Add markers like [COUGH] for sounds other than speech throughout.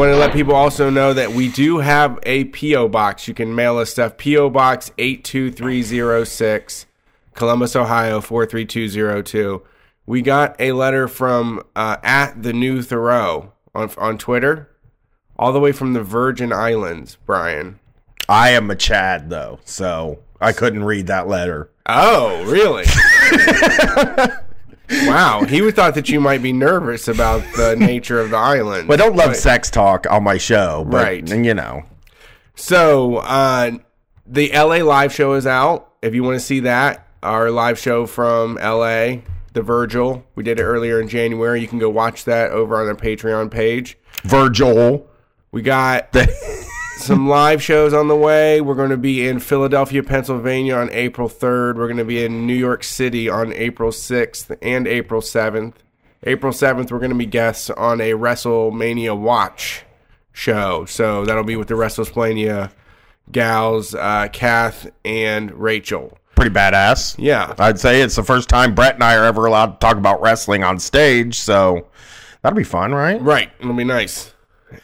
want to let people also know that we do have a PO box. You can mail us stuff. PO Box eight two three zero six, Columbus, Ohio four three two zero two. We got a letter from uh, at the new Thoreau on on Twitter, all the way from the Virgin Islands. Brian. I am a Chad though, so I couldn't read that letter. Oh, really? [LAUGHS] wow. He would thought that you might be nervous about the [LAUGHS] nature of the island. But I don't love sex talk on my show, but, Right. And you know, So, uh, the LA live show is out. If you want to see that, our live show from LA, the Virgil, we did it earlier in January. You can go watch that over on our Patreon page. Virgil. We got [LAUGHS] some live shows on the way. We're going to be in Philadelphia, Pennsylvania on April 3rd. We're going to be in New York City on April 6th and April 7th. April 7th, we're going to be guests on a WrestleMania Watch show. So that'll be with the WrestleMania gals, uh, Kath and Rachel. pretty badass. Yeah. I'd say it's the first time Brett and I are ever allowed to talk about wrestling on stage, so that'll be fun, right? Right. It'll be nice.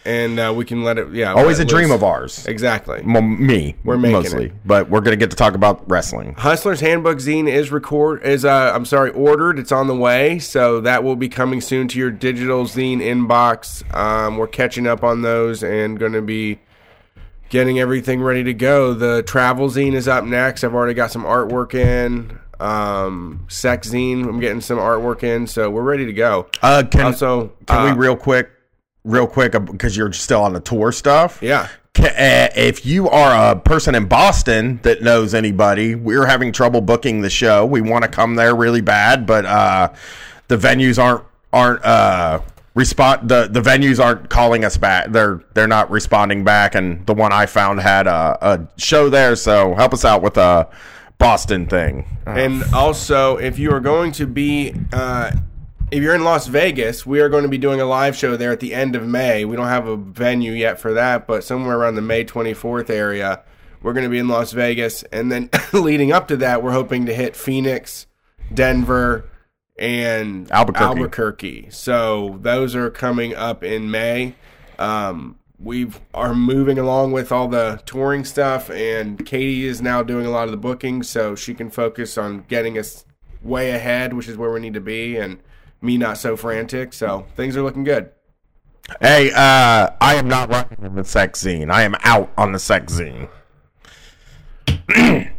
And uh, we can let it, yeah. Always a dream of ours. Exactly. Me, We're making mostly, it. but we're gonna get to talk about wrestling. Hustler's Handbook zine is record is uh I'm sorry ordered. It's on the way, so that will be coming soon to your digital zine inbox. Um, we're catching up on those and going to be getting everything ready to go. The travel zine is up next. I've already got some artwork in. Um, sex zine, I'm getting some artwork in, so we're ready to go. Uh, can Also, can uh, we real quick, real quick, because you're still on the tour stuff? Yeah. Uh, if you are a person in Boston that knows anybody, we're having trouble booking the show. We want to come there really bad, but uh, the venues aren't aren't uh, respond. The the venues aren't calling us back. They're they're not responding back. And the one I found had a, a show there, so help us out with a Boston thing. And also, if you are going to be, uh, if you're in Las Vegas, we are going to be doing a live show there at the end of May. We don't have a venue yet for that, but somewhere around the May 24th area, we're going to be in Las Vegas. And then [LAUGHS] leading up to that, we're hoping to hit Phoenix, Denver, and Albuquerque. Albuquerque. So those are coming up in May. Um, we are moving along with all the touring stuff, and Katie is now doing a lot of the booking, so she can focus on getting us way ahead, which is where we need to be, and me not so frantic. So things are looking good. Hey, uh, I am not running in the sex scene. I am out on the sex scene. [CLEARS THROAT]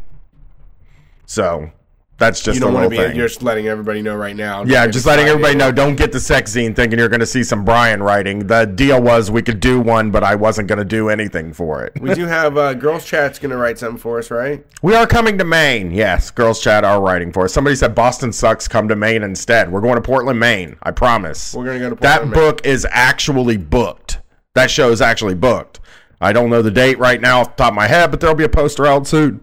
so that's just You don't want to be. thing. You're just letting everybody know right now. yeah, just letting everybody know. Don't get the sex scene thinking you're going to see some Brian writing. The deal was we could do one, but I wasn't going to do anything for it. We do [LAUGHS] have uh, girls chat's going to write something for us, right? We are coming to Maine. Yes, girls chat are writing for us. Somebody said Boston sucks. Come to Maine instead. We're going to Portland, Maine. I promise. We're gonna go to that Portland, Maine. book is actually booked. That show is actually booked. I don't know the date right now off the top of my head, but there'll be a poster out soon.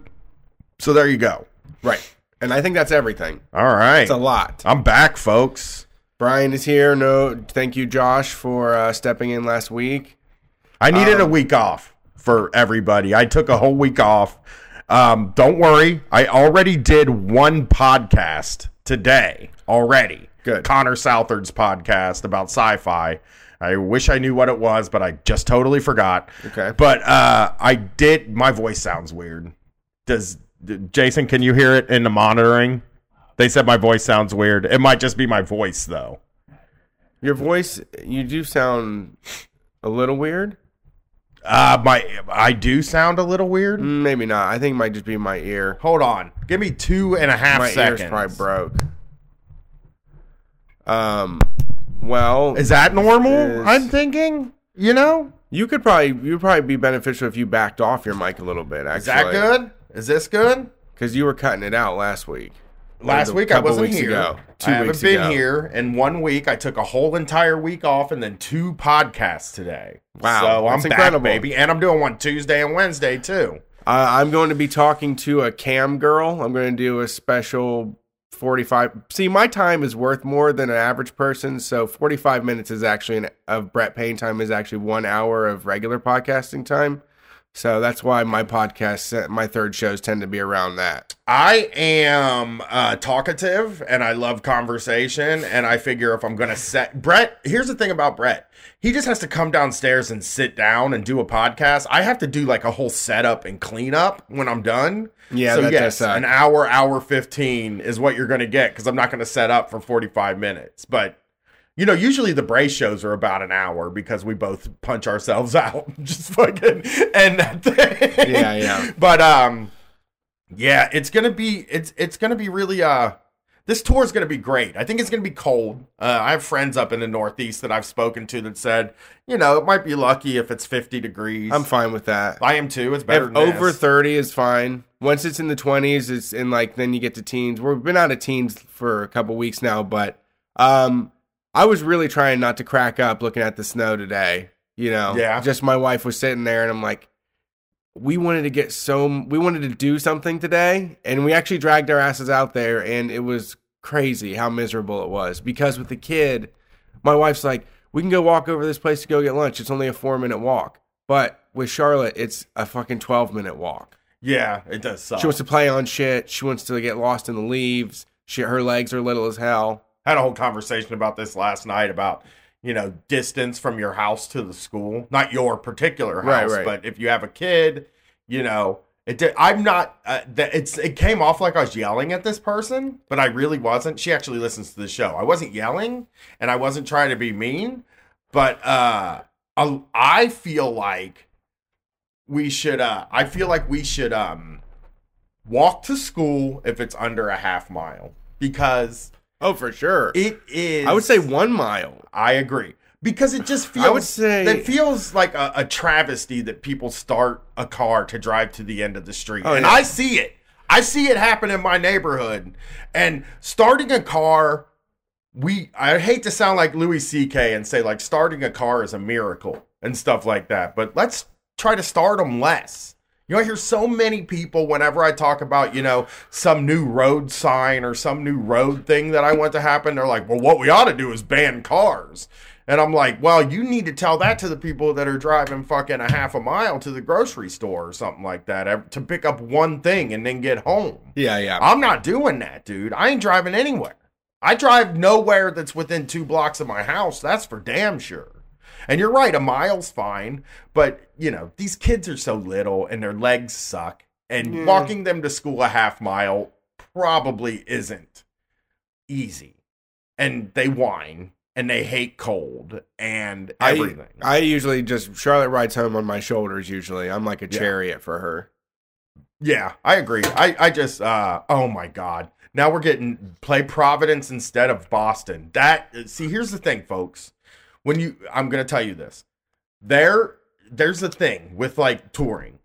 So there you go. Right. And I think that's everything. All right, It's a lot. I'm back, folks. Brian is here. No, thank you, Josh, for uh, stepping in last week. I needed Um, a week off for everybody. I took a whole week off. Um, don't worry, I already did one podcast today already. Good. Connor Southard's podcast about sci-fi. I wish I knew what it was, but I just totally forgot. Okay. But uh, I did. My voice sounds weird. Does Jason? Can you hear it in the monitoring? They said my voice sounds weird. It might just be my voice though. Your voice, you do sound a little weird. Uh, my I do sound a little weird. Mm, Maybe not. I think it might just be my ear. Hold on. Give me two and a half My seconds. ear's probably broke. Um, well, Is that normal? Is- I'm thinking. You know, you could probably you probably be beneficial if you backed off your mic a little bit. Actually, is that good? Is this good? Because you were cutting it out last week. Last week I wasn't weeks here. ago. Two I haven't been ago. here in one week. I took a whole entire week off and then two podcasts today. Wow, So I'm back, incredible. baby, and I'm doing one Tuesday and Wednesday too. Uh, I'm going to be talking to a cam girl. I'm going to do a special 45. See, my time is worth more than an average person. So 45 minutes is actually an, of Brett Payne time is actually one hour of regular podcasting time. So that's why my podcast, my third shows tend to be around that. I am uh, talkative and I love conversation. And I figure if I'm going to set Brett, here's the thing about Brett. He just has to come downstairs and sit down and do a podcast. I have to do like a whole setup and cleanup when I'm done. Yeah, so yes, an hour, hour 15 is what you're going to get because I'm not going to set up for 45 minutes. But you know, usually the brace shows are about an hour because we both punch ourselves [LAUGHS] out, just fucking end that thing. Yeah, yeah. But um, yeah, it's gonna be it's it's gonna be really uh, this tour is gonna be great. I think it's gonna be cold. Uh, I have friends up in the Northeast that I've spoken to that said, you know, it might be lucky if it's 50 degrees. I'm fine with that. I am too. It's better over this. 30 is fine. Once it's in the 20s, it's in like then you get to teens. We've been out of teens for a couple weeks now, but um I was really trying not to crack up looking at the snow today, you know. Yeah. Just my wife was sitting there and I'm like we wanted to get so we wanted to do something today and we actually dragged our asses out there and it was crazy how miserable it was because with the kid my wife's like we can go walk over this place to go get lunch it's only a 4 minute walk but with Charlotte it's a fucking 12 minute walk yeah, it does suck. she wants to play on shit she wants to get lost in the leaves she, her legs are little as hell had a whole conversation about this last night about you know distance from your house to the school. Not your particular house right. but if you have a kid you know it did, i'm not uh, that it's it came off like i was yelling at this person but i really wasn't. She actually listens to the show. I wasn't yelling and i wasn't trying to be mean but uh I- i feel like we should uh i feel like we should um walk to school if it's under a half mile because oh for sure it is I would say 1 mile I agree because it just feels. I would say- it feels like a, a travesty that people start a car to drive to the end of the street, Oh, and yeah. I see it. I see it happen in my neighborhood, and starting a car. We I hate to sound like Louis C.K. and say like starting a car is a miracle and stuff like that, but let's try to start them less. You know, I hear so many people whenever I talk about, you know, some new road sign or some new road thing that I want to happen, they're like, well, what we ought to do is ban cars. And I'm like, well, you need to tell that to the people that are driving fucking a half a mile to the grocery store or something like that to pick up one thing and then get home. yeah yeah I'm not doing that, dude. I ain't driving anywhere. I drive nowhere that's within two blocks of my house. That's for damn sure. And you're right, a mile's fine, but you know, these kids are so little and their legs suck. And Yeah. walking them to school a half mile probably isn't easy. And they whine and they hate cold and everything. I, I usually just Charlotte rides home on my shoulders. Usually, I'm like a Yeah. chariot for her. Yeah, I agree. I, I just uh oh my god. Now we're getting play Providence instead of Boston. That see here's the thing, folks. When you I'm gonna tell you this. There there's a thing with like touring.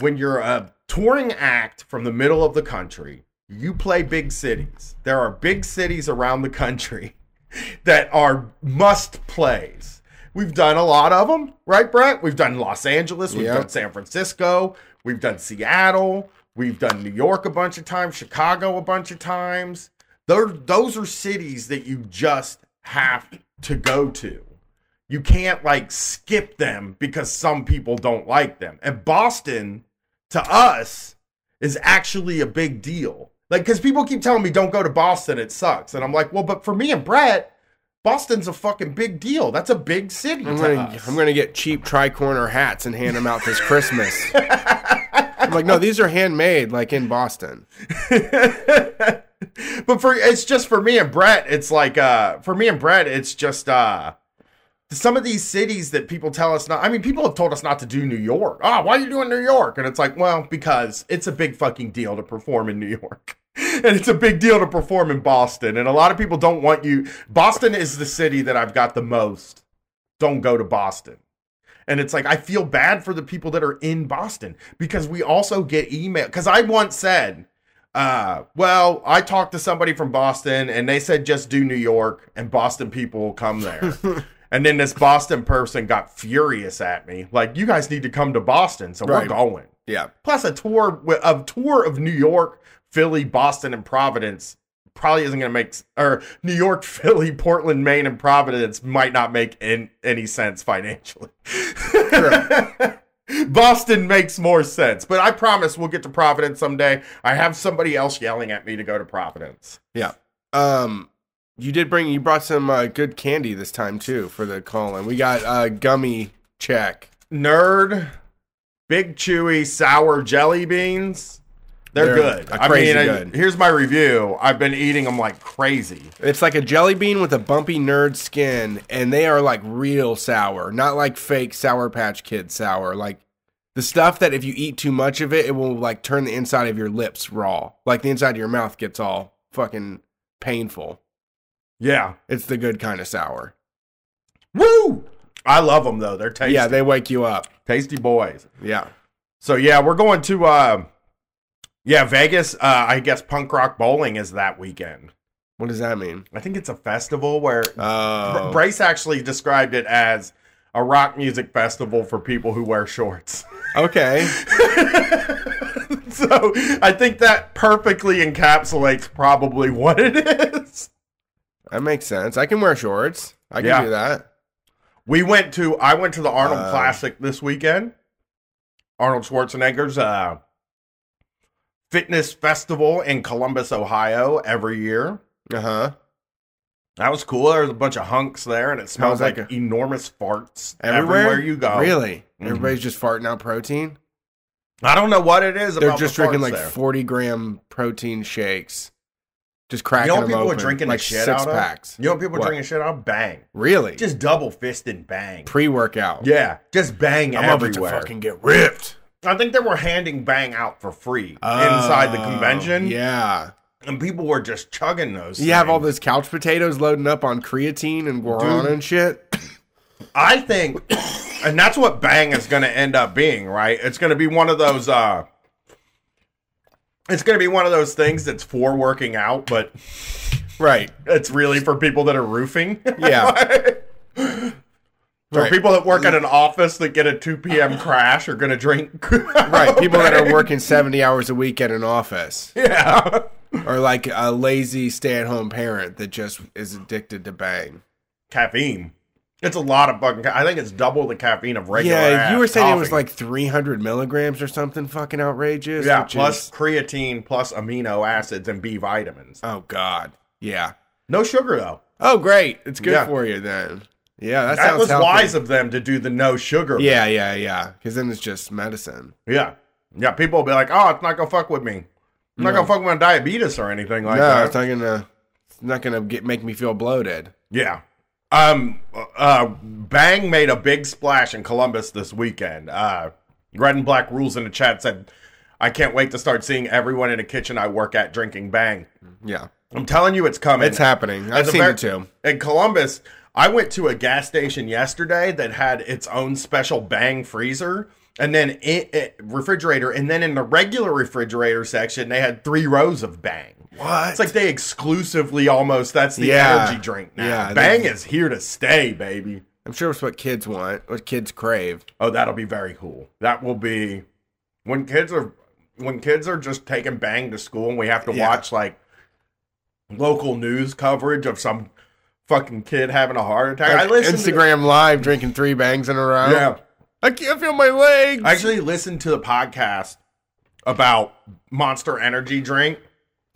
When you're a touring act from the middle of the country, you play big cities. There are big cities around the country [LAUGHS] that are must plays. We've done a lot of them, right, Brett? We've done Los Angeles, we've Yeah. done San Francisco, we've done Seattle, we've done New York a bunch of times, Chicago a bunch of times. Those those are cities that you just have to go to. You can't like skip them because some people don't like them. And Boston to us is actually a big deal. Like, because people keep telling me don't go to Boston, it sucks. And I'm like, well, but for me and Brett, Boston's a fucking big deal. That's a big city I'm to gonna. I'm gonna get cheap tri-corner hats and hand them out this Christmas. [LAUGHS] I'm like, no, these are handmade, like in Boston. [LAUGHS] but for it's just for me and Brett, it's like uh for me and Brett, it's just uh some of these cities that people tell us not I mean, people have told us not to do New York. Ah, why are you doing New York? And it's like, well, because it's a big fucking deal to perform in New York. [LAUGHS] And it's a big deal to perform in Boston. And a lot of people don't want you Boston is the city that I've got the most. Don't go to Boston. And it's like I feel bad for the people that are in Boston because we also get email because I once said uh, well, I talked to somebody from Boston and they said just do New York and Boston people will come there. [LAUGHS] and then this Boston person got furious at me. Like, you guys need to come to Boston. So Right. we're going. Yeah. Plus a tour a tour of New York, Philly, Boston, and Providence probably isn't going to make or New York, [LAUGHS] Philly, Portland, Maine, and Providence might not make in, any sense financially. but [LAUGHS] Boston makes more sense. But I promise we'll get to Providence someday. I have somebody else yelling at me to go to Providence. Yeah. Um, you did bring you brought some uh, good candy this time too for the call in. We got uh, gummy check. Nerd, big chewy sour jelly beans. They're, They're good. I mean, I- here's my review. I've been eating them like crazy. It's like a jelly bean with a bumpy nerd skin, and they are like real sour, not like fake Sour Patch Kid sour. Like the stuff that if you eat too much of it, it will like turn the inside of your lips raw. Like the inside of your mouth gets all fucking painful. Yeah. It's the good kind of sour. Woo! I love them though. They're tasty. Yeah, they wake you up. tasty boys. Yeah. So yeah, we're going to uh yeah, Vegas, uh I guess punk rock bowling is that weekend. What does that mean? I think it's a festival where Oh, Bryce actually described it as a rock music festival for people who wear shorts. okay. [LAUGHS] so I think that perfectly encapsulates probably what it is. That makes sense. I can wear shorts. I can Yeah. do that. We went to I went to the Arnold Uh, Classic this weekend. Arnold Schwarzenegger's uh fitness festival in Columbus, Ohio every year. Uh huh. That was cool. There was a bunch of hunks there and it smells like go? enormous farts Everywhere? everywhere, you go. Really? Mhm. Everybody's just farting out protein. I don't know what it is They're just the drinking like there. 40 gram protein shakes. Just cracking You know people open, are drinking like shit six out of? packs. You know what people are What? drinking shit out of? Bang. Really? Just double fisted bang. pre workout. Yeah, just bang I'm about to fucking get ripped I think they were handing bang out for free inside the Oh, convention. Yeah. and people were just chugging those. You have all things. those couch potatoes loading up on creatine and guarana Dude. and shit. I think, and that's what bang is going to end up being, right? It's going to be one of those. uh It's going to be one of those things that's for working out, but Right. it's really for people that are roofing. Yeah. [LAUGHS] For Right. people that work at mm. an office that get a 2 p.m. [LAUGHS] crash are going to drink. [LAUGHS] Right. People that are working 70 hours a week at an office. [LAUGHS] Yeah. Or like a lazy stay at home parent that just is addicted to bang. Caffeine. It's a lot of fucking. I think it's double the caffeine of regular. Yeah, you were saying it was like 300 milligrams or something fucking outrageous. yeah, plus is- creatine, plus amino acids and B vitamins. oh God. Yeah. No sugar though. Oh, great. It's good Yeah. for you then. Yeah, that, That was healthy. wise of them to do the no sugar. Yeah, yeah, yeah. Because then it's just medicine. yeah, yeah. People will be like, "Oh, it's not gonna fuck with me. I'm not gonna fuck with my diabetes or anything like no, that." it's not gonna. It's not gonna get make me feel bloated. Yeah. Um. Uh. Bang made a big splash in Columbus this weekend. Uh. Red and Black Rules in the chat said, "I can't wait to start seeing everyone in a kitchen I work at drinking Bang." Yeah, I'm telling you, it's coming. it's happening. I've As seen it too. In Columbus, I went to a gas station yesterday that had its own special Bang freezer. And then it, it, refrigerator, and then in the regular refrigerator section, they had three rows of Bang. What? It's like they exclusively almost that's the Yeah. energy drink now. Yeah, Bang is here to stay, baby. I'm sure it's what kids want, what kids crave. Oh, that'll be very cool. That will be when kids are when kids are just taking Bang to school and we have to Yeah. watch like local news coverage of some fucking kid having a heart attack. I Like listened Instagram live drinking three bangs in a row. Yeah, I can't feel my legs. I actually listened to the podcast about Monster Energy drink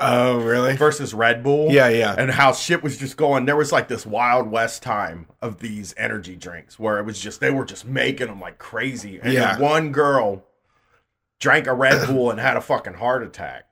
oh, really? versus Red Bull. Yeah, yeah. And how shit was just going. There was like this wild west time of these energy drinks where it was just they were just making them like crazy. And Yeah. one girl drank a Red Bull and had a fucking heart attack.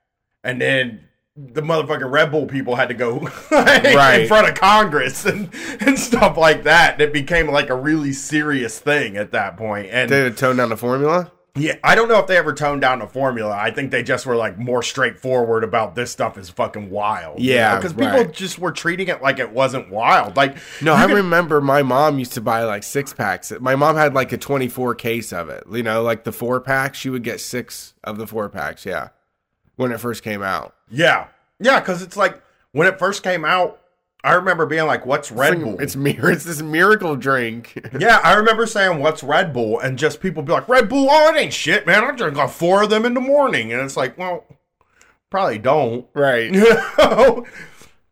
And then the motherfucking Red Bull people had to go [LAUGHS] Right. in front of Congress and, and stuff like that. And it became like a really serious thing at that point. And Did it tone down the formula? yeah, I don't know if they ever toned down the formula. I think they just were like more straightforward about this stuff is fucking wild. Yeah, because people right. just were treating it like it wasn't wild. Like No, I could- remember my mom used to buy like six packs. My mom had like a 24 case of it. You know, like the four pack, she would get six of the four packs. Yeah. When it first came out. yeah, yeah, because it's like when it first came out, I remember being like, "What's Red It's, Bull?" it's mir- It's this miracle drink. [LAUGHS] yeah, I remember saying, "What's Red Bull?" and just people be like, "Red Bull, oh, it ain't shit, man. I drink like four of them in the morning," and it's like, well, probably don't. right. [LAUGHS]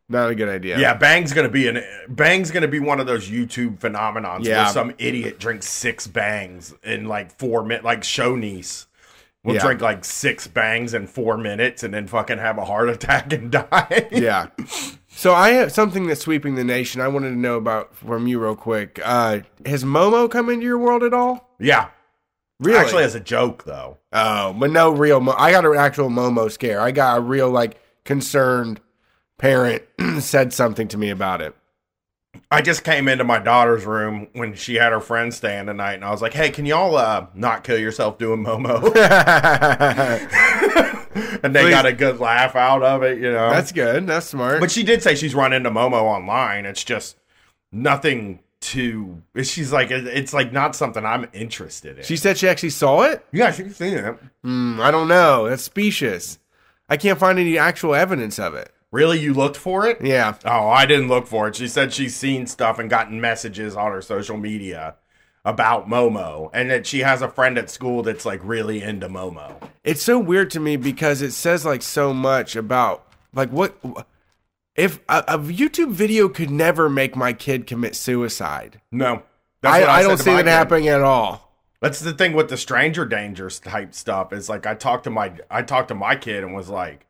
Not a good idea. Yeah, Bang's gonna be an Bang's gonna be one of those YouTube phenomenons Yeah. where some idiot drinks six bangs in like four minutes, like show will Yeah. drink like six bangs in four minutes and then fucking have a heart [LAUGHS] attack and die. yeah. So I have something that's sweeping the nation. I wanted to know about from you real quick. Uh, has Momo come into your world at all? yeah. Really? Actually, as a joke though. oh, but no real. Mo- I got an actual Momo scare. I got a real like concerned parent [CLEARS THROAT] said something to me about it. I just came into my daughter's room when she had her friends staying tonight, and I was like, "Hey, can y'all uh, not kill yourself doing Momo?" [LAUGHS] [LAUGHS] and they Please. got a good laugh out of it, you know. That's good. That's smart. But she did say she's run into Momo online. It's just nothing to. She's like, it's like not something I'm interested in. she said she actually saw it. yeah, she's seen it. Hmm, I don't know. That's specious. I can't find any actual evidence of it. Really, you looked for it? Yeah. Oh, I didn't look for it. She said she's seen stuff and gotten messages on her social media about Momo, and that she has a friend at school that's like really into Momo. It's so weird to me because it says like so much about like what if a, a YouTube video could never make my kid commit suicide. No, I, what I, said don't see that kid. happening at all. That's the thing with the stranger danger type stuff. Is like I talked to my I talked to my kid and was like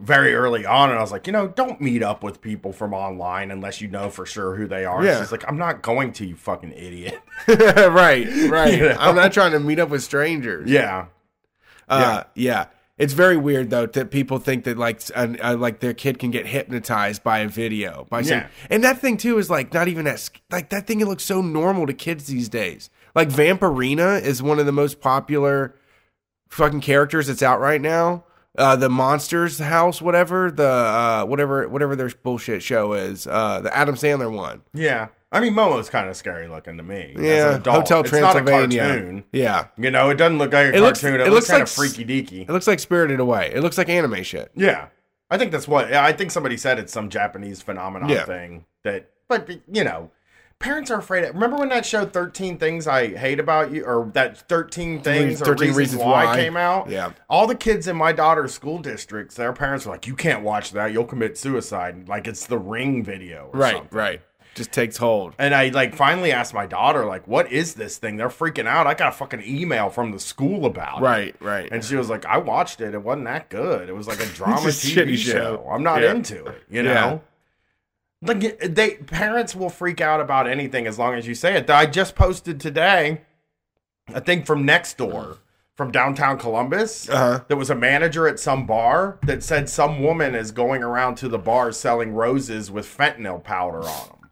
very early on, and I was like, you know, don't meet up with people from online unless you know for sure who they are. Yeah. She's like, I'm not going to, you fucking idiot. [LAUGHS] right, [LAUGHS] right. You know? I'm not trying to meet up with strangers. yeah, Uh, yeah. It's very weird though that people think that like uh, like their kid can get hypnotized by a video by some, Yeah. and that thing too is like not even that sc- like that thing it looks so normal to kids these days. Like Vampirina is one of the most popular fucking characters that's out right now. Uh, the Monsters House, whatever the uh, whatever whatever their bullshit show is, uh, the Adam Sandler one. yeah. I mean, Momo's kind of scary looking to me. Yeah. Hotel It's not a Transylvania. cartoon. Yeah, You know, it doesn't look like a It looks- It, it looks, looks kind like of freaky deaky. it looks like Spirited Away. It looks like anime shit. Yeah, I think that's what. I think somebody said it's some Japanese phenomenon Yeah. thing that. But you know, parents are afraid. Of, remember when that show Thirteen Things I Hate About You, or that Thirteen Things or 13 Reasons, Reasons Why, Why. came out? Yeah. all the kids in my daughter's school districts, their parents were like, "You can't watch that. You'll commit suicide." Like it's the Ring video, or Right, something. right. Just takes hold. And I like finally asked my daughter, like, "What is this thing?" They're freaking out. I got a fucking email from the school about it. Right, right. And she was like, I watched it. It wasn't that good. It was like a [LAUGHS] drama TV show. show. I'm not Yeah. into it. You Yeah. Like they parents will freak out about anything as long as you say it. I just posted today a thing from next door from downtown Columbus. Uh-huh. There was a manager at some bar that said some woman is going around to the bar selling roses with fentanyl powder on them.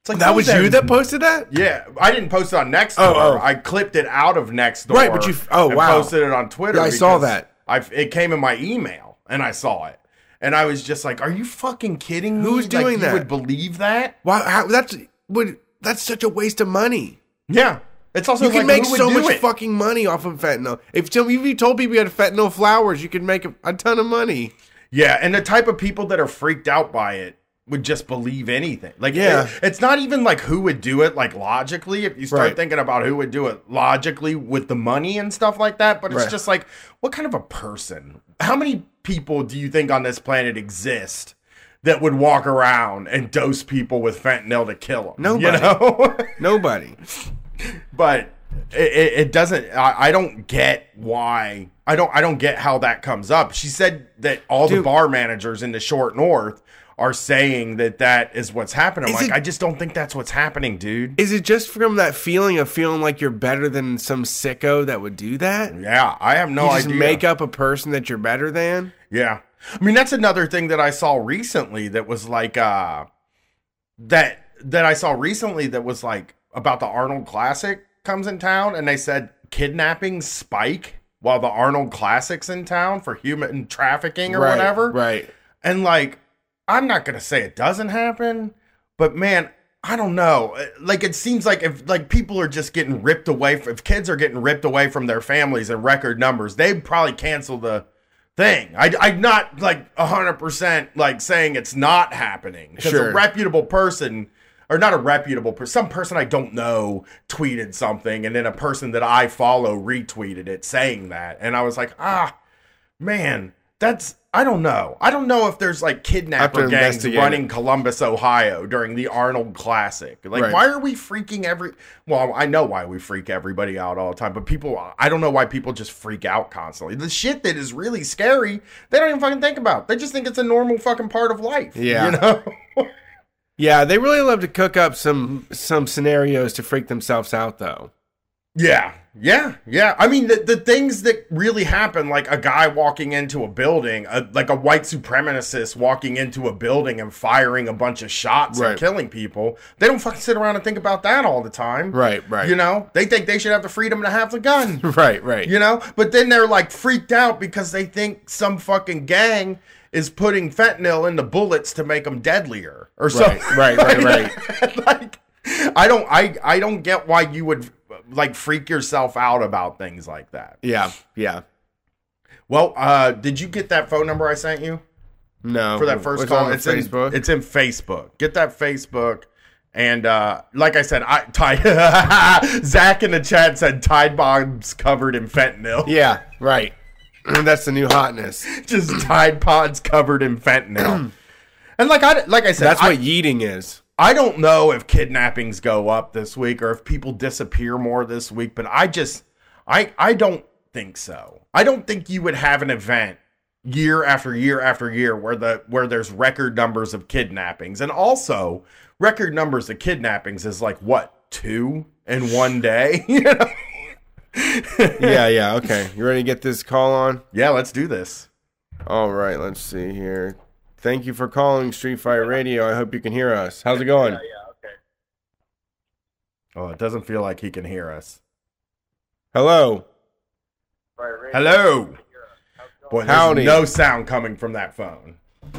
It's like That was you that posted that? yeah, I didn't post it on Nextdoor. Oh, oh. I clipped it out of Nextdoor. Right, but you- oh, wow. Posted it on Twitter. Yeah, I saw that. I it came in my email and I saw it, and I was just like, "Are you fucking kidding me? Who's Like, doing you that? Would believe that? Wow, how, that's would that's such a waste of money. Yeah, it's also You can make so much it? fucking money off of fentanyl. If if you told people you had fentanyl flowers, you could make a, a ton of money. Yeah, and the type of people that are freaked out by it would just believe anything. Like, Yeah. it- it's not even like who would do it, like logically. If you start Right. thinking about who would do it logically with the money and stuff like that, but it's Right. just like, what kind of a person? How many people do you think on this planet exist? That would walk around and dose people with fentanyl to kill them. Nobody. You know? [LAUGHS] [LAUGHS] Nobody. but it, it, it doesn't I, I don't get why i don't i don't get how that comes up she said that all the bar managers in the short north are saying that that is what's happening I'm Is like it- i just don't think that's what's happening dude Is it just from that feeling of feeling like you're better than some sicko that would do that? yeah i have no you just idea make up a person that you're better than? Yeah. I mean, that's another thing that I saw recently that was like uh that that I saw recently that was like about the Arnold Classic comes in town and they said kidnapping spike while the Arnold Classic's in town for human trafficking or right, whatever. Right. And like I'm not going to say it doesn't happen, but man, I don't know. Like it seems like if like people are just getting ripped away if kids are getting ripped away from their families in record numbers, they'd probably cancel the thing. I, I'm not like 100% like saying it's not happening. Because Sure. a reputable person, or not a reputable person, some person I don't know tweeted something, and then a person that I follow retweeted it saying that. And I was like, ah, man, that's I don't know. I don't know if there's like kidnapper gangs investigate running Columbus, Ohio during the Arnold Classic. Like, Right. why are we freaking every? Well, I know why we freak everybody out all the time, but people, I don't know why people just freak out constantly. The shit that is really scary, they don't even fucking think about. They just think it's a normal fucking part of life. Yeah. you know. [LAUGHS] Yeah, they really love to cook up some some scenarios to freak themselves out, though. Yeah, yeah, yeah. I mean, the, the things that really happen, like a guy walking into a building, a, like a white supremacist walking into a building and firing a bunch of shots Right. and killing people, they don't fucking sit around and think about that all the time. Right, right. You know, they think they should have the freedom to have the gun. [LAUGHS] Right, right. You know, but then they're like freaked out because they think some fucking gang is putting fentanyl in the bullets to make them deadlier or Right, something. right, right, [LAUGHS] right. [LAUGHS] like, I don't, I, I don't get why you would like freak yourself out about things like that. Yeah, yeah. Well, uh, did you get that phone number I sent you No. for that first call? it's Facebook. in it's in Facebook. Get that Facebook. And uh, like I said, I Tide [LAUGHS] Zach in the chat said Tide Pods covered in fentanyl. yeah, right. [CLEARS THROAT] That's the new hotness. [LAUGHS] just Tide Pods covered in fentanyl. [CLEARS THROAT] and like I like I said, That's I, what yeeting is. I don't know if kidnappings go up this week or if people disappear more this week, but I just I I don't think so. I don't think you would have an event year after year after year where the where there's record numbers of kidnappings. And also record numbers of kidnappings is like what, two in one day? [LAUGHS] you know? Yeah, yeah. Okay, you ready to get this call on? Yeah, let's do this. All right, let's see here. Thank you for calling Street Fight Radio. I hope you can hear us. How's it going? Yeah, yeah, okay. Oh, it doesn't feel like he can hear us. Hello. Hello. Boy, there's Howdy. no sound coming from that phone.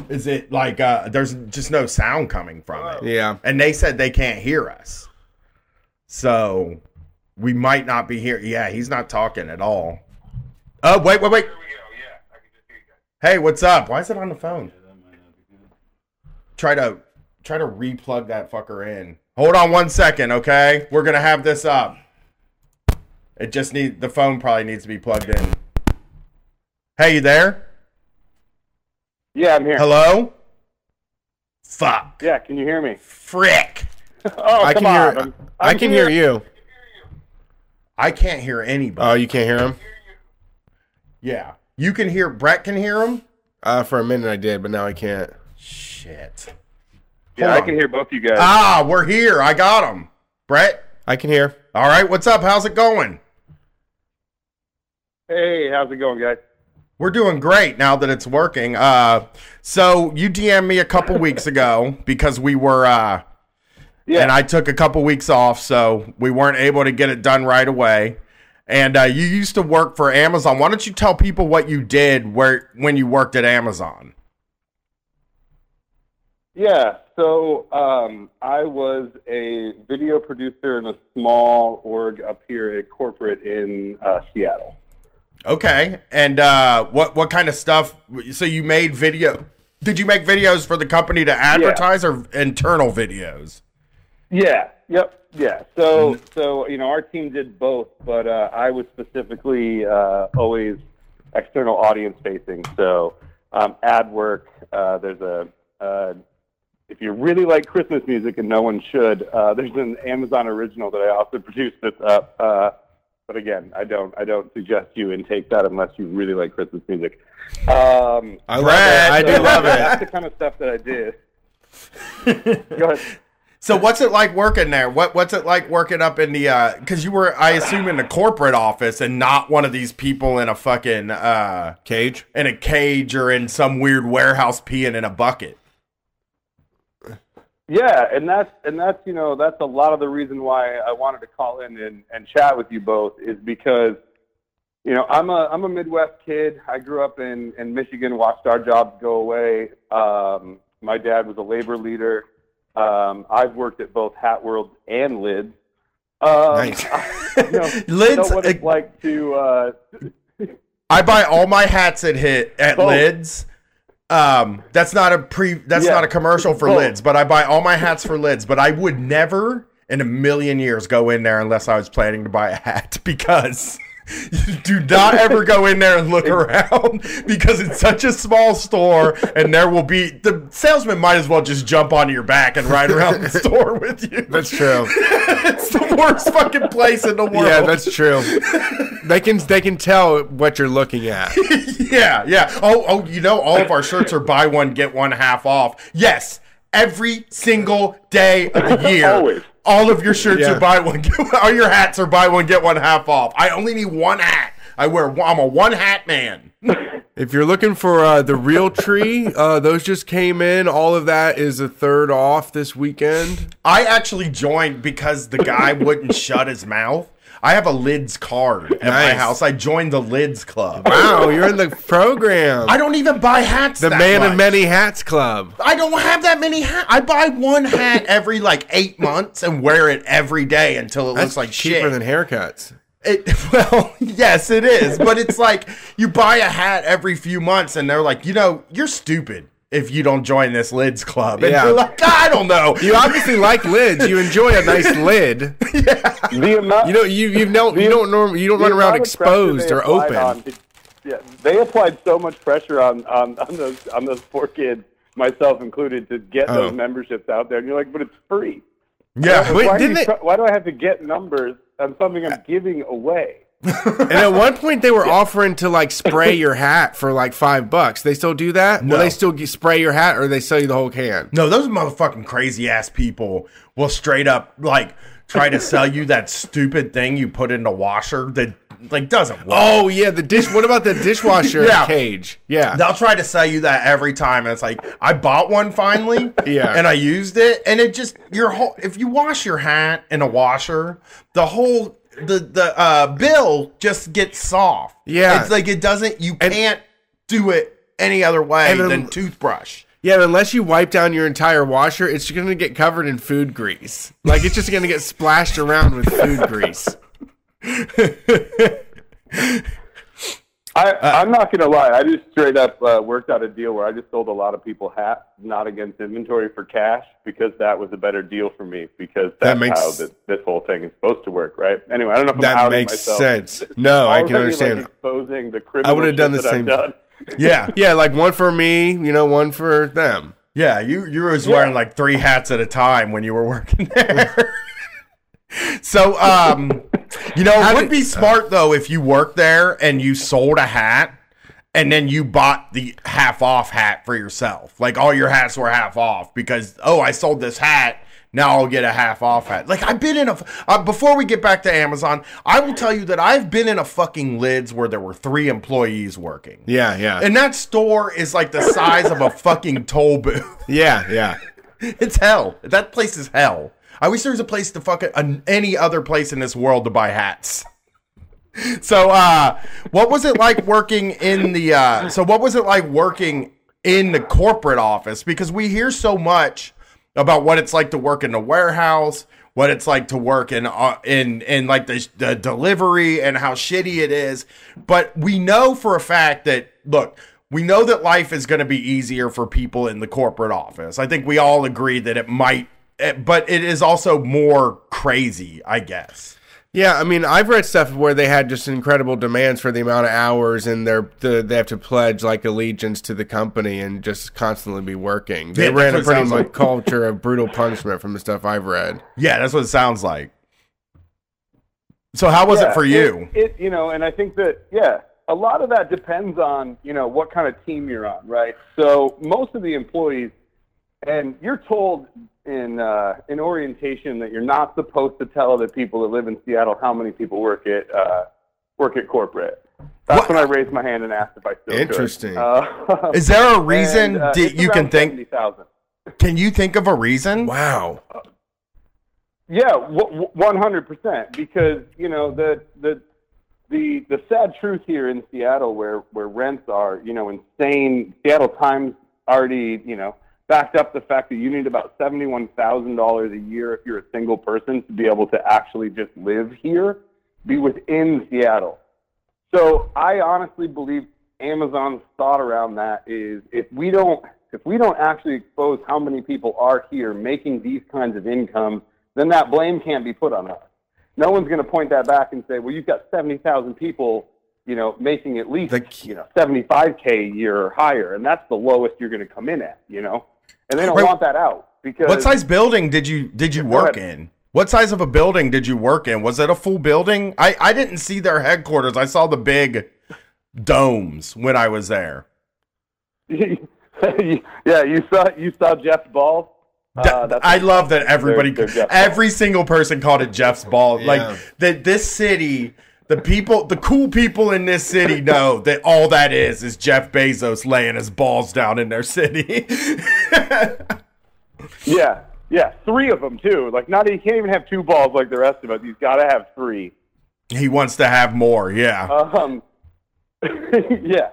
Is it like uh there's just no sound coming from it? Yeah. And they said they can't hear us. So we might not be here. Yeah, he's not talking at all. Oh, wait, wait, wait. Hey, what's up? Why is it on the phone? Try to try to replug that fucker in. Hold on one second, okay? We're gonna have this up. It just need the phone probably needs to be plugged in. Hey, you there? Yeah, I'm here. Hello? Fuck. Yeah, can you hear me? Frick. [LAUGHS] Oh, I come can on. hear. I'm- I I'm can here. hear you. I can't hear anybody. Oh, you can't hear him? yeah. You can hear Brett can hear him? Uh, for a minute I did, but now I can't. Shit. Yeah, Hold I on. can hear both you guys. Ah, we're here. I got them. Brett? I can hear. All right, what's up? How's it going? hey, how's it going, guys? We're doing great now that it's working. Uh, so you DM'd me a couple [LAUGHS] weeks ago because we were, uh, Yeah, and I took a couple weeks off, so we weren't able to get it done right away. And uh, you used to work for Amazon. Why don't you tell people what you did where when you worked at Amazon? Yeah. So um, I was a video producer in a small org up here at corporate in uh, Seattle. Okay, and uh, what what kind of stuff? So you made video? Did you make videos for the company to advertise or internal videos? Yeah. Yep. Yeah. So so you know our team did both, but uh, I was specifically uh, always external audience facing. So um, ad work. Uh, there's a uh, if you really like Christmas music, and no one should, uh, there's an Amazon original that I also produced that's up. Uh, but again, I don't I don't suggest you intake that unless you really like Christmas music. Um, I love. I do so love That's it. the kind of stuff that I did. Go ahead. [LAUGHS] So what's it like working there? What what's it like working up in the? Because you were, I assume, in the corporate office and not one of these people in a fucking uh, Cage. in a cage or in some weird warehouse peeing in a bucket. Yeah, and that's and that's you know that's a lot of the reason why I wanted to call in and, and chat with you both is because you know I'm a I'm a Midwest kid. I grew up in in Michigan, watched our jobs go away. Um, my dad was a labor leader. Um, I've worked at both Hat World and Lids. Um, Nice. [LAUGHS] you know, Lids- know what it's like to uh, I buy all my hats at hit at Both. Lids. Um, that's not a pre. That's Yeah. not a commercial for Both. Lids, but I buy all my hats for Lids. But I would never in a million years go in there unless I was planning to buy a hat [LAUGHS] because [LAUGHS] Do not ever go in there and look around [LAUGHS] because it's such a small store, and there will be the salesman might as well just jump onto your back and ride around the [LAUGHS] store with you. That's true. it's the worst fucking place in the world. Yeah, that's true. They can they can tell what you're looking at. yeah, yeah. Oh, oh, you know, all of our shirts are buy one get one half off. Yes, every single day of the year. Always. All of your shirts Yeah. are buy one get one. All your hats are buy one get one half off. I only need one hat. I wear. I'm a one hat man. If you're looking for uh, the Realtree, uh, those just came in. All of that is a third off this weekend. I actually joined because the guy wouldn't shut his mouth. I have a lids card at my house. I joined the lids club. Wow, you're in the program. I don't even buy hats. the Man much. of Many Hats Club. I don't have that many hats. I buy one hat every like eight months and wear it every day until it That's looks like shit. Cheaper shit. than haircuts. It, [LAUGHS] well, yes, it is, but it's like you buy a hat every few months, and they're like, you know, you're stupid if you don't join this lids club. And Yeah. you're like, ah, I don't know. [LAUGHS] You obviously like lids. You enjoy a nice [LAUGHS] lid. The amount, You know, you you know you don't norm, you don't run around amount of pressure exposed or open. on- yeah, they applied so much pressure on, on, on those on those poor kids, myself included, to get Oh. those memberships out there. And you're like, but it's free. yeah, Wait, why, are didn't you they- why do I have to get numbers on something I'm uh, giving away? And at one point, they were offering to like spray your hat for like five bucks. They still do that? No. Will they still spray your hat, or they sell you the whole can? No, those motherfucking crazy ass people will straight up like try to sell you that stupid thing you put in the washer that like doesn't work. Oh yeah, the dish. What about the dishwasher Yeah. cage? Yeah, They'll try to sell you that every time, and it's like I bought one finally, Yeah. and I used it, and it just your whole. If you wash your hat in a washer, the whole the the uh, bill just gets soft. Yeah. it's like it doesn't. You And- can't do it any other way than toothbrush. yeah. Unless you wipe down your entire washer, it's going to get covered in food grease. Like it's just going to get splashed around with food grease. [LAUGHS] I, Uh, I'm not going to lie. I just straight up uh, worked out a deal where I just sold a lot of people hats, not against inventory for cash, because that was a better deal for me. Because That that's makes- how this, this whole thing is supposed to work, right? Anyway, I don't know if I'm That makes myself. sense. No, I can understand. Like, exposing the criminal I would've done the same- done. [LAUGHS] Yeah, Yeah, like one for me, you know, one for them. yeah. You you was wearing like three hats at a time when you were working there. [LAUGHS] so, um, you know, it would did- be smart though if you worked there and you sold a hat. And then you bought the half off hat for yourself. Like all your hats were half off because oh, I sold this hat. Now I'll get a half off hat. Like I've been in a. Uh, before we get back to Amazon, I will tell you that I've been in a fucking lids where there were three employees working. Yeah, yeah, And that store is like the size of a fucking toll booth. yeah, yeah. [LAUGHS] It's hell. That place is hell. I wish there was a place to fuck it, an, any other place in this world to buy hats. [LAUGHS] So, uh, what was it like working in the? Uh, so, what was it like working in the corporate office? Because we hear so much about what it's like to work in the warehouse, what it's like to work in uh, in in like the, the delivery, and how shitty it is. But we know for a fact that look, we know that life is going to be easier for people in the corporate office. I think we all agree that it might, Eh, but it is also more crazy, I guess. Yeah, I mean, I've read stuff where they had just incredible demands for the amount of hours, and they're the, they have to pledge like allegiance to the company and just constantly be working. They Yeah, ran a it pretty sounds much like. [LAUGHS] culture of brutal punishment from the stuff I've read. Yeah, that's what it sounds like. So how was Yeah, it for you? It, it, you know, and I think that yeah, a lot of that depends on you know what kind of team you're on, right? So most of the employees, and you're told in uh, in orientation that you're not supposed to tell the people that live in Seattle how many people work at uh, work at corporate. That's What? when I raised my hand and asked if I still could. Interesting. Uh, [LAUGHS] Is there a [LAUGHS] reason and, uh, that you can around think? 70,000. Can you think of a reason? Wow. Yeah, one hundred percent. Because you know the the the the sad truth here in Seattle, where where rents are, you know, insane. Seattle Times already, you know, backed up the fact that you need about seventy one thousand dollars a year if you're a single person to be able to actually just live here, be within Seattle. So I honestly believe Amazon's thought around that is if we don't if we don't actually expose how many people are here making these kinds of incomes, then that blame can't be put on us. no one's going to point that back and say, well, you've got 70,000 people, you know, making at least, you know, 75K a year or higher. And that's the lowest you're going to come in at, you know? And they don't Wait, want that out because. What size building did you did you work ahead. in? What size of a building did you work in? Was it a full building? I, I didn't see their headquarters. I saw the big domes when I was there. [LAUGHS] yeah, you saw you saw Jeff's ball. Uh, I love that everybody, they're Jeff's every single person called it Jeff's ball. Yeah. Like that, this city, the people, the cool people in this city know that all that is is Jeff Bezos laying his balls down in their city. [LAUGHS] Yeah, yeah, three of them too. Like, not he can't even have two balls like the rest of us. He's got to have three. he wants to have more. Yeah. Um, [LAUGHS] yeah.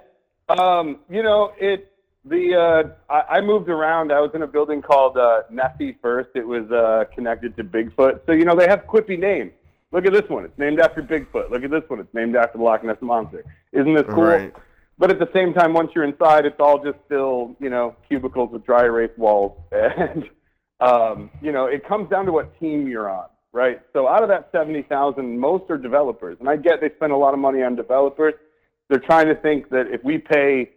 Um, you know, it. The uh, I, I moved around. I was in a building called uh, Nessie first. It was uh, connected to Bigfoot. So you know they have quippy names. Look at this one. It's named after Bigfoot. Look at this one. It's named after the Loch Ness monster. Isn't this cool? Right. But at the same time, once you're inside, it's all just still you know cubicles with dry erase walls, [LAUGHS] and um, you know it comes down to what team you're on, right? So out of that seventy thousand, most are developers, and I get they spend a lot of money on developers. They're trying to think that if we pay,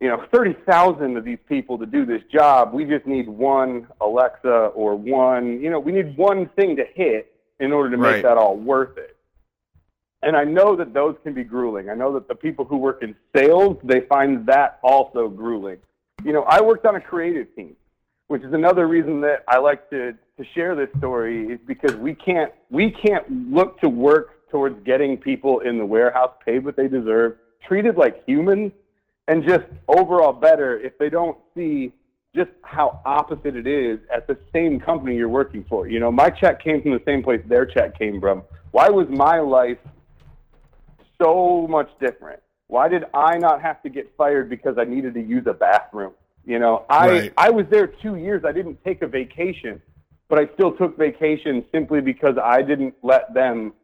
you know, thirty thousand of these people to do this job, we just need one Alexa or one, you know, we need one thing to hit in order to make Right. that all worth it. And I know that those can be grueling. I know that the people who work in sales, they find that also grueling. You know, I worked on a creative team, which is another reason that I like to, to share this story is because we can't we can't look to work towards getting people in the warehouse paid what they deserve, treated like humans, and just overall better if they don't see just how opposite it is at the same company you're working for. You know, my check came from the same place their check came from. Why was my life so much different? Why did I not have to get fired because I needed to use a bathroom? You know, I Right. I was there 2 years. I didn't take a vacation, but I still took vacation simply because I didn't let them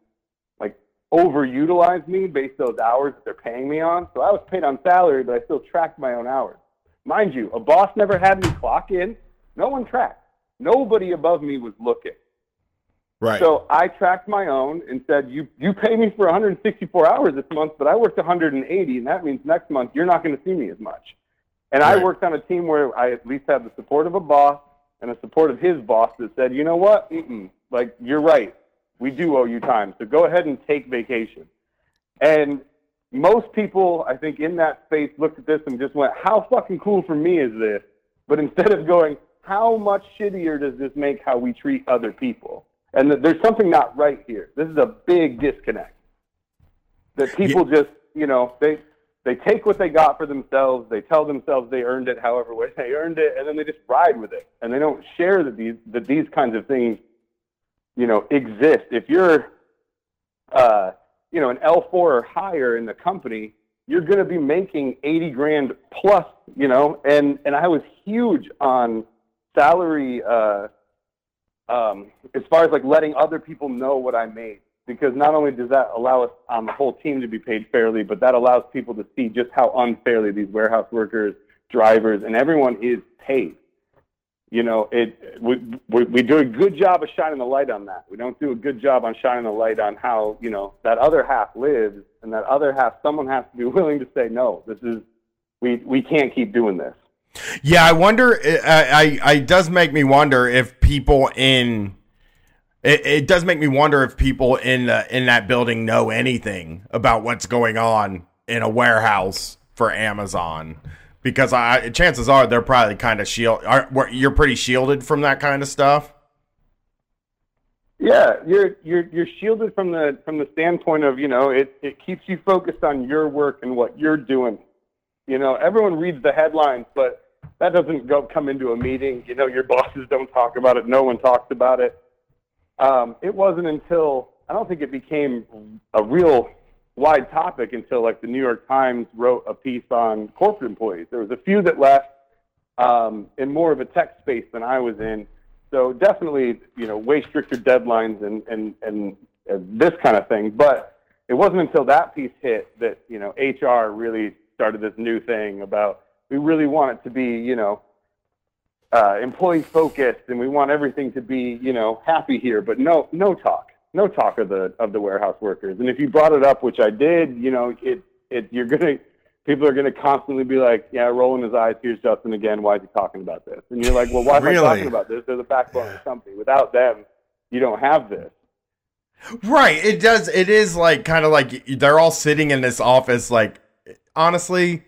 like overutilize me based on those hours that they're paying me on. So I was paid on salary, but I still tracked my own hours. Mind you, a boss never had me clock in. No one tracked. Nobody above me was looking. Right. So I tracked my own and said, "You you pay me for 164 hours this month, but I worked 180, and that means next month you're not going to see me as much." And I worked on a team where I at least had the support of a boss and the support of his boss that said, "You know what? Mm-mm. Like you're right. We do owe you time, so go ahead and take vacation." And most people, I think, in that space looked at this and just went, "How fucking cool for me is this?" But instead of going, "How much shittier does this make how we treat other people?" And that there's something not right here. This is a big disconnect. That people just, you know, they they take what they got for themselves. They tell themselves they earned it, however way they earned it, and then they just ride with it. And they don't share that these that these kinds of things, you know, exist. If you're, uh, you know, an L four or higher in the company, you're going to be making eighty grand plus. You know, and and I was huge on salary. Uh, um, as far as like letting other people know what I made, because not only does that allow us on the whole team to be paid fairly, but that allows people to see just how unfairly these warehouse workers, drivers, and everyone is paid. You know, it we, we we do a good job of shining the light on that. We don't do a good job on shining the light on how you know that other half lives, and that other half someone has to be [LAUGHS] willing to say no. This is we we can't keep doing this. Yeah, I wonder. It, I, I, does make me wonder if people in. It, it does make me wonder if people in the, in that building know anything about what's going on in a warehouse for Amazon, because I chances are they're probably kind of shield. Are, you're pretty shielded from that kind of stuff. Yeah, you're you're you're shielded from the from the standpoint of you know it it keeps you focused on your work and what you're doing. You know, everyone reads the headlines, but that doesn't go come into a meeting. You know, your bosses don't talk about it. No one talks about it. Um, it wasn't until I don't think it became a real wide topic until like the New York Times wrote a piece on corporate employees. There was a few that left um, in more of a tech space than I was in. So definitely, you know, way stricter deadlines and and and uh, this kind of thing. But it wasn't until that piece hit that you know HR really started this new thing about we really want it to be you know uh, employee focused and we want everything to be you know happy here, but no no talk. No talk of the of the warehouse workers. And if you brought it up, which I did, you know, it it you're gonna people are gonna constantly be like, yeah, rolling his eyes. Here's Justin again. Why is he talking about this? And you're like, well, why am Really? I talking about this? They're the backbone of the company. Without them, you don't have this. Right. It does. It is like kind of like they're all sitting in this office, like honestly,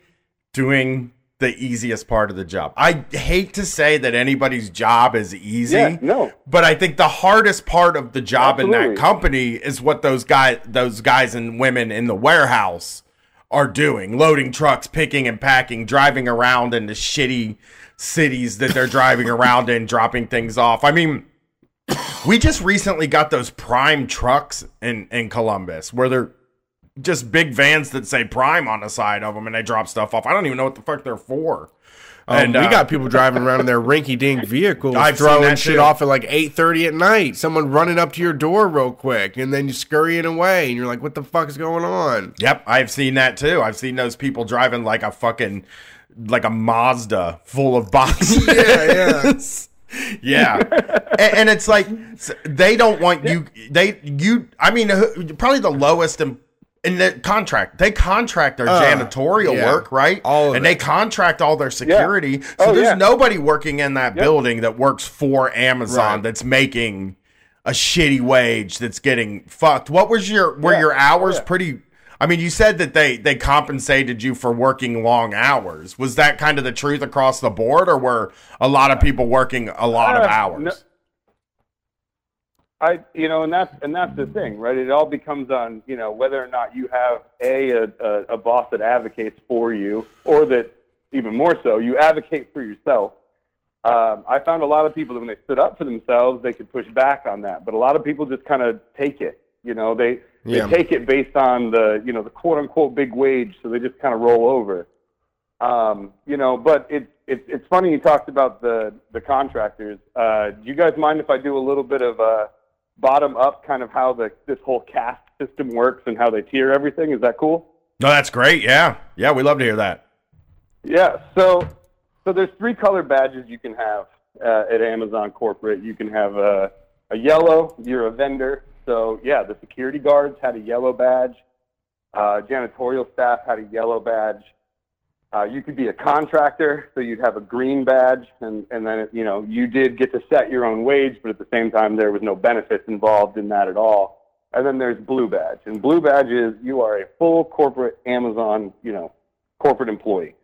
doing the easiest part of the job. I hate to say that anybody's job is easy. Yeah, no. But I think the hardest part of the job in that company is what those guys, those guys and women in the warehouse are doing: loading trucks, picking and packing, driving around in the shitty cities that they're driving [LAUGHS] around in, dropping things off. I mean. We just recently got those prime trucks in in Columbus where they're just big vans that say prime on the side of them and they drop stuff off. I don't even know what the fuck they're for. and And, we uh, got people driving around in their rinky-dink [LAUGHS] vehicles, I've throwing that shit too. off at like eight thirty at night. Someone running up to your door real quick, and then you scurrying away, and you're like, "What the fuck is going on?" Yep, I've seen that too. I've seen those people driving like a fucking like a Mazda full of boxes. [LAUGHS] Yeah, yeah. [LAUGHS] and, and it's like they don't want you. They you. I mean, probably the lowest in, in the contract. They contract their Uh, janitorial yeah. work, right? All of and it. they contract all their security. So Oh, there's yeah. nobody working in that building that works for Amazon Right. that's making a shitty wage that's getting fucked. What was your were Yeah. your hours Yeah. pretty I mean, you said that they they compensated you for working long hours. Was that kind of the truth across the board or were a lot of people working a lot of Uh, hours? no- I, you know, and that's and that's the thing, right? It all becomes on, you know, whether or not you have a a, a, boss that advocates for you, or that even more so, you advocate for yourself. Um, I found a lot of people that when they stood up for themselves, they could push back on that, but a lot of people just kind of take it. You know, they Yeah. they take it based on the you know the quote unquote big wage, so they just kind of roll over. Um, you know, but it's it's it's funny you talked about the the contractors. Uh, do you guys mind if I do a little bit of uh, bottom up, kind of how the this whole caste system works and how they tier everything? Is that cool? No, that's great. Yeah. Yeah, we love to hear that. Yeah. So so there's three color badges you can have uh, at Amazon corporate. You can have a a yellow. You're a vendor. So yeah, the security guards had a yellow badge. Uh, janitorial staff had a yellow badge. Uh, you could be a contractor, so you'd have a green badge, and, and then you know you did get to set your own wage, but at the same time there was no benefits involved in that at all. And then there's blue badge, and blue badge is you are a full corporate Amazon, you know, corporate employee.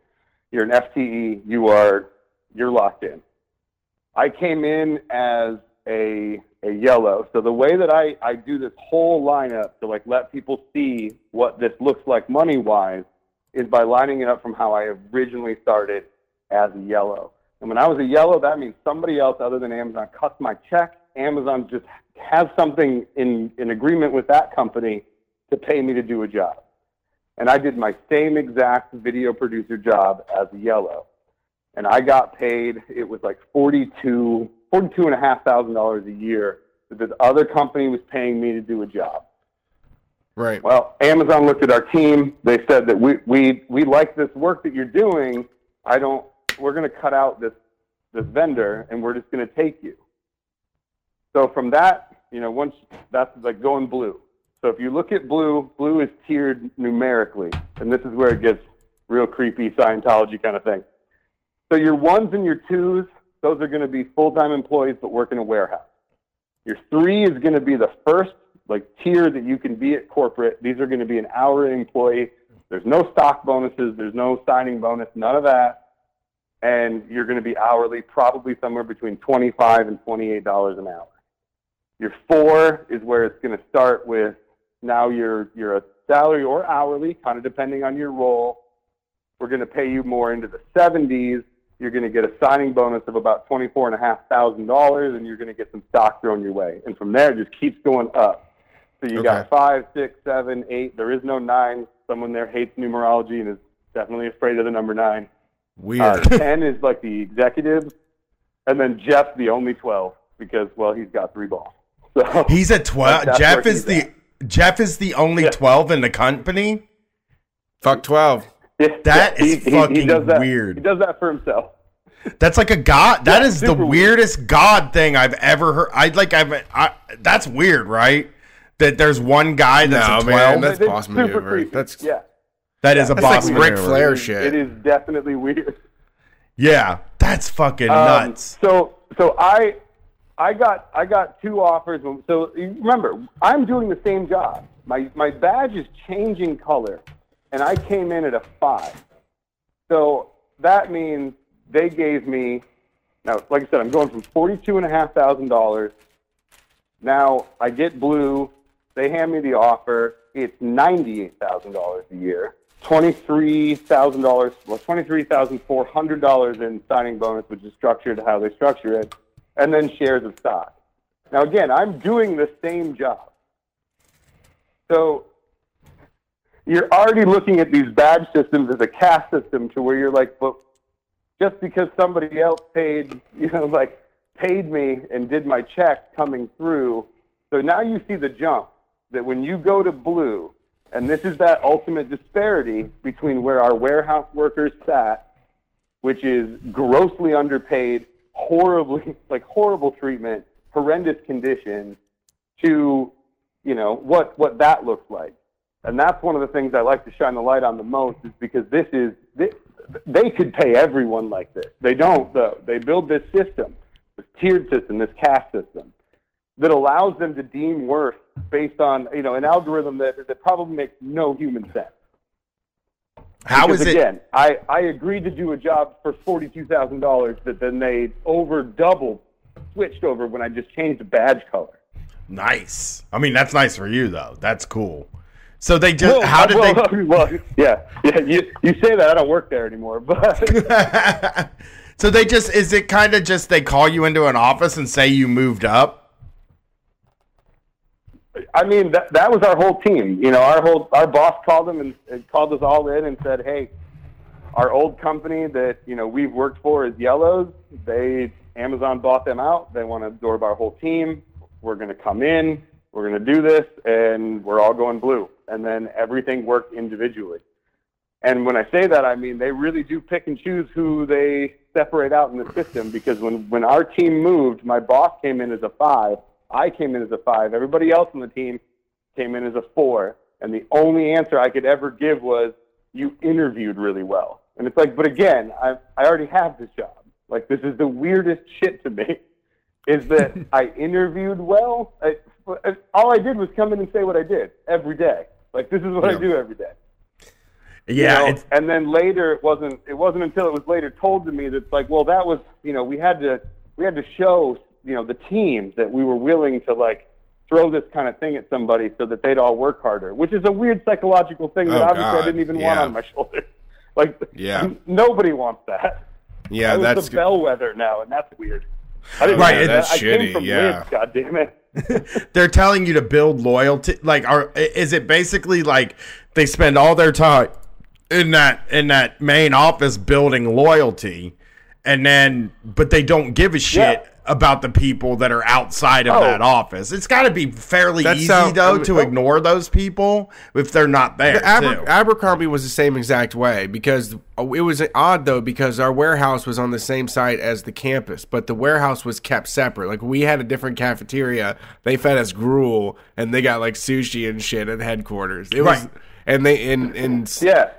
You're an FTE. You are you're locked in. I came in as a a yellow. So the way that I, I do this whole lineup to like let people see what this looks like money wise is by lining it up from how I originally started as a yellow. And when I was a yellow, that means somebody else other than Amazon cuts my check. Amazon just has something in, in agreement with that company to pay me to do a job. And I did my same exact video producer job as a yellow. And I got paid, it was like 42, 42 and a half thousand dollars a year that this other company was paying me to do a job. Right. Well, Amazon looked at our team. They said that we we we like this work that you're doing. I don't. We're going to cut out this this vendor, and we're just going to take you. So from that, you know, once that's like going blue. So if you look at blue, blue is tiered numerically, and this is where it gets real creepy Scientology kind of thing. So your ones and your twos, those are going to be full-time employees but work in a warehouse. Your three is going to be the first like tier that you can be at corporate. These are going to be an hourly employee. There's no stock bonuses. There's no signing bonus. None of that. And you're going to be hourly, probably somewhere between twenty-five and twenty-eight dollars an hour. Your four is where it's going to start with. Now you're you're a salary or hourly, kind of depending on your role. We're going to pay you more into the 70s. You're going to get a signing bonus of about twenty-four and a half thousand dollars, and you're going to get some stock thrown your way. And from there, it just keeps going up. So you Okay. got five, six, seven, eight. There is no nine. Someone there hates numerology and is definitely afraid of the number nine. Weird. Uh, Ten is like the executive, and then Jeff's the only twelve because well, he's got three balls. [LAUGHS] So He's a 12. Jeff is he's the Jeff is the only Yeah. 12 in the company. Fuck twelve. Yeah, That is fucking does that, weird. He does that for himself. That's like a god. That Yeah, is the super weird. weirdest god thing I've ever heard. I like I've I, that's weird, right? That there's one guy that's No, a man, that's It's boss super maneuver. creepy. That's- yeah. that is a That's boss like Ric. Flair shit. It is definitely weird. Yeah, that's fucking Um, nuts. So so I I got I got two offers. So remember, I'm doing the same job. My my badge is changing color, and I came in at a five. So that means they gave me now, like I said, I'm going from forty two and a half thousand dollars. Now I get blue. They hand me the offer. It's ninety eight thousand dollars a year. Twenty-three thousand dollars, well, twenty-three thousand four hundred dollars in signing bonus, which is structured how they structure it, and then shares of stock. Now, again, I'm doing the same job, so you're already looking at these badge systems as a caste system, to where you're like, but just because somebody else paid, [LAUGHS] you know, like paid me and did my check coming through, so now you see the jump that when you go to blue and this is that ultimate disparity between where our warehouse workers sat, which is grossly underpaid, horribly, [LAUGHS] like horrible treatment, horrendous conditions, to, you know, what, what that looks like. And that's one of the things I like to shine the light on the most is because this is, this, they could pay everyone like this. They don't, though. They build this system, this tiered system, this caste system that allows them to deem worth based on you know an algorithm that that probably makes no human sense. How because is it? again, I I agreed to do a job for forty two thousand dollars that then they over doubled switched over when I just changed the badge color. Nice. I mean, that's nice for you though. That's cool. So they just Well, how did well, they? [LAUGHS] Well, yeah, yeah. You you say that I don't work there anymore, but [LAUGHS] so they just is it kind of just they call you into an office and say you moved up? I mean, that, that was our whole team. You know, our whole our boss called them and, and called us all in and said, "Hey, our old company that you know we've worked for is Yellows. They Amazon bought them out. They want to absorb our whole team. We're going to come in. We're going to do this, and we're all going blue. And then everything worked individually. And when I say that, I mean they really do pick and choose who they separate out in the system. Because when when our team moved, my boss came in as a five. I came in as a five. Everybody else on the team came in as a four. And the only answer I could ever give was, "You interviewed really well." And it's like, but again, I I already have this job. Like this is the weirdest shit to me, [LAUGHS] is that [LAUGHS] I interviewed well. I, all I did was come in and say what I did every day. Like this is what I do every day. You Yeah, know, it's, and then later it wasn't it wasn't until it was later told to me that it's like well that was you know we had to we had to show you know the team that we were willing to like throw this kind of thing at somebody so that they'd all work harder which is a weird psychological thing that Oh, obviously God, I didn't even want on my [LAUGHS] shoulders like Yeah. nobody wants that Yeah, that's the bellwether now and that's weird I didn't Right, that. that's shitty, yeah. Lids, God damn it [LAUGHS] they're telling you to build loyalty. Like, are is it basically like they spend all their time in that in that main office building loyalty, and then but they don't give a shit Yeah. About the people that are outside of Oh. that office. It's got to be fairly That's easy how- though I mean- to oh. ignore those people if they're not there. The Aber- too. Abercrombie was the same exact way because uh, it was odd though because our warehouse was on the same site as the campus, but the warehouse was kept separate. Like we had a different cafeteria. They fed us gruel and they got like sushi and shit at headquarters. It was Right. and they and and yeah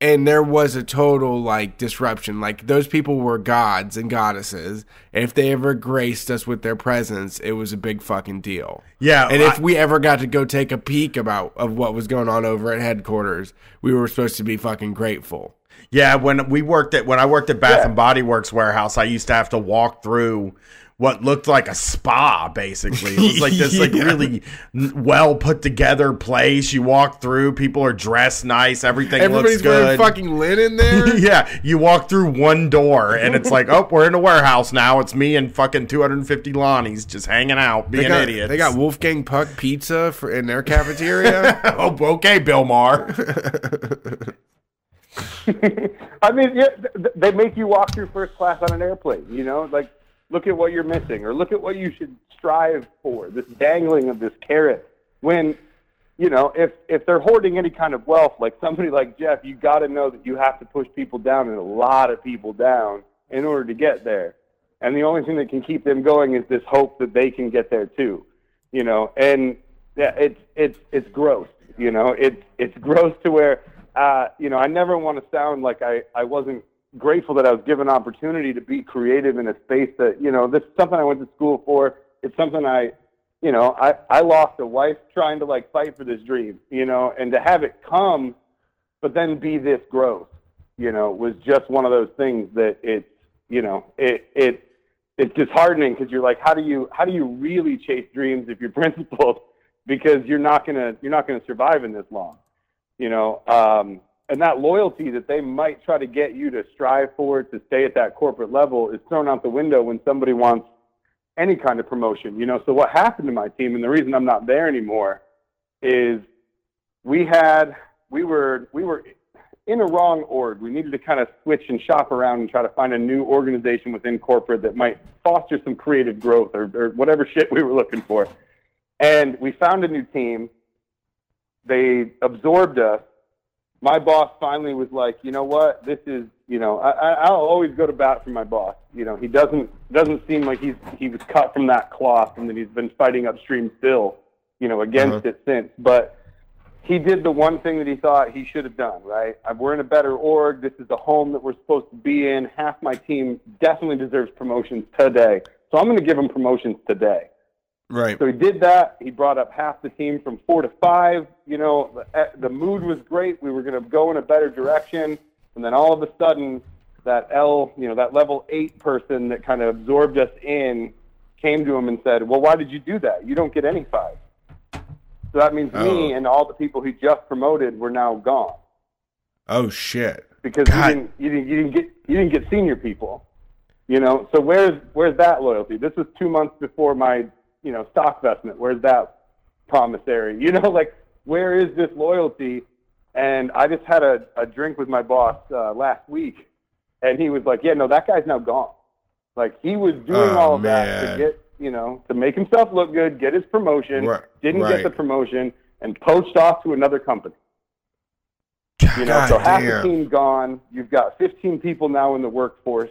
and there was a total like disruption. Like those people were gods and goddesses. And if they ever graced us with their presence, it was a big fucking deal. Yeah, And if we ever got to go take a peek about of what was going on over at headquarters, we were supposed to be fucking grateful. Yeah, when we worked at when I worked at Bath Yeah. and Body Works warehouse, I used to have to walk through what looked like a spa. Basically, it was like [LAUGHS] this like really well put together place. You walk through, people are dressed nice, everything Everybody's looks good. wearing fucking linen there. [LAUGHS] yeah, you walk through one door and it's like, oh, we're in a warehouse now. It's me and fucking 250 Lonnies just hanging out, being They got, idiots. they got Wolfgang Puck pizza for in their cafeteria. [LAUGHS] oh, okay, Bill Maher. I mean, yeah, th- th- they make you walk through first class on an airplane. You know, like look at what you're missing, or look at what you should strive for. This dangling of this carrot. When you know, if if they're hoarding any kind of wealth, like somebody like Jeff, you got to know that you have to push people down and a lot of people down in order to get there. And the only thing that can keep them going is this hope that they can get there too. You know, and yeah, it's it's it's gross. You know, it's it's [LAUGHS] gross to where uh, you know I never want to sound like I I wasn't grateful that I was given opportunity to be creative in a space that you know this is something I went to school for. It's something I you know I I lost a wife trying to like fight for this dream. You know, and to have it come, but then be this growth. You know, was just one of those things that it's you know it it it's disheartening because you're like, how do you how do you really chase dreams if you're [LAUGHS] principled? Because you're not gonna you're not gonna survive in this long, you know. Um, and that loyalty that they might try to get you to strive for to stay at that corporate level is thrown out the window when somebody wants any kind of promotion, you know. So what happened to my team, and the reason I'm not there anymore, is we had we were we were in a wrong org. We needed to kind of switch and shop around and try to find a new organization within corporate that might foster some creative growth or, or whatever [LAUGHS] shit we were looking for. And we found a new team. They absorbed us. My boss finally was like, you know what? This is, you know, I, I'll always go to bat for my boss. You know, he doesn't doesn't seem like he's he was cut from that cloth and that he's been fighting upstream still, you know, against uh-huh. it since. But he did the one thing that he thought he should have done, right? We're in a better org. This is the home that we're supposed to be in. Half my team definitely deserves promotions today. So I'm going to give him promotions today. Right. So he did that. He brought up half the team from four to five. You know, the, eh, the mood was great. We were going to go in a better direction. And then all of a sudden, that L, you know, that level eight person that kind of absorbed us in came to him and said, Well, why did you do that? You don't get any five. So that means oh. me and all the people he just promoted were now gone. Oh shit! Because you didn't, you didn't, you didn't get, you didn't get senior people. You know, so where's where's that loyalty? This was two months before my, you know, stock vestment. Where's that promissory? [LAUGHS] You know, like where is this loyalty? And I just had a, a drink with my boss uh, last week, and he was like, "Yeah, no, that guy's now gone. Like he was doing oh, all of man. that to get you know, to make himself look good, get his promotion, right. didn't right. get the promotion, and poached off to another company. God you know, so half damn. the team gone. You've got 15 people now in the workforce,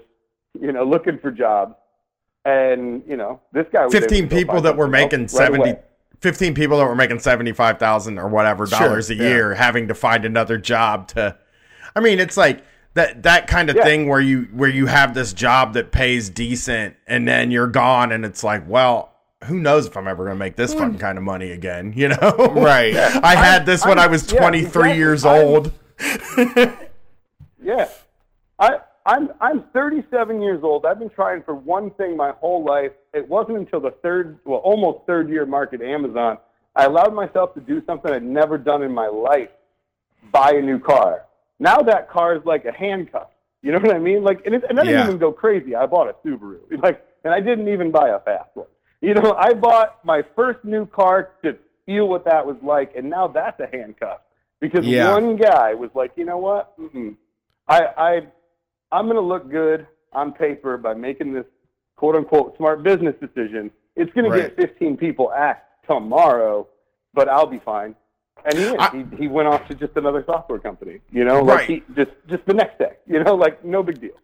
you know, looking for jobs. And, you know, this guy 15 people that were making right 70 away. 15 people that were making 75,000 or whatever dollars sure, a year yeah. having to find another job to I mean, it's like that that kind of yeah. thing where you where you have this job that pays decent and then you're gone and it's like well who knows if I'm ever going to make this mm. fucking kind of money again, you know? [LAUGHS] Right. Yeah. I had this I'm, when I was 23 yeah, exactly. years old. [LAUGHS] yeah. I I'm I'm 37 years old. I've been trying for one thing my whole life. It wasn't until the third, well, almost third year mark at Amazon, I allowed myself to do something I'd never done in my life: buy a new car. Now that car is like a handcuff. You know what I mean? Like, and, it, and I didn't yeah. even go crazy. I bought a Subaru. [LAUGHS] Like, and I didn't even buy a fast one. You know, I bought my first new car to feel what that was like, and now that's a handcuff because yeah. one guy was like, you know what? Mm-mm. I, I, I'm going to look good on paper by making this quote unquote smart business decision. It's going right. to get 15 people asked tomorrow, but I'll be fine. And he, I, he he went off to just another software company. You know, like right. he just just the next day. You know, like no big deal.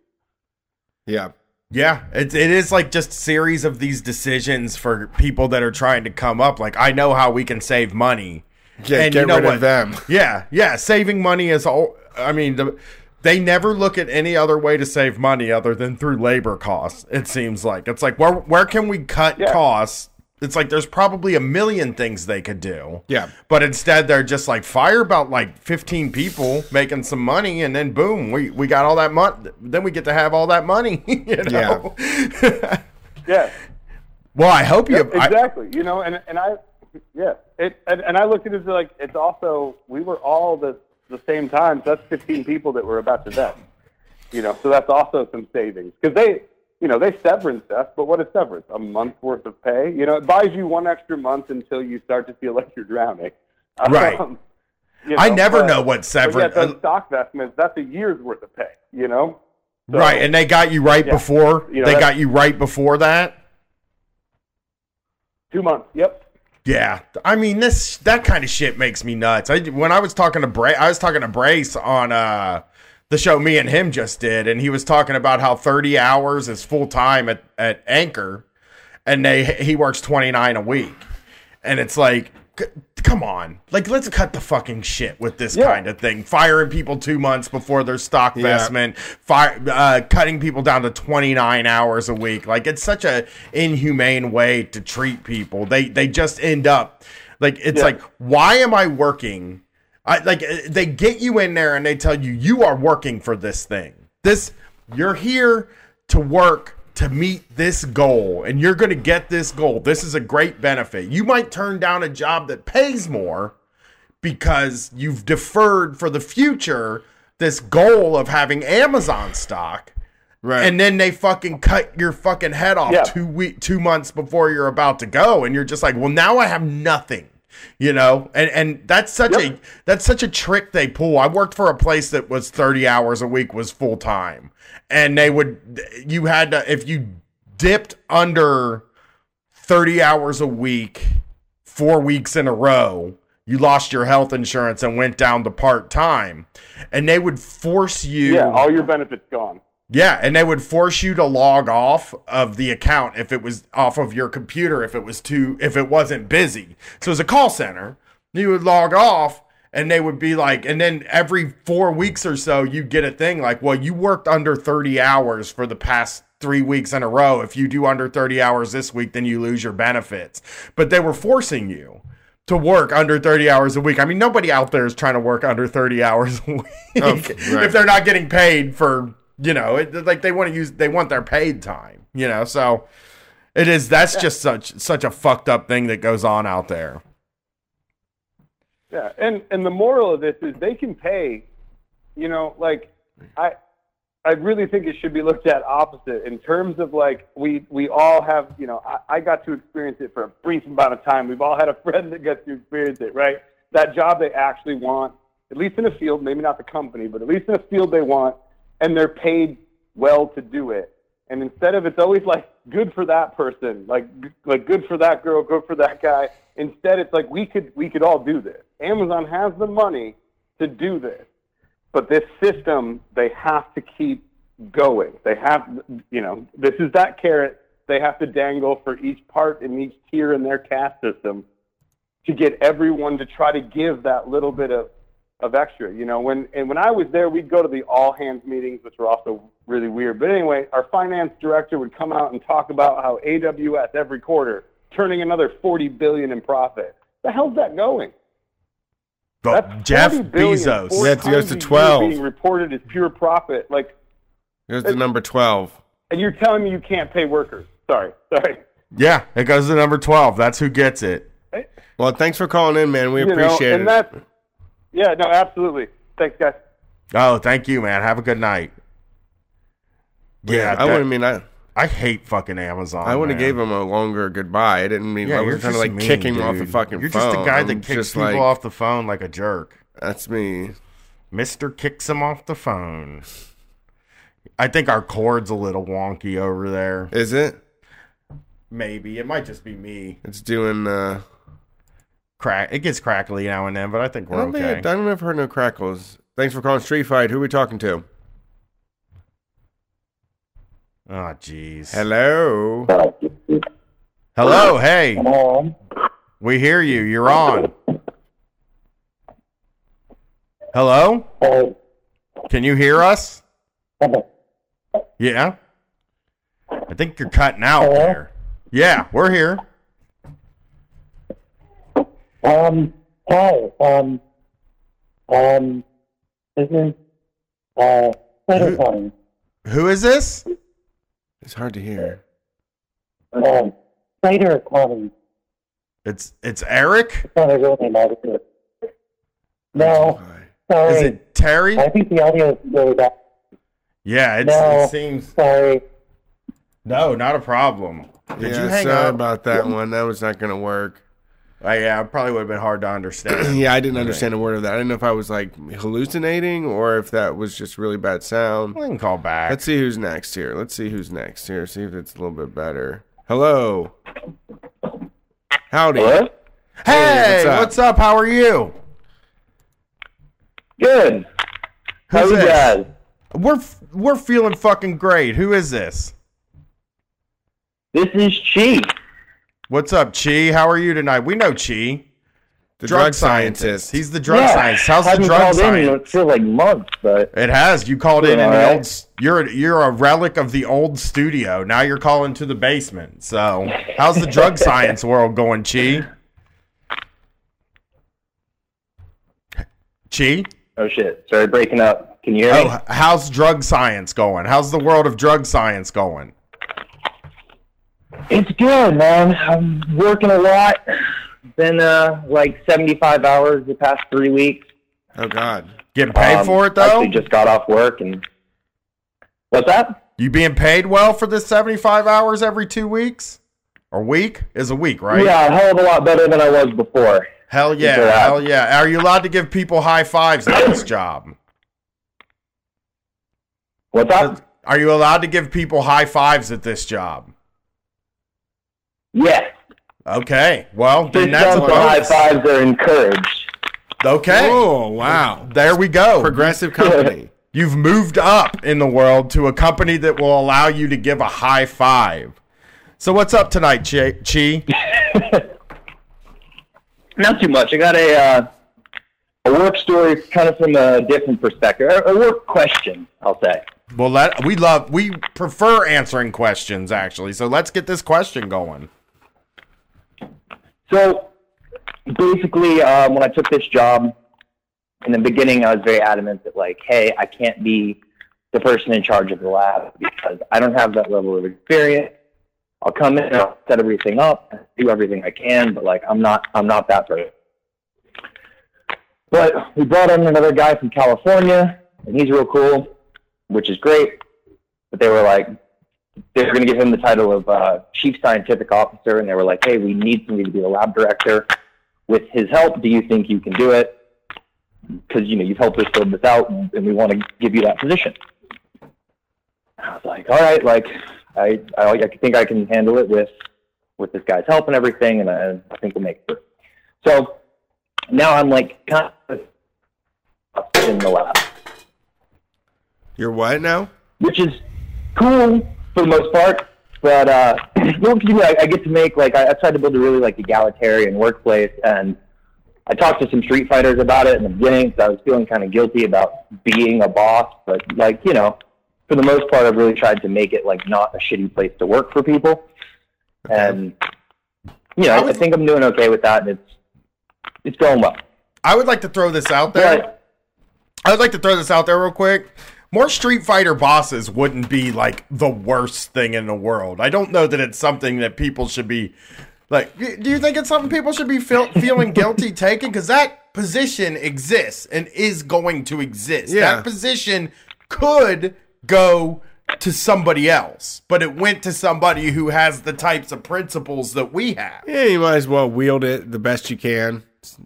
Yeah. Yeah, it, it is like just series of these decisions for people that are trying to come up. Like, I know how we can save money. Yeah, and get you know rid what? of them. Yeah, yeah. Saving money is all. I mean, the, they never look at any other way to save money other than through labor costs. It seems like it's like where where can we cut yeah. costs it's like there's probably a million things they could do. Yeah. But instead they're just like fire about like 15 people making some money and then boom, we, we got all that money. Then we get to have all that money, [LAUGHS] you know? Yeah. [LAUGHS] yeah. Well, I hope you yep, exactly. I, you know, and and I yeah, it and, and I looked at it as like it's also we were all the the same time. So that's 15 people that were about to death. You know, so that's also some savings because they you know, they severance us, but what is severance? A month's worth of pay? You know, it buys you one extra month until you start to feel [LAUGHS] like you're drowning. Right. Um, you know, I never but, know what severance. Yeah, stock vestments, that's a year's worth of pay, you know? So, right, and they got you right yeah. before, you know, they got you right before that? Two months, yep. Yeah, I mean this that kind of shit makes me nuts. I when I was talking to Bray, I was talking to Brace on uh the show me and him just did, and he was talking about how 30 hours is full time at, at Anchor, and they he works 29 a week, and it's like c- come on. Like, let's cut the fucking shit with this Yeah. kind of thing. Firing people two months before their stock Yeah. vestment, fire, uh, cutting people down to 29 hours a week. Like, it's such a inhumane way to treat people. They, they just end up like, it's Yeah. like, why am I working? I like, uh, they get you in there and they tell you, you are working for this thing. This, you're here to work to meet this goal and you're going to get this goal. This is a great benefit. You might turn down a job that pays more because you've deferred for the future this goal of having Amazon stock. Right. And then they fucking cut your fucking head off Yeah. two week, two months before you're about to go, and you're just like, well, now I have nothing, you know. And and that's such Yep. a that's such a trick they pull. I worked for a place that was 30 hours a week was full time, and they would you had to if you dipped under 30 hours a week, four weeks in a row, you lost your health insurance and went down to part time, and they would force you. Yeah, all your benefits gone. Yeah, and they would force you to log off of the account if it was off of your computer if it was too if it wasn't busy. So as a call center, you would log off and they would be like and then every 4 weeks or so you'd get a thing like, "Well, you worked under 30 hours for the past 3 weeks in a row. If you do under 30 hours this week, then you lose your benefits." But they were forcing you to work under 30 hours a week. I mean, nobody out there is trying to work under 30 hours a [LAUGHS] week Oh, right. if they're not getting paid for, you know, it, like they want to use they want their paid time, you know. So it is that's just such such a fucked up thing that goes on out there. Yeah, and and the moral of this is they can pay. You know, like I, I really think it should be looked at opposite in terms of like we we all have. You know, I, I got to experience it for a brief amount of time. We've all had a [LAUGHS] friend that gets to experience it, right? That job they actually want, at least in a field, maybe not the company, but at least in a field they want, and they're paid well to do it. And instead of it's always like good for that person, like like good for that girl, good for that guy. Instead, it's like we could we could all do this. Amazon has the money to do this, but this system they have to keep going. They have you know this is that carrot they have to dangle for each part in each tier in their caste system to get everyone to try to give that little bit of of extra. You know, when and when I was there, we'd go to the all hands meetings, which were also really weird. But anyway, our finance director would come out and talk about how AWS every quarter turning another forty billion in profit. The hell's that going? But That's Jeff Bezos. four Yeah, it goes to 12. being reported as pure profit. Like, Here's the number 12. and you're telling me you can't pay workers? Sorry, sorry. Yeah, it goes to number 12. That's who gets it. Well, thanks for calling in, man. We You know, appreciate and it. That's yeah, no, absolutely. Thanks, guys. Oh, thank you, man. Have a good night. Yeah, I that- wouldn't mean I. I hate fucking Amazon. I would have man. gave him a longer goodbye. I didn't mean Yeah, I you're was trying to like mean, kick him off the fucking You're phone. just the guy I'm that kicks just people like, off the phone like a jerk. That's me. Mister kicks him off the phone. I think our cord's a little wonky over there. Is it? Maybe it might just be me. It's doing. uh Crack. It gets crackly now and then, but I think we're don't think okay. I, I don't ever heard no crackles. Thanks for calling Street Fight. Who are we talking to? Oh, jeez. Hello. Hello. Hey, Um, we hear you. You're on. Hello. uh, Can you hear us? Yeah. I think you're cutting out Hello? there. Yeah, we're here. Um, hi, um, um, this is, uh, Peter calling. Who is this? It's hard to hear. Um, Peter calling. It's it's Eric. It's not a real name, obviously. No, Hi. sorry. Is it Terry? I think the audio is really bad. Yeah, it's, No. it seems. Sorry. No, not a problem. Did yeah, you hang sorry up? about that one. That was not going to work. Oh, yeah, it probably would have been hard to understand. [CLEARS THROAT] yeah, I didn't understand a word of that. I didn't know if I was like hallucinating or if that was just really bad sound. we can call back. Let's see who's next here. Let's see who's next here. See if it's a little bit better. Hello. Howdy. Hello? hey, what's up? what's up? How are you? Good. How Who's you this? We're f- we're feeling fucking great. Who is this? This is Chi. What's up, Chi? How are you tonight? We know Chi. The drug, scientist. He's the drug yeah. scientist. How's the Haven't drug science? it feels like months, but It has. You called in in the right. old. You're you're a relic of the old studio. Now you're calling to the basement. So how's the drug [LAUGHS] science world going, Chi? Chi? Oh shit! Sorry, breaking up. Can you hear me? Oh, how's drug science going? How's the world of drug science going? It's good, man. I'm working a lot. Been uh like 75 hours the past three weeks. Oh God. Getting paid Um, for it though? Actually, just got off work and what's that? you being paid well for this 75 hours every two weeks? A week is a week, right? Yeah, a hell of a lot better than I was before. Hell yeah, Consider that. hell yeah. Are you allowed to give people high fives at this [COUGHS] job? What's that? Are you allowed to give people high fives at this job? Yes. Okay. Well, then Fist that's a bumps and high fives are encouraged. Okay. Oh wow. There we go. Progressive company. [LAUGHS] You've moved up in the world to a company that will allow you to give a high five. So what's up tonight, Chi? Chi? [LAUGHS] Not too much. I got a uh, a work story, kind of from a different perspective. A a work question, I'll say. Well, let we love we prefer answering questions actually. So let's get this question going. So basically, um, when I took this job, in the beginning, I was very adamant that, like, hey, I can't be the person in charge of the lab because I don't have that level of experience. I'll come in, and I'll set everything up, and do everything I can, but like, I'm not, I'm not that person. But we brought in another guy from California, and he's real cool, which is great. But they were like, they were going to give him the title of uh, chief scientific officer, and they were like, "Hey, we need somebody to be the lab director. With his help, do you think you can do it? Because you know you've helped us build this out, and, and we want to give you that position." I was like, "All right, like I, I, I think I can handle it with with this guy's help and everything, and I, I think we'll make it through." So now I'm like kind of in the lab You're what now? which is cool for the most part. But uh, you know, 'cause, you know, I, I get to make like I, I tried to build a really like egalitarian workplace, and I talked to some street fighters about it in the beginning. So I was feeling kind of guilty about being a boss, but like you know, for the most part, I've really tried to make it like not a shitty place to work for people, and you know, I I, would- I think I'm doing okay with that, and it's it's going well. I would like to throw this out there. But I would like to throw this out there real quick. More Street Fighter bosses wouldn't be like the worst thing in the world. I don't know that it's something that people should be like. Do you think it's something people should be feel, feeling [LAUGHS] guilty taking? Because that position exists and is going to exist. Yeah. That position could go to somebody else, but it went to somebody who has the types of principles that we have. Yeah, you might as well wield it the best you can.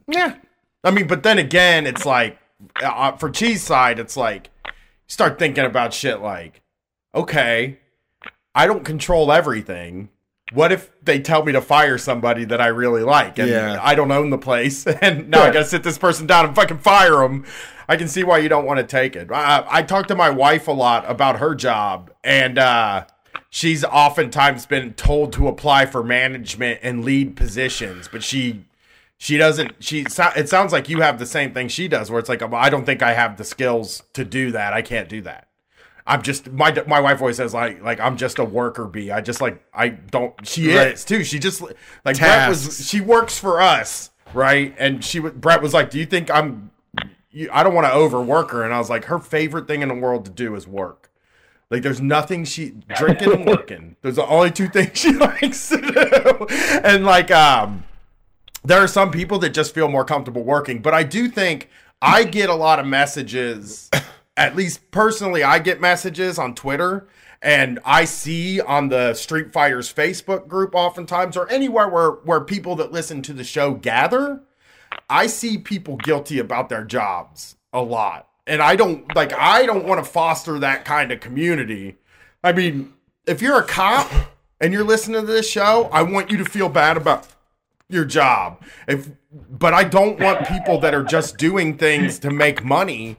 Yeah. I mean, but then again, it's like uh, for Chi's side, it's like start thinking about shit like, okay, I don't control everything. What if they tell me to fire somebody that I really like and Yeah. I don't own the place [LAUGHS] and now I gotta sit this person down and fucking fire them? I can see why you don't want to take it. I, I talk to my wife a lot about her job and uh, she's oftentimes been told to apply for management and lead positions, but she she doesn't she it sounds like you have the same thing she does where it's like i don't think i have the skills to do that. I can't do that. I'm just my my wife always says like like i'm just a worker bee. I just like i don't she Right. is too. She just like brett was she works for us right? And she brett was like do you think i'm you, i don't want to overwork her? And i was like her favorite thing in the world to do is work. Like there's nothing she drinking and working. Those are the only two things [LAUGHS] she likes to do. And like um there are some people that just feel more comfortable working, but I do think I get a lot of messages, at least personally, I get messages on Twitter and I see on the Street Fighters Facebook group oftentimes or anywhere where, where people that listen to the show gather. I see people guilty about their jobs a lot. And I don't like I don't want to foster that kind of community. I mean, if you're a cop and you're listening to this show, I want you to feel bad about your job. If but I don't want people that are just doing things to make money.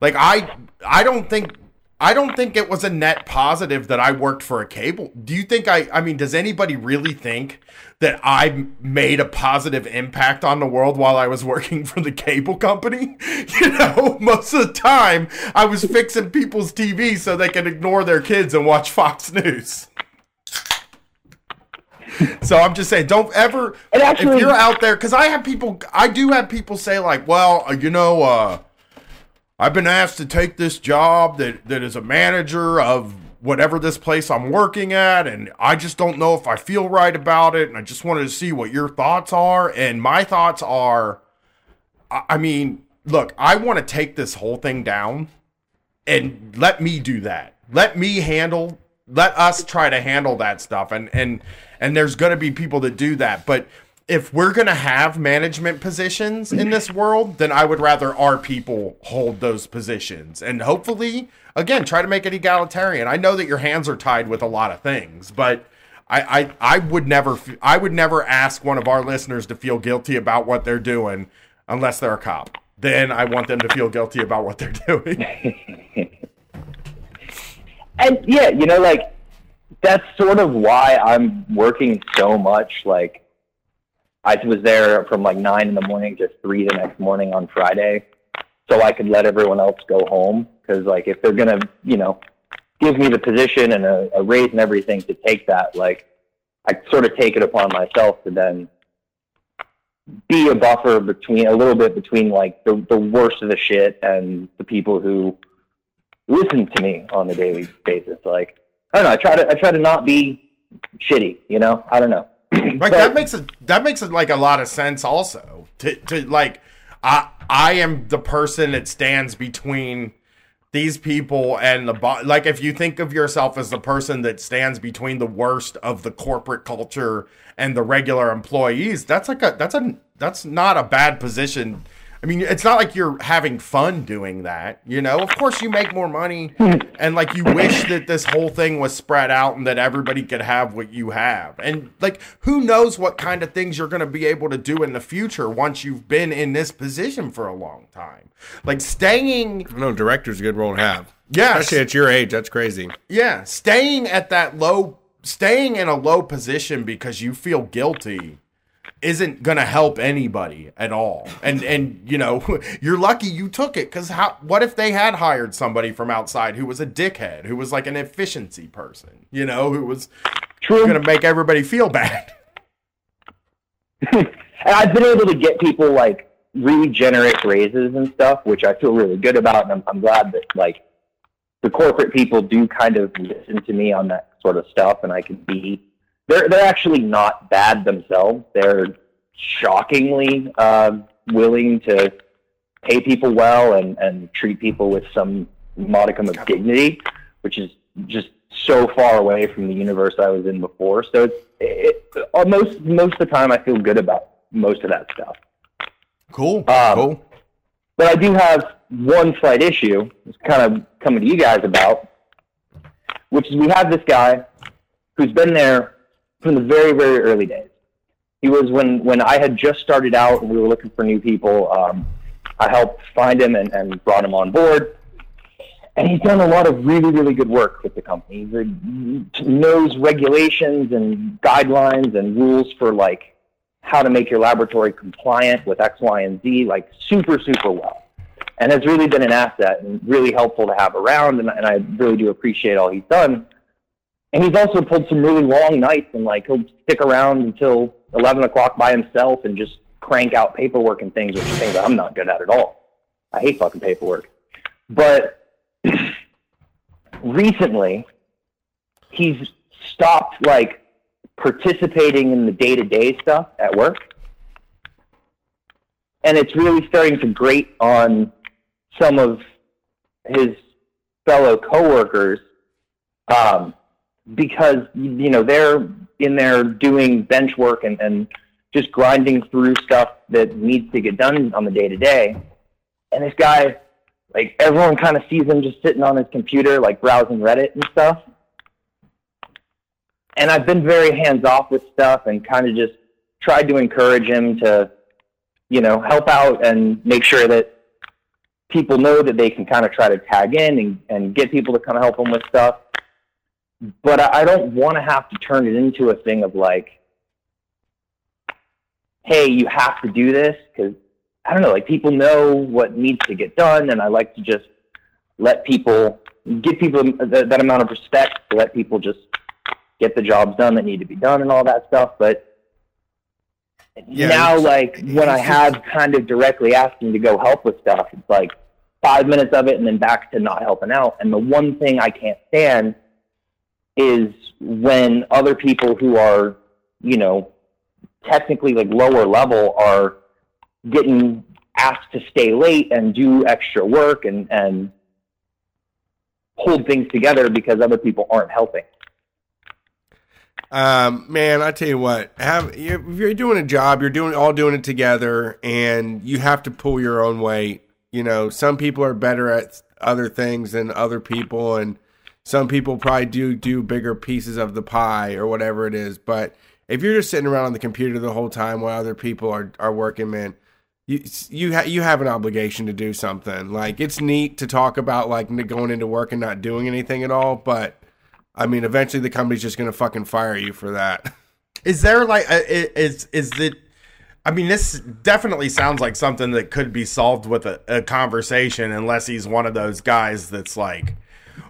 Like I I don't think I don't think it was a net positive that I worked for a cable. Do you think I I mean does anybody really think that I made a positive impact on the world while I was working [LAUGHS] for the cable company? [LAUGHS] You know, most of the time I was fixing people's TV so they could ignore their kids and watch Fox News. [LAUGHS] So I'm just saying, don't ever. Actually- if you're out there, because I have people, I do have people say like, well, uh, you know, uh, I've been asked to take this job that that is a manager of whatever this place I'm working at, and I just don't know if I feel right about it, and I just wanted to see what your thoughts are. And my thoughts are, I, I mean, look, I want to take this whole thing down and let me do that. Let me handle let us try to handle that stuff and and and there's going to be people that do that but if we're going to have management positions in this world then i would rather our people hold those positions and hopefully again try to make it egalitarian i know that your hands are tied with a lot of things but I, I, I would never i would never ask one of our listeners to feel guilty about what they're doing unless they're a cop. Then I want them to feel guilty about what they're [LAUGHS] doing. [LAUGHS] and yeah, you know, like that's sort of why I'm working so much. Like I was there from like nine in the morning to three the next morning on Friday, so I could let everyone else go home. Because like if they're gonna, you know, give me the position and a, a raise and everything to take that, like I sort of take it upon myself to then be a buffer between a little bit between like the, the worst of the shit and the people who listen to me on a daily basis. Like I don't know, I try to I try to not be shitty, you know? I don't know. [CLEARS THROAT] Like But- that makes it that makes it like a lot of sense also. To to like I I am the person that stands between these people and the bo- like if you think of yourself as the person that stands between the worst of the corporate culture and the regular employees that's like a that's a that's not a bad position i mean it's not like you're having fun doing that you know of course you make more money and like you wish that this whole thing was spread out and that everybody could have what you have and like who knows what kind of things you're going to be able to do in the future once you've been in this position for a long time like staying No, director's a good role to have. Yeah, Especially at your age. That's crazy. yeah, staying at that low, staying in a low position because you feel guilty isn't gonna help anybody at all. And and you know, [LAUGHS] you're lucky you took it because how? What if they had hired somebody from outside who was a dickhead, who was like an efficiency person, you know, who was True. gonna make everybody feel bad? [LAUGHS] and I've been able to get people like really generous raises and stuff, which I feel really good about, and I'm, I'm glad that like the corporate people do kind of listen to me on that sort of stuff, and I can be. They're they're actually not bad themselves. They're shockingly uh, willing to pay people well and and treat people with some modicum of dignity, which is just so far away from the universe I was in before. So it's it, uh, most most of the time I feel good about most of that stuff. Cool, Um, cool. But I do have one slight issue. It's kind of coming to you guys about, which is we have this guy who's been there from the very very early days. He was when when I had just started out and we were looking for new people. Um, I helped find him and, and brought him on board. And he's done a lot of really, really good work with the company. He knows regulations and guidelines and rules for like how to make your laboratory compliant with X, Y, and Z, like super, super well. And has really been an asset and really helpful to have around. And, and I really do appreciate all he's done. And he's also pulled some really long nights and like he'll stick around until 11 o'clock by himself and just crank out paperwork and things, which things I'm not good at at all. I hate fucking paperwork. But [CLEARS THROAT] recently, he's stopped like participating in the day to day stuff at work. And it's really starting to grate on some of his fellow coworkers um, because you know they're in there doing bench work and, and just grinding through stuff that needs to get done on the day to day. And this guy, like everyone kind of sees him just sitting on his computer, like browsing Reddit and stuff. And I've been very hands off with stuff and kind of just tried to encourage him to, you know, help out and make sure that people know that they can kind of try to tag in and, and get people to kind of help them with stuff. But I, I don't want to have to turn it into a thing of like, hey, you have to do this because I don't know, like people know what needs to get done, and I like to just let people give people that, that amount of respect to let people just get the jobs done that need to be done and all that stuff. But Yeah, now, like when I have kind of directly asking to go help with stuff, it's like five minutes of it and then back to not helping out. And the one thing I can't stand is when other people who are, you know, technically like lower level are getting asked to stay late and do extra work and and hold things together because other people aren't helping. Um, man, I tell you what, have if you're doing a job, you're doing all doing it together, and you have to pull your own weight. You know, some people are better at other things than other people, and some people probably do do bigger pieces of the pie or whatever it is. But if you're just sitting around on the computer the whole time while other people are are working, man, you you ha- you have an obligation to do something. Like it's neat to talk about like going into work and not doing anything at all, but I mean, eventually the company's just gonna fucking fire you for that. [LAUGHS] Is there like a- is is it? I mean, this definitely sounds like something that could be solved with a, a conversation, unless he's one of those guys that's like,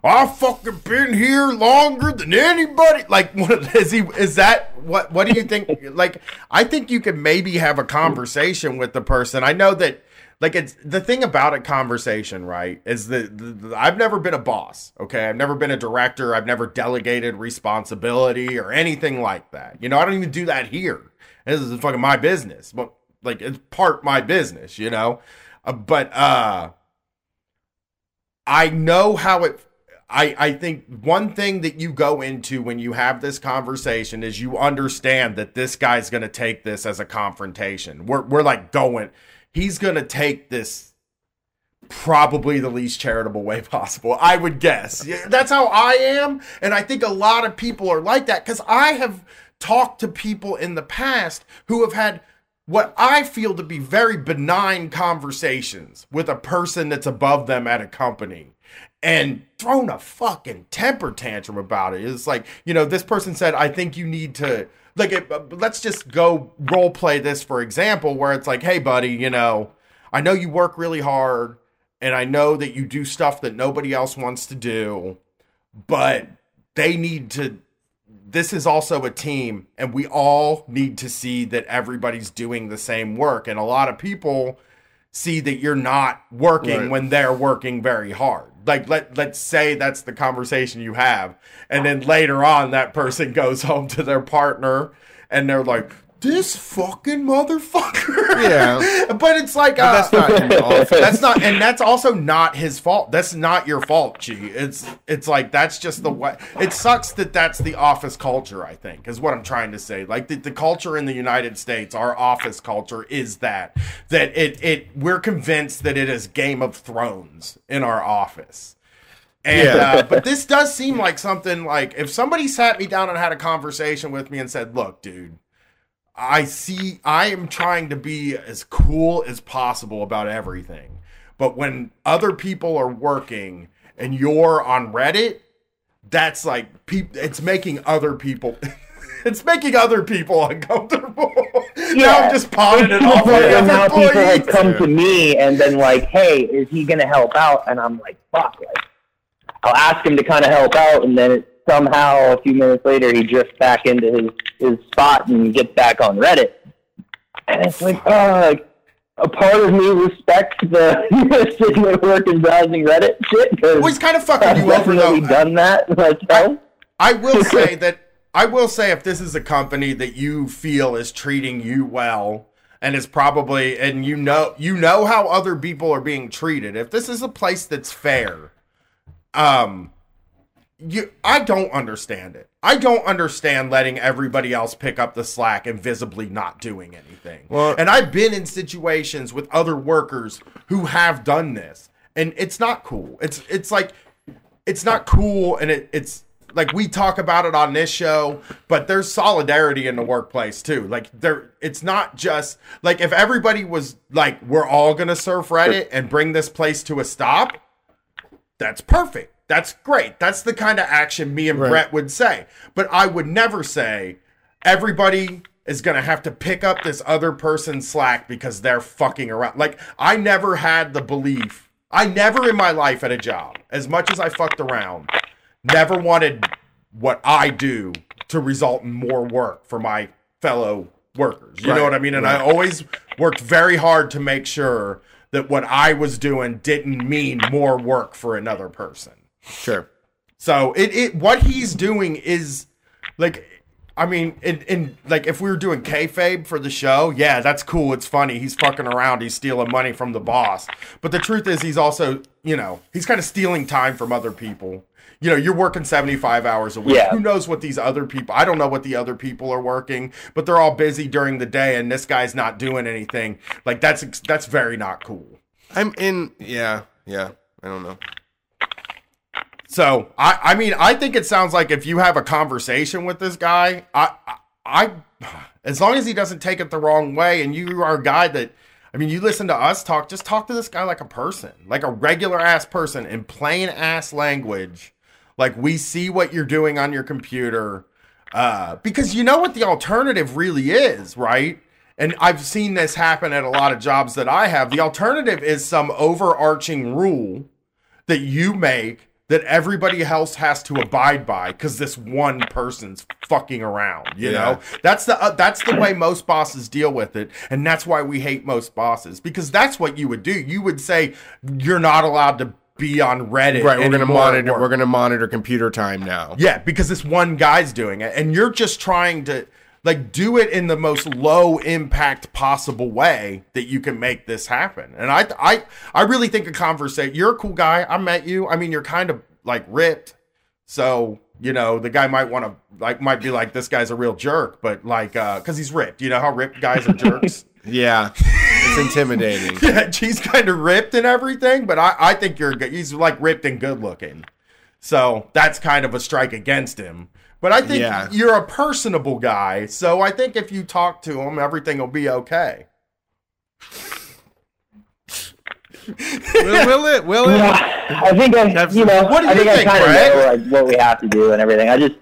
"I've fucking been here longer than anybody." Like, [LAUGHS] what is he? Is that what? What do you think? [LAUGHS] like, I think you could maybe have a conversation with the person. I know that. Like it's the thing about a conversation, right? Is that I've never been a boss. Okay, I've never been a director. I've never delegated responsibility or anything like that. You know, I don't even do that here. This is fucking my business, but like it's part my business. You know, uh, but uh, I know how it. I, I think one thing that you go into when you have this conversation is you understand that this guy's going to take this as a confrontation. We're, we're like going, he's going to take this probably the least charitable way [LAUGHS] possible, I would guess. That's how I am. And I think a lot of people are like that because I have talked to people in the past who have had what I feel to be very benign conversations with a person that's above them at a company and thrown a fucking temper tantrum about it. It's like, you know, this person said, I think you need to, like, it, let's just go role play this, for example, where it's like, hey, buddy, you know, I know you work really hard and I know that you do stuff that nobody else wants to do, but they need to. This is also a team, and we all need to see that everybody's doing the same work. And a lot of people see that you're not working Right. when they're working very hard. Like let let's say that's the conversation you have, and then later on that person [LAUGHS] goes home to their partner, and they're like, "This fucking motherfucker." Yeah. [LAUGHS] but it's like uh, that's not in the office. that's not and that's also not his fault that's not your fault g it's it's like that's just the way it sucks that that's the office culture i think is what i'm trying to say like the, the culture in the united states our office culture is that that it it we're convinced that it is game of thrones in our office and Yeah. uh, but this does seem like something like if somebody sat me down and had a conversation with me and said look dude I see I am trying to be as cool as possible about everything. But when other people are working and you're on Reddit, that's like peop- it's making other people [LAUGHS] it's making other people [LAUGHS] uncomfortable. [LAUGHS] now I'm just pawning it off and now other people employees. come to me and been like, "Hey, is he going to help out?" And I'm like, "Fuck!" Like, I'll ask him to kind of help out, and then it, somehow a few minutes later he drifts back into his his spot and gets back on Reddit. And it's like, oh, like a part of me respects the [LAUGHS] sitting at work and browsing Reddit shit Well, he's kind of fucking you over though. done that myself. I will [LAUGHS] say that I will say if this is a company that you feel is treating you well and is probably and you know you know how other people are being treated. If this is a place that's fair, um you I don't understand it. I don't understand letting everybody else pick up the slack and visibly not doing anything. Well- and I've been in situations with other workers who have done this and it's not cool. It's it's like it's not cool and it, it's like we talk about it on this show, but there's solidarity in the workplace too. Like there it's not just like if everybody was like we're all going to surf Reddit and bring this place to a stop, that's perfect. That's great. That's the kind of action me and Right. Brett would say. But I would never say everybody is going to have to pick up this other person's slack because they're fucking around. Like I never had the belief. I never in my life at a job, as much as I fucked around, never wanted what I do to result in more work for my fellow workers. You know what I mean? And I always worked very hard to make sure that what I was doing didn't mean more work for another person. Sure. So it, it what he's doing is like I mean, in, in like if we were doing kayfabe for the show, yeah, that's cool. It's funny. He's fucking around. He's stealing money from the boss. But the truth is, he's also, you know, he's kind of stealing time from other people. You know, you're working 75 hours a week. Yeah. Who knows what these other people? I don't know what the other people are working, but they're all busy during the day, and this guy's not doing anything. Like that's that's very not cool. I'm in. Yeah. Yeah. I don't know. So I, I mean, I think it sounds like if you have a conversation with this guy, I, I, as long as he doesn't take it the wrong way, and you are a guy that, I mean, you listen to us talk, just talk to this guy like a person, like a regular ass person in plain ass language. Like we see what you're doing on your computer, uh, because you know what the alternative really is, right? And I've seen this happen at a lot of jobs that I have. The alternative is some overarching rule that you make that everybody else has to abide by because this one person's fucking around. You Yeah. know, that's the uh, that's the way most bosses deal with it, and that's why we hate most bosses because that's what you would do. You would say you're not allowed to be on Reddit. Right. We're gonna monitor. We're gonna monitor computer time now. Yeah, because this one guy's doing it, and you're just trying to like do it in the most low impact possible way that you can make this happen. And I, I, I really think a conversation. You're a cool guy. I met you. I mean, you're kind of like ripped, so you know the guy might want to like might be like this guy's a real jerk, but like uh because he's ripped. You know how ripped guys are jerks. [LAUGHS] Yeah. It's intimidating. [LAUGHS] yeah, he's kind of ripped and everything, but I, I think you're good. He's like ripped and good looking. So that's kind of a strike against him. But I think Yeah. you're a personable guy. So I think if you talk to him, everything will be okay. will, will it? Will it? [LAUGHS] I think I, That's- you know, What do I you think, think, I kind of know like what we have to do and everything. I just,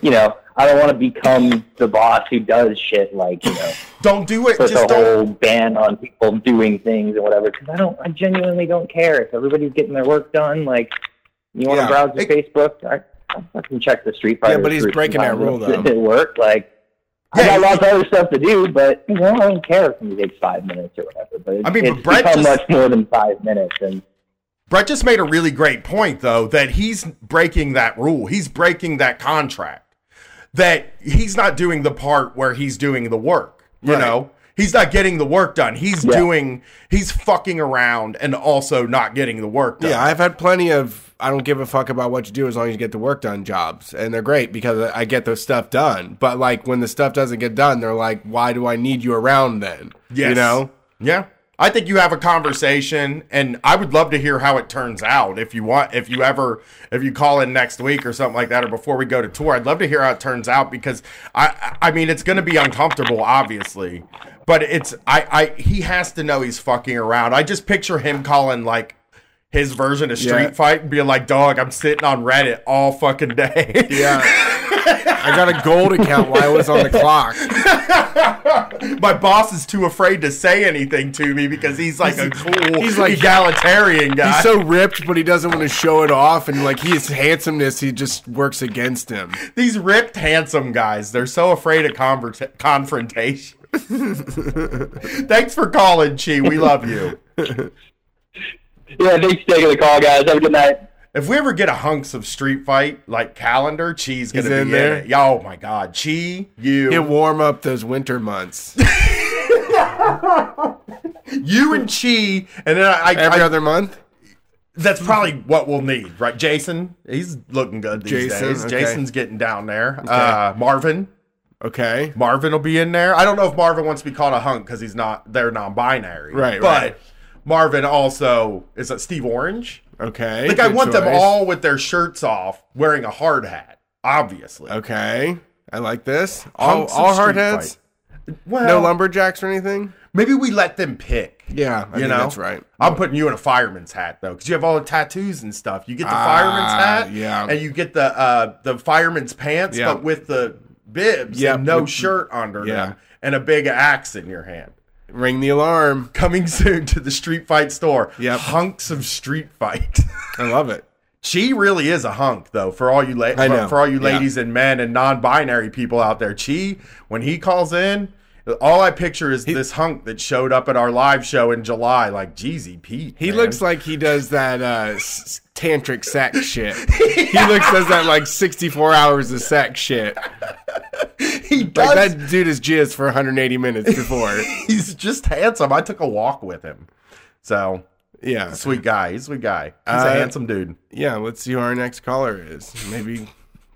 you know, I don't want to become the boss who does shit like you know [LAUGHS] Don't do it. puts Just a don't. whole ban on people doing things and whatever. Because I don't, I genuinely don't care if everybody's getting their work done. Like, you want to Yeah. browse your It- Facebook? I, I fucking check the Street Fighter. Yeah, but he's breaking that sometimes rule, though. [LAUGHS] At work, like. I got lots of other stuff to do, but you know, I don't care if it takes five minutes or whatever. But it, I mean, but it's Brett become just- much more than five minutes, and Brett just made a really great point, though, that he's breaking that rule. He's breaking that contract. That he's not doing the part where he's doing the work. You Right. know, he's not getting the work done. He's Yeah. doing, he's fucking around and also not getting the work done. Yeah, I've had plenty of I don't give a fuck about what you do as long as you get the work done jobs. And they're great because I get the stuff done. But like when the stuff doesn't get done, they're like, why do I need you around then? Yes. You know? Yeah. I think you have a conversation and I would love to hear how it turns out. If you want if you ever if you call in next week or something like that or before we go to tour, I'd love to hear how it turns out because I I mean it's gonna be uncomfortable, obviously. But it's I, I he has to know he's fucking around. I just picture him calling like his version of Street Yeah. Fight and being like, dog, I'm sitting on Reddit all fucking day. Yeah. [LAUGHS] I got a gold account while I was on the clock. [LAUGHS] My boss is too afraid to say anything to me because he's like a cool he's like- egalitarian guy. He's so ripped, but he doesn't want to show it off. And like his handsomeness, he just works against him. These ripped, handsome guys, they're so afraid of convert- confrontation. [LAUGHS] Thanks for calling, Chi. We love you. Yeah, thanks for taking the call, guys. Have a good night. If we ever get a hunks of Street Fight like calendar, Chi's gonna He's be in in there? it. Yeah, Oh my God, Chi, you, He'll warm up those winter months. [LAUGHS] you and Chi, and then I, Every I, other month? that's probably what we'll need, right? Jason, he's looking good these Jason, days. okay. Jason's getting down there. Uh, Marvin, Okay. Marvin will be in there. I don't know if Marvin wants to be called a hunk because he's not. They're non-binary, Right, But right. Marvin also is that Steve Orange. Okay. Like I want them all with their shirts off, wearing a hard hat. obviously. Okay. I like this. All, all hardheads? fight. Well, No lumberjacks or anything? Maybe we let them pick. Yeah, I you know, that's right. I'm putting you in a fireman's hat though, because you have all the tattoos and stuff. You get the Ah, fireman's hat, yeah. and you get the uh, the fireman's pants, Yeah. but with the bibs Yep, and no with- shirt under yeah. them, and a big axe in your hand. Ring the alarm. [LAUGHS] Coming soon to the Street Fight store. Yep. hunks of Street Fight. [LAUGHS] I love it. She really is a hunk, though. For all you la- I know. for all you Yeah. ladies and men and non-binary people out there, Chi, when he calls in, all I picture is this hunk that showed up at our live show in July. Like, Jeezy Pete. He man. looks like he does that uh, s- tantric sex [LAUGHS] shit. He looks does that like 64 hours of sex shit. he does. Like that dude is jizz for 180 minutes before. [LAUGHS] He's just handsome. I took a walk with him, so Yeah. sweet guy. He's a sweet guy. He's Uh, a handsome dude. Yeah, let's see who our next caller is. Maybe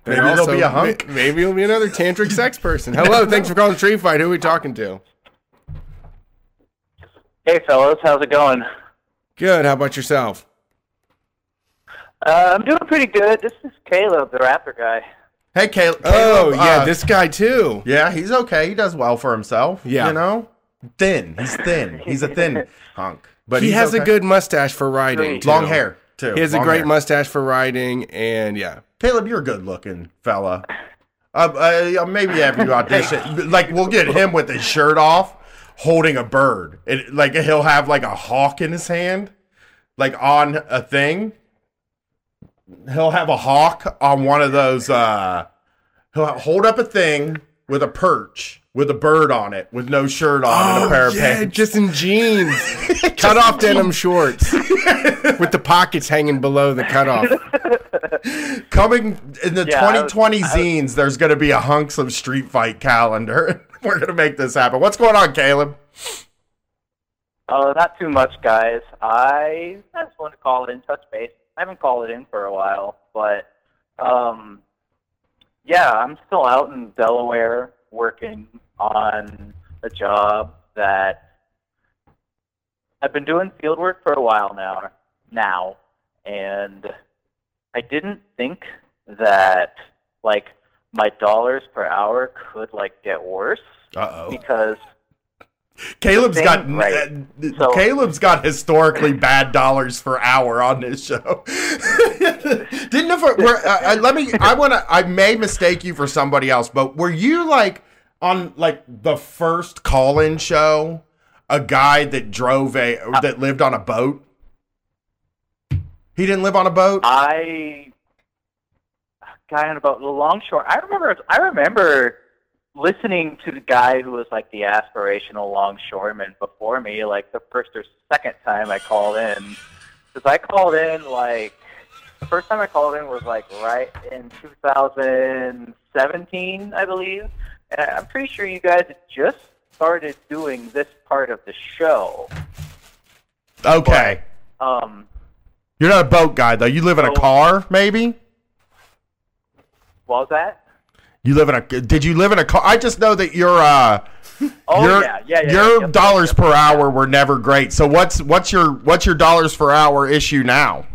Maybe there'll be a hunk. Maybe it'll be another tantric sex person. Hello, thanks for calling Street Fight. Who are we talking to? Hey, fellas, how's it going? Good. How about yourself? Uh, I'm doing pretty good. This is Caleb, the rapper guy. Hey, Caleb. Oh, Caleb, yeah, uh, this guy too. Yeah, he's okay. He does well for himself. Yeah. you know, thin. He's thin. [LAUGHS] He's a thin hunk, but he he's has a good mustache for riding. Too. long hair too. He has a great hair. mustache for riding, and yeah, Caleb, you're a good looking fella. Uh, uh, maybe have you audition. [LAUGHS] like we'll get him with his shirt off, holding a bird. It, like he'll have like a hawk in his hand, like on a thing. He'll have a hawk on one of those. Uh, he'll hold up a thing with a perch with a bird on it, with no shirt on and a pair of Oh, yeah, pants. just in jeans, [LAUGHS] cut off denim shorts [LAUGHS] with the pockets hanging below the cutoff. [LAUGHS] Coming in the Yeah, I was- 2020 zines, there's going to be a hunks of street fight calendar. We're going to make this happen. What's going on, Caleb? Oh, not too much, guys. I, I just want to call it in, touch base. I haven't called it in for a while, but um, yeah, I'm still out in Delaware working on a job that I've been doing field work for a while now. Now, and I didn't think that like my dollars per hour could like get worse Uh oh. because Caleb's got right. uh, So- Caleb's got historically bad dollars per hour on this show. [LAUGHS] Didn't if we're, uh, uh, let me. I want to. I may mistake you for somebody else, but were you like on like the first call-in show? A guy that drove a uh, that lived on a boat. He didn't live on a boat. I guy on about the longshore. I remember. I remember listening to the guy who was like the aspirational longshoreman before me, like the first or second time I called in. Because I called in like the first time I called in was like right in 2017, I believe, and I- I'm pretty sure you guys had just started doing this part of the show. Okay. Um, You're not a boat guy though. You live in a car, maybe. what was that? You live in a. Did you live in a car? I just know that your uh, Oh your yeah, yeah, yeah. your yep, dollars yep, per yep. hour were never great. So what's what's your what's your dollars per hour issue now?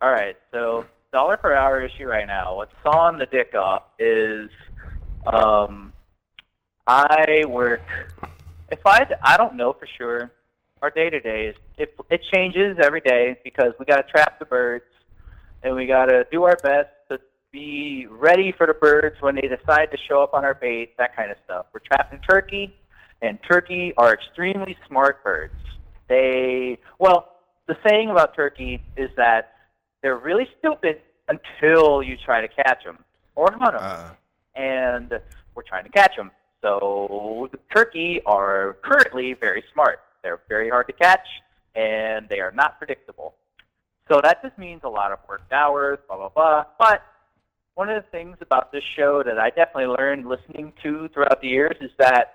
All right, so dollar per hour issue right now. What's sawing the dick off is, um, I work. If I I don't know for sure, our day to day is it it changes every day because we got to trap the birds, and we got to do our best to be ready for the birds when they decide to show up on our bait. That kind of stuff. We're trapping turkey, and turkey are extremely smart birds. They well, the saying about turkey is that they're really stupid until you try to catch them or hunt them. Uh, and we're trying to catch them. So the turkey are currently very smart. They're very hard to catch, and they are not predictable. So that just means a lot of worked hours, blah blah blah. But one of the things about this show that I definitely learned listening to throughout the years is that,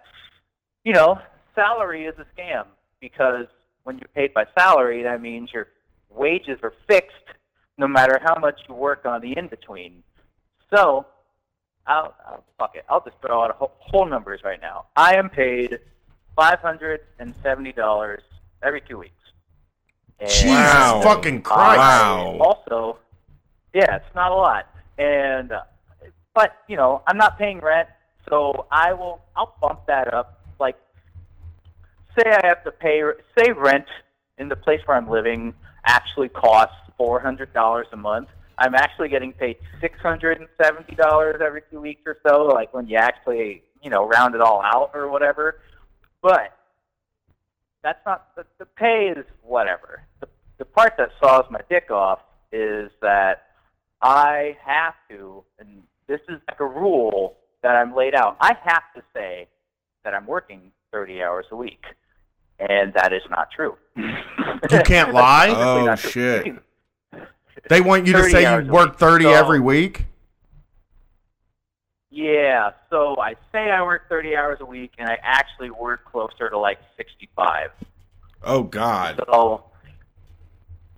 you know, salary is a scam because when you're paid by salary, that means your wages are fixed no matter how much you work on the in between. So, I'll, I'll fuck it. I'll just throw out a whole, whole numbers right now. I am paid five hundred and seventy dollars every two weeks. And Jesus Wow. fucking Christ! Wow. Also, yeah, it's not a lot. and uh, but you know I'm not paying rent, so I will I'll bump that up. Like say I have to pay say rent in the place where I'm living actually costs four hundred dollars a month. I'm actually getting paid six hundred and seventy dollars every two weeks or so, like when you actually you know round it all out or whatever. But that's not the, the pay is whatever. The, the part that saws my dick off is that I have to, and this is like a rule that I'm laid out. I have to say that I'm working 30 hours a week, and that is not true. You can't [LAUGHS] lie? Oh, not true. shit. They want you to say you work 30 So- every week? Yeah, so I say I work 30 hours a week, and I actually work closer to like 65. Oh God. So,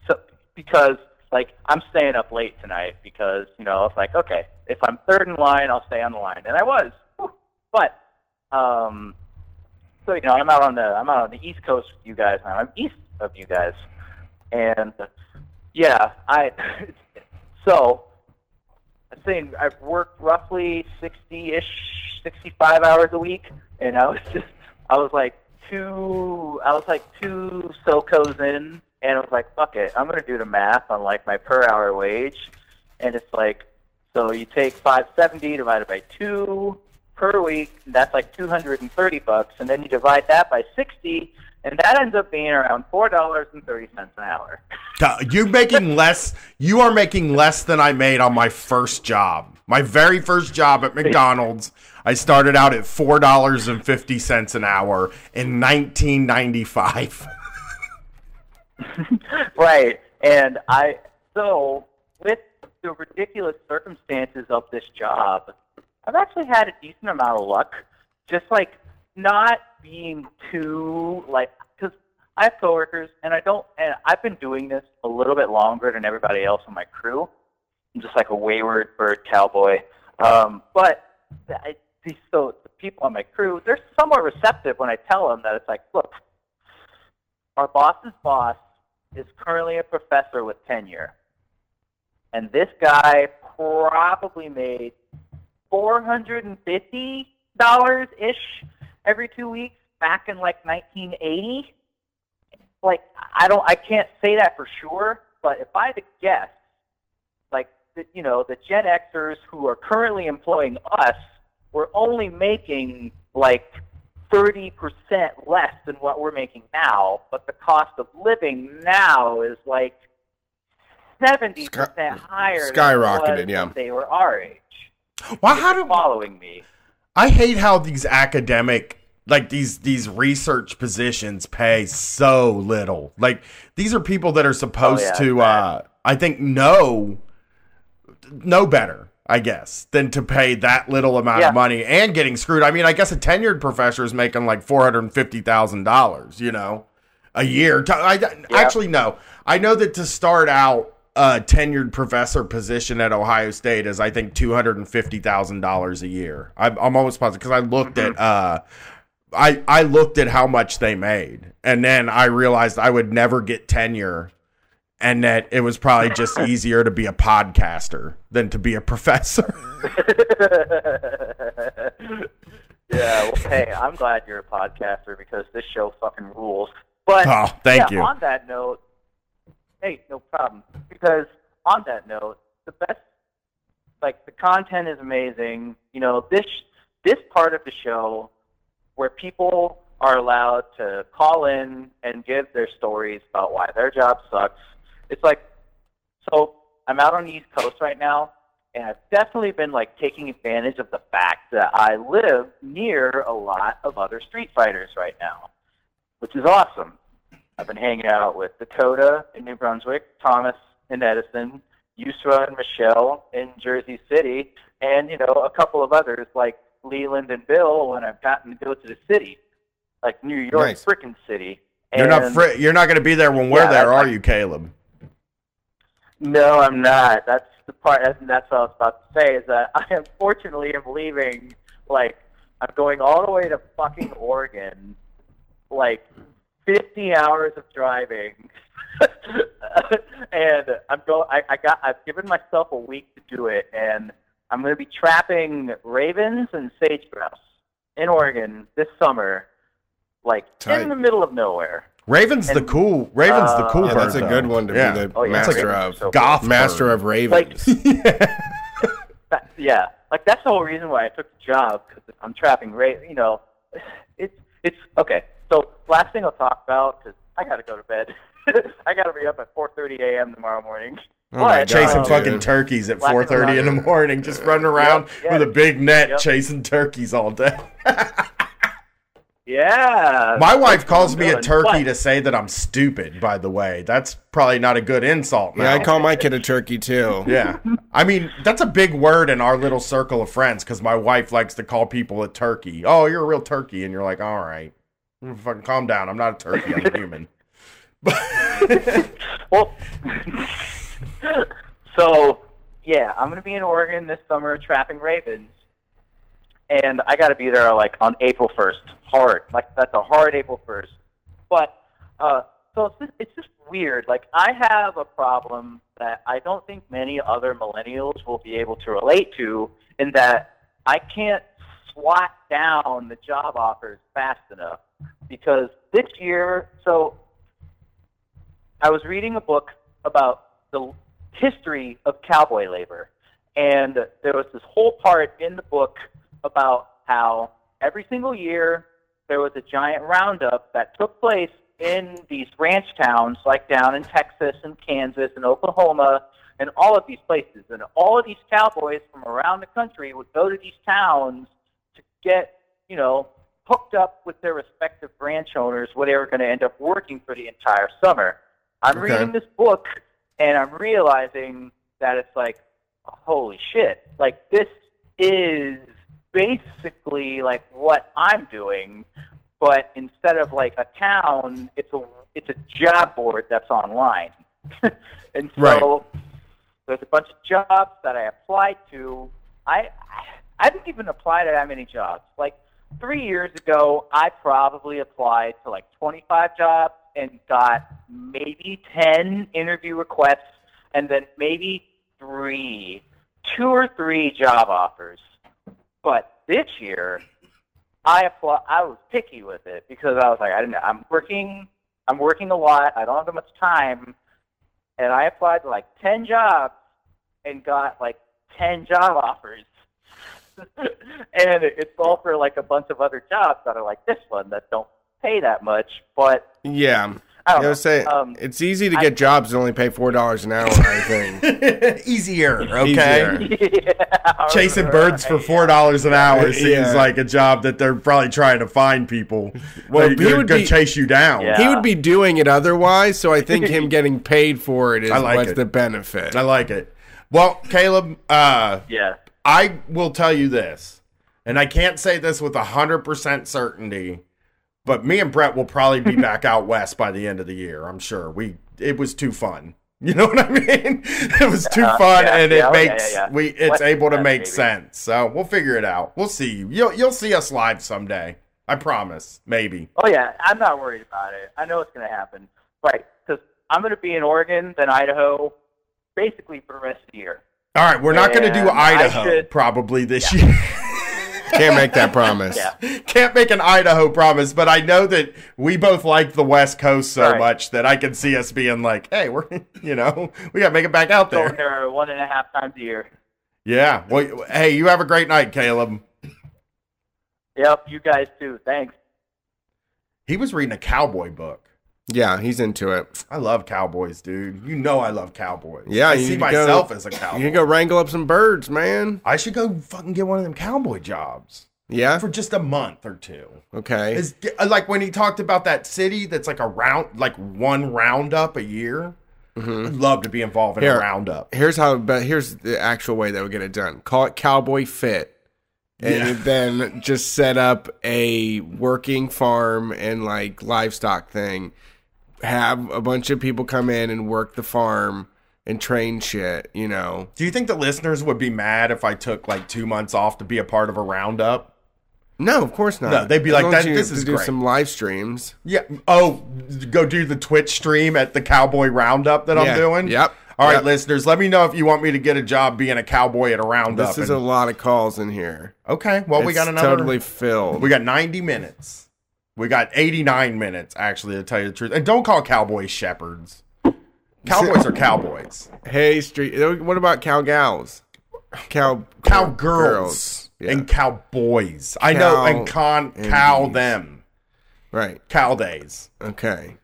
so because like I'm staying up late tonight because you know it's like okay, if I'm third in line, I'll stay on the line, and I was, but um, so you know I'm out on the I'm out on the East Coast with you guys now. I'm east of you guys, and yeah, I [LAUGHS] so I think I've worked roughly 60-ish, 65 hours a week, and I was [LAUGHS] just I was like two I was like two SOCOs in and I was like, fuck it, I'm gonna do the math on like my per hour wage and it's like so you take five seventy divided by two per week, that's like two hundred and thirty bucks, and then you divide that by sixty and that ends up being around four dollars and thirty cents an hour. You're making [LAUGHS] less? You are making less than I made on my first job. My very first job at McDonald's. I started out at four dollars and fifty cents an hour in 1995. [LAUGHS] right. And I so with the ridiculous circumstances of this job, I've actually had a decent amount of luck. Just like not being too like because I have coworkers and I don't and I've been doing this a little bit longer than everybody else on my crew. I'm just like a wayward bird cowboy. Um, but I, so the people on my crew, they're somewhat receptive when I tell them that it's like, look, our boss's boss is currently a professor with tenure. And this guy probably made four hundred and fifty dollars ish every two weeks back in like nineteen eighty. Like I don't I can't say that for sure, but if I had to guess, like the, you know, the Gen Xers who are currently employing us were only making like 30% less than what we're making now, but the cost of living now is like 70% Sky- higher skyrocketed, than yeah. they were our age. Why? How do Following me. I hate how these academic like these these research positions pay so little. Like these are people that are supposed Oh, yeah, to uh I think know know better, I guess, than to pay that little amount Yeah. of money and getting screwed. I mean, I guess a tenured professor is making like four hundred and fifty thousand dollars, you know, a year. I, Actually, no. I know that to start out a tenured professor position at Ohio State is, I think, two hundred and fifty thousand dollars a year. I'm, I'm almost positive because I looked at. Uh, I, I looked at how much they made, and then I realized I would never get tenure, and that it was probably just [LAUGHS] easier to be a podcaster than to be a professor. [LAUGHS] [LAUGHS] yeah, well, hey, I'm glad you're a podcaster because this show fucking rules. But Oh, thank yeah, you. On that note, hey, no problem. Because on that note, the best, like the content is amazing. You know, this this part of the show where people are allowed to call in and give their stories about why their job sucks. It's like, so I'm out on the East Coast right now, and I've definitely been like taking advantage of the fact that I live near a lot of other street fighters right now, which is awesome. I've been hanging out with Dakota in New Brunswick, Thomas in Edison, Yusra and Michelle in Jersey City, and you know a couple of others like Leland and Bill when I've gotten to go to the city, like New York Nice. frickin' city. You're not And- fri- you're not going to be there when we're Yeah, there, are you, Caleb? No, I'm not. That's the part. That's what I was about to say. Is that I unfortunately am leaving. Like I'm going all the way to fucking Oregon, like 50 hours of driving. [LAUGHS] and I'm going. I, I got I've given myself a week to do it and I'm going to be trapping ravens and sage grouse in Oregon this summer like Tight. in the middle of nowhere. Raven's the cool. Raven's the Uh, cool Yeah, bird. that's a though. good one to yeah. be the Oh, yeah, master Ravens of. so Goth master of ravens. [LAUGHS] That, [LAUGHS] yeah, like that's the whole reason why I took the job because I'm trapping ra You know, it's it's okay. So last thing I'll talk about because I got to go to bed. [LAUGHS] I got to be up at 4:30 a.m. tomorrow morning. Oh my But, chasing um, fucking dude. turkeys at 4:30 in the morning, just running around yeah. with a big net Yep. chasing turkeys all day. Yeah. My wife calls I'm me a turkey But- to say that I'm stupid. By the way, that's probably not a good insult. Yeah, I call my kid a turkey too. Yeah, I mean that's a big word in our little circle of friends because my wife likes to call people a turkey. Oh, you're a real turkey, and you're like, all right, fucking calm down. I'm not a turkey. I'm a human. [LAUGHS] Well, so yeah, I'm gonna be in Oregon this summer trapping ravens, and I got to be there like on April 1st. Hard, like that's a hard April 1st. But uh, so it's just, it's just weird. Like I have a problem that I don't think many other millennials will be able to relate to, in that I can't swat down the job offers fast enough because this year, so I was reading a book about the history of cowboy labor, and there was this whole part in the book about how every single year there was a giant roundup that took place in these ranch towns, like down in Texas and Kansas and Oklahoma and all of these places. And all of these cowboys from around the country would go to these towns to get, you know, hooked up with their respective branch owners where they were going to end up working for the entire summer. I'm Okay. reading this book and I'm realizing that it's like, holy shit, like this is basically like what I'm doing, but instead of like a town, it's a it's a job board that's online. [LAUGHS] and so there's a bunch of jobs that I applied to. I I didn't even apply to that many jobs. Like three years ago, I probably applied to like 25 jobs and got maybe 10 interview requests, and then maybe three, two or three job offers. But this year, I apply. I was picky with it because I was like, I don't Know, I'm working. I'm working a lot. I don't have that much time, and I applied to like 10 jobs and got like 10 job offers. [LAUGHS] and it's all for like a bunch of other jobs that are like this one that don't pay that much. But Yeah. I don't I know. was saying Um, it's easy to I- get jobs that only pay four dollars an hour. I think. [LAUGHS] Easier, okay. Easier. [LAUGHS] yeah, Chasing birds for four dollars an hour seems like a job that they're probably trying to find people. Well, Well, he they're would gonna be- chase you down. Yeah. He would be doing it otherwise, so I think him getting paid for it is I like what's it. the benefit. I like it. Well, Caleb, uh, Yeah. I will tell you this, and I can't say this with hundred percent certainty, but me and Brett will probably be [LAUGHS] back out west by the end of the year. I'm sure. We it was too fun. [LAUGHS] You know what I mean? It was too Uh, fun, yeah, and yeah, it makes yeah, we it's able to make baby. sense. So we'll figure it out. We'll see you. You'll you'll see us live someday. I promise. Maybe. Oh yeah, I'm not worried about it. I know it's going to happen. Right, because I'm going to be in Oregon, then Idaho, basically for the rest of the year. All right, we're not going to do Idaho should- probably this year. [LAUGHS] Can't make that promise. [LAUGHS] Yeah. Can't make an Idaho promise, but I know that we both like the West Coast so Right. much that I can see us being like, hey, we're, [LAUGHS] you know, we got to make it back out there. there one and a half times a year. Yeah. Well, hey, you have a great night, Caleb. Yep, you guys too. Thanks. He was reading a cowboy book. Yeah, he's into it. I love cowboys, dude. You know I love cowboys. Yeah, I you see to go- myself as a cowboy. You can go wrangle up some birds, man. I should go fucking get one of them cowboy jobs Yeah. for just a month or two. Okay. Is uh, like when he talked about that city that's like a round, like one roundup a year. Mm-hmm. I'd love to be involved in Here. a roundup. Here's how. But here's the actual way that would get it done. Call it Cowboy Fit, and Yeah. [LAUGHS] then just set up a working farm and like livestock thing. Have a bunch of people come in and work the farm and train shit. You know. Do you think the listeners would be mad if I took like two months off to be a part of a roundup? No, of course not. No, they'd be As like, "That- this is do great." some live streams. Yeah. Oh, go do the Twitch stream at the Cowboy Roundup that Yeah. I'm doing. Yep. All right, Yep. listeners, let me know if you want me to get a job being a cowboy at a roundup. This is and- a lot of calls in here. okay. Well, we It's got another. totally filled. We got 90 minutes. We got 89 minutes, actually, to tell you the truth. And don't call cowboys shepherds. Cowboys are cowboys. hey, street. What about cow gals? Cow Cowgirls Yeah. and cowboys. I know, and con and cow bees. them. Right. Cow days. Okay.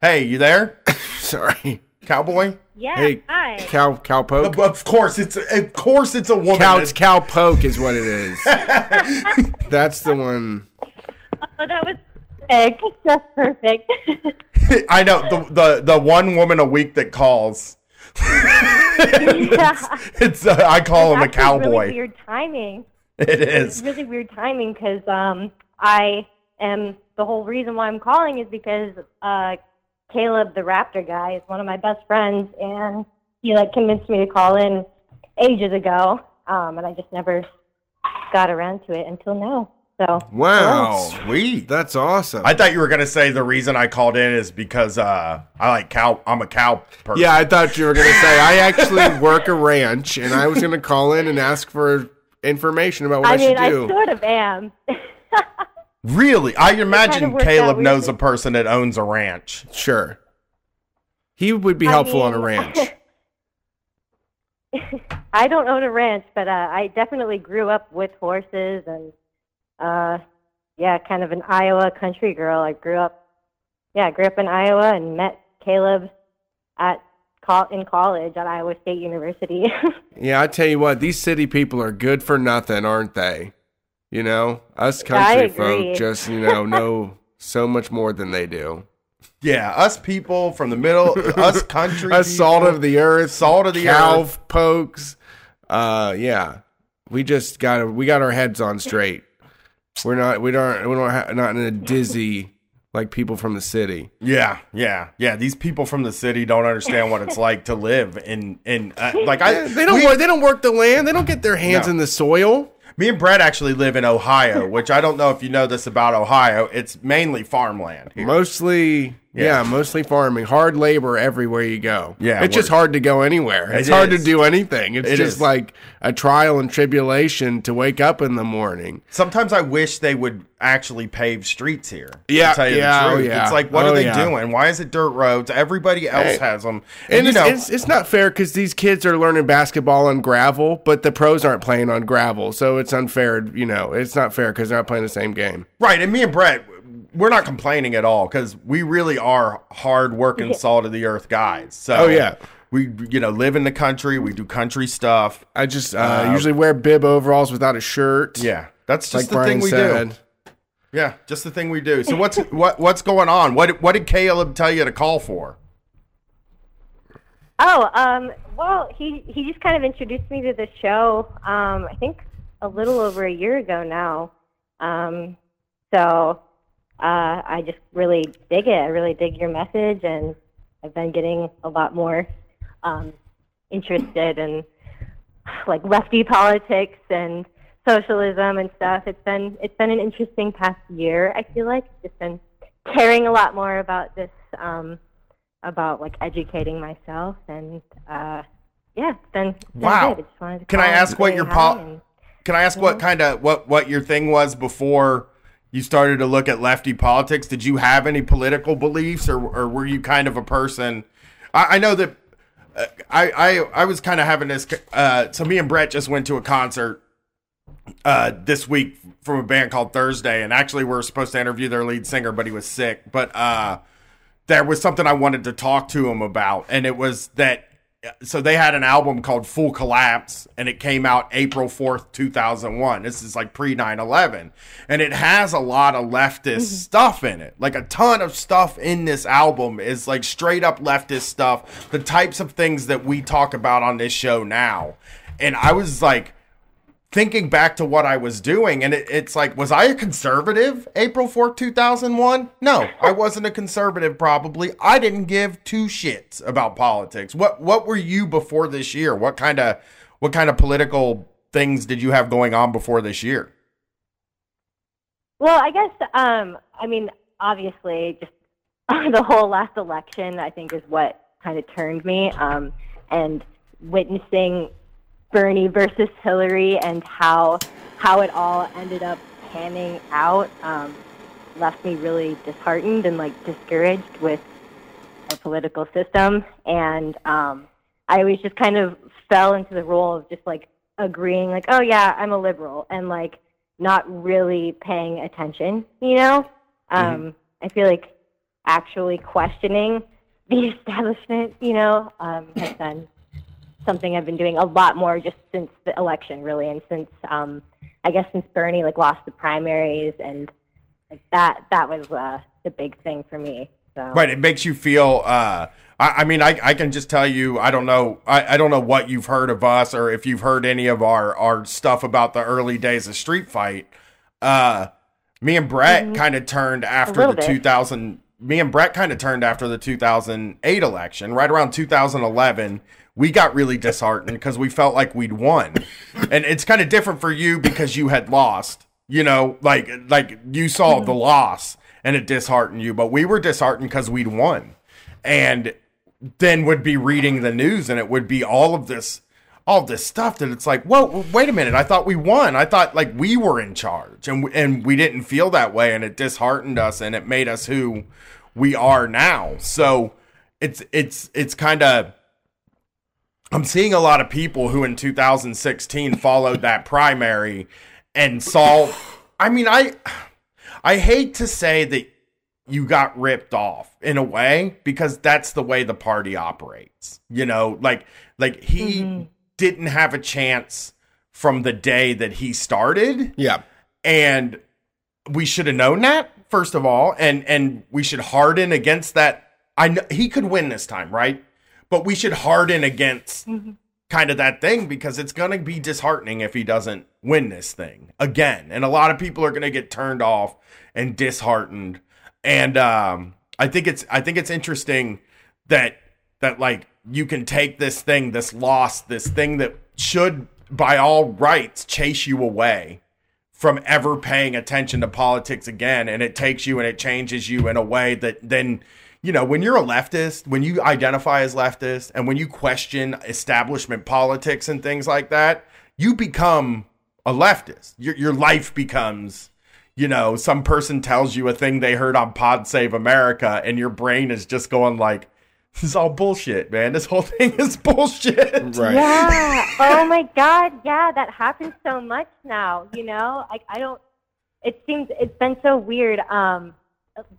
Hey, you there? [LAUGHS] Sorry. Cowboy? Yeah. Hey, hi. cow cow poke. Of, of course, it's of course it's a woman. Cow It's- cow poke is what it is. [LAUGHS] That's the one. Oh, that was perfect. Just [LAUGHS] perfect. I know the, the the one woman a week that calls. yeah. [LAUGHS] It's uh, I call him a cowboy. Really weird timing. It It's really weird timing because um, I am the whole reason why I'm calling is because uh, Caleb, the Raptor guy, is one of my best friends, and he like convinced me to call in ages ago, um, and I just never got around to it until now. So Wow. Sweet. That's awesome. I thought you were gonna say the reason I called in is because uh, I like cow. I'm a cow person. yeah, I thought you were going to say I actually [LAUGHS] work a ranch, and I was going to call in and ask for information about what I, I mean, should I do. sort of am. [LAUGHS] Really, I imagine worked out Caleb knows a person that owns a ranch. Sure. He would be I helpful on a ranch. [LAUGHS] I don't own a ranch, but uh, I definitely grew up with horses and, uh, yeah, kind of an Iowa country girl. I grew up, yeah, I grew up in Iowa and met Caleb at col- in college at Iowa State University. [LAUGHS] Yeah, I tell you what, these city people are good for nothing, aren't they? You know, us country agree. folk [LAUGHS] just, you know, know so much more than they do. Yeah, us people from the middle, us [LAUGHS] country, Us salt of the earth, salt of the cow earth. pokes. Uh, yeah, we just got we got our heads on straight. We're not we don't we don't ha- not in a dizzy like people from the city. Yeah, yeah, yeah. These people from the city don't understand what it's like to live in in uh, like I. They don't we- work, they don't work the land. They don't get their hands No. in the soil. Me and Brett actually live in Ohio, which I don't know if you know this about Ohio. It's mainly farmland here. Mostly, Yeah. yeah. mostly farming. Hard labor everywhere you go. Yeah, it's just hard to go anywhere. It's It hard is. to do anything. It's It just is. like a trial and tribulation to wake up in the morning. Sometimes I wish they would actually pave streets here. Yeah, yeah, oh, yeah. It's like, what Oh, are they yeah. doing? Why is it dirt roads? Everybody else Hey. has them. And, And, you it's, know, it's it's not fair because these kids are learning basketball on gravel, but the pros aren't playing on gravel, so it's unfair. You know, it's not fair because they're not playing the same game. right. And me and Brett, we're not complaining at all because we really are hard working, salt of the earth guys. So, Oh, yeah. we you know live in the country. We do country stuff. I just uh, usually wear bib overalls without a shirt. Yeah, that's just like the Brian thing we said. do. Yeah, just the thing we do. So what's [LAUGHS] what what's going on? What what did Caleb tell you to call for? Oh, um, well, he he just kind of introduced me to the show. Um, I think a little over a year ago now. Um, so uh, I just really dig it. I really dig your message, and I've been getting a lot more um, interested in like lefty politics and socialism and stuff. It's been it's been an interesting past year. I feel like just been caring a lot more about this. Um, about like educating myself and uh yeah it's been, it's been Wow. good. I just wanted to Can I ask what your po- and- Can I ask what kind of what what your thing was before you started to look at lefty politics? Did you have any political beliefs, or or were you kind of a person? I, I know that uh, I I I was kind of having this. Uh, so me and Brett just went to a concert uh, this week from a band called Thursday, and actually we are supposed to interview their lead singer, but he was sick. But uh, there was something I wanted to talk to him about, and it was that. So they had an album called Full Collapse, and it came out April fourth, two thousand one. This is like pre 9-11. and it has a lot of leftist mm-hmm. stuff in it. Like a ton of stuff in this album is like straight up leftist stuff, the types of things that we talk about on this show now. And I was like thinking back to what I was doing, and it, it's like, was I a conservative April 4th, 2001? No, I wasn't a conservative, probably. I didn't give two shits about politics. What what were you before this year? What kind of what kind of political things did you have going on before this year? Well, I guess um, I mean obviously just [LAUGHS] the whole last election I think is what kind of turned me um, and witnessing Bernie versus Hillary and how how it all ended up panning out um, left me really disheartened and like discouraged with our political system. And um, I always just kind of fell into the role of just like agreeing like oh yeah I'm a liberal and like not really paying attention you know? Um, I feel like actually questioning the [LAUGHS] establishment you know? Um, has been something I've been doing a lot more just since the election, really, and since um, I guess since Bernie like lost the primaries, and like that that was uh, the big thing for me. So Right. It makes you feel. Uh, I, I mean, I, I can just tell you. I don't know. I, I don't know what you've heard of us, or if you've heard any of our our stuff about the early days of Street Fight. Uh, me and Brett kind of turned after the bit. 2000. Me and Brett kind of turned after the 2008 election. Right around 2011, we got really disheartened because we felt like we'd won, and it's kind of different for you because you had lost. You know, like like you saw mm-hmm. the loss and it disheartened you, but we were disheartened because we'd won, and then would be reading the news and it would be all of this all this stuff that it's like whoa wait a minute. I thought we won. I thought like we were in charge. And and we didn't feel that way and it disheartened us and it made us who we are now. So it's it's it's kind of i'm seeing a lot of people who in 2016 followed that primary and saw i mean i i hate to say that you got ripped off in a way because that's the way the party operates. You know, like like he mm-hmm. didn't have a chance from the day that he started Yeah. and we should have known that first of all and and we should harden against that I know he could win this time, right? But we should harden against kind of that thing because it's going to be disheartening if he doesn't win this thing again. And a lot of people are going to get turned off and disheartened. And um I think it's I think it's interesting that that like you can take this thing, this loss, this thing that should by all rights chase you away from ever paying attention to politics again and it takes you and it changes you in a way that then you know when you're a leftist when you identify as leftist and when you question establishment politics and things like that you become a leftist your, your life becomes you know some person tells you a thing they heard on pod save america and your brain is just going like this is all bullshit man this whole [LAUGHS] thing is bullshit Right. Yeah. oh my God. Yeah, that happens so much now. You know, like I don't. It seems it's been so weird. Um,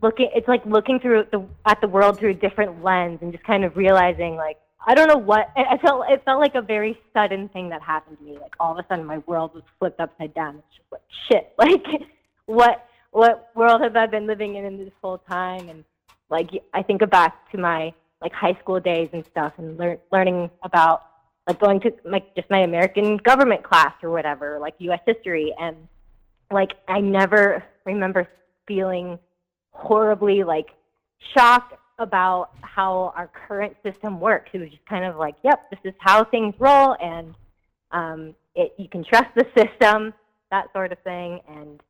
looking, it's like looking through the at the world through a different lens and just kind of realizing like I don't know what. I felt it felt like a very sudden thing that happened to me. Like all of a sudden my world was flipped upside down. It's just like shit. [LAUGHS] Like what what world have I been living in in this whole time? And like I think back to my like high school days and stuff and lear- learning about like going to like just my American government class or whatever, like U.S. history, and like I never remember feeling horribly like shocked about how our current system works. It was just kind of like, yep, this is how things roll, and um, it you can trust the system, that sort of thing, and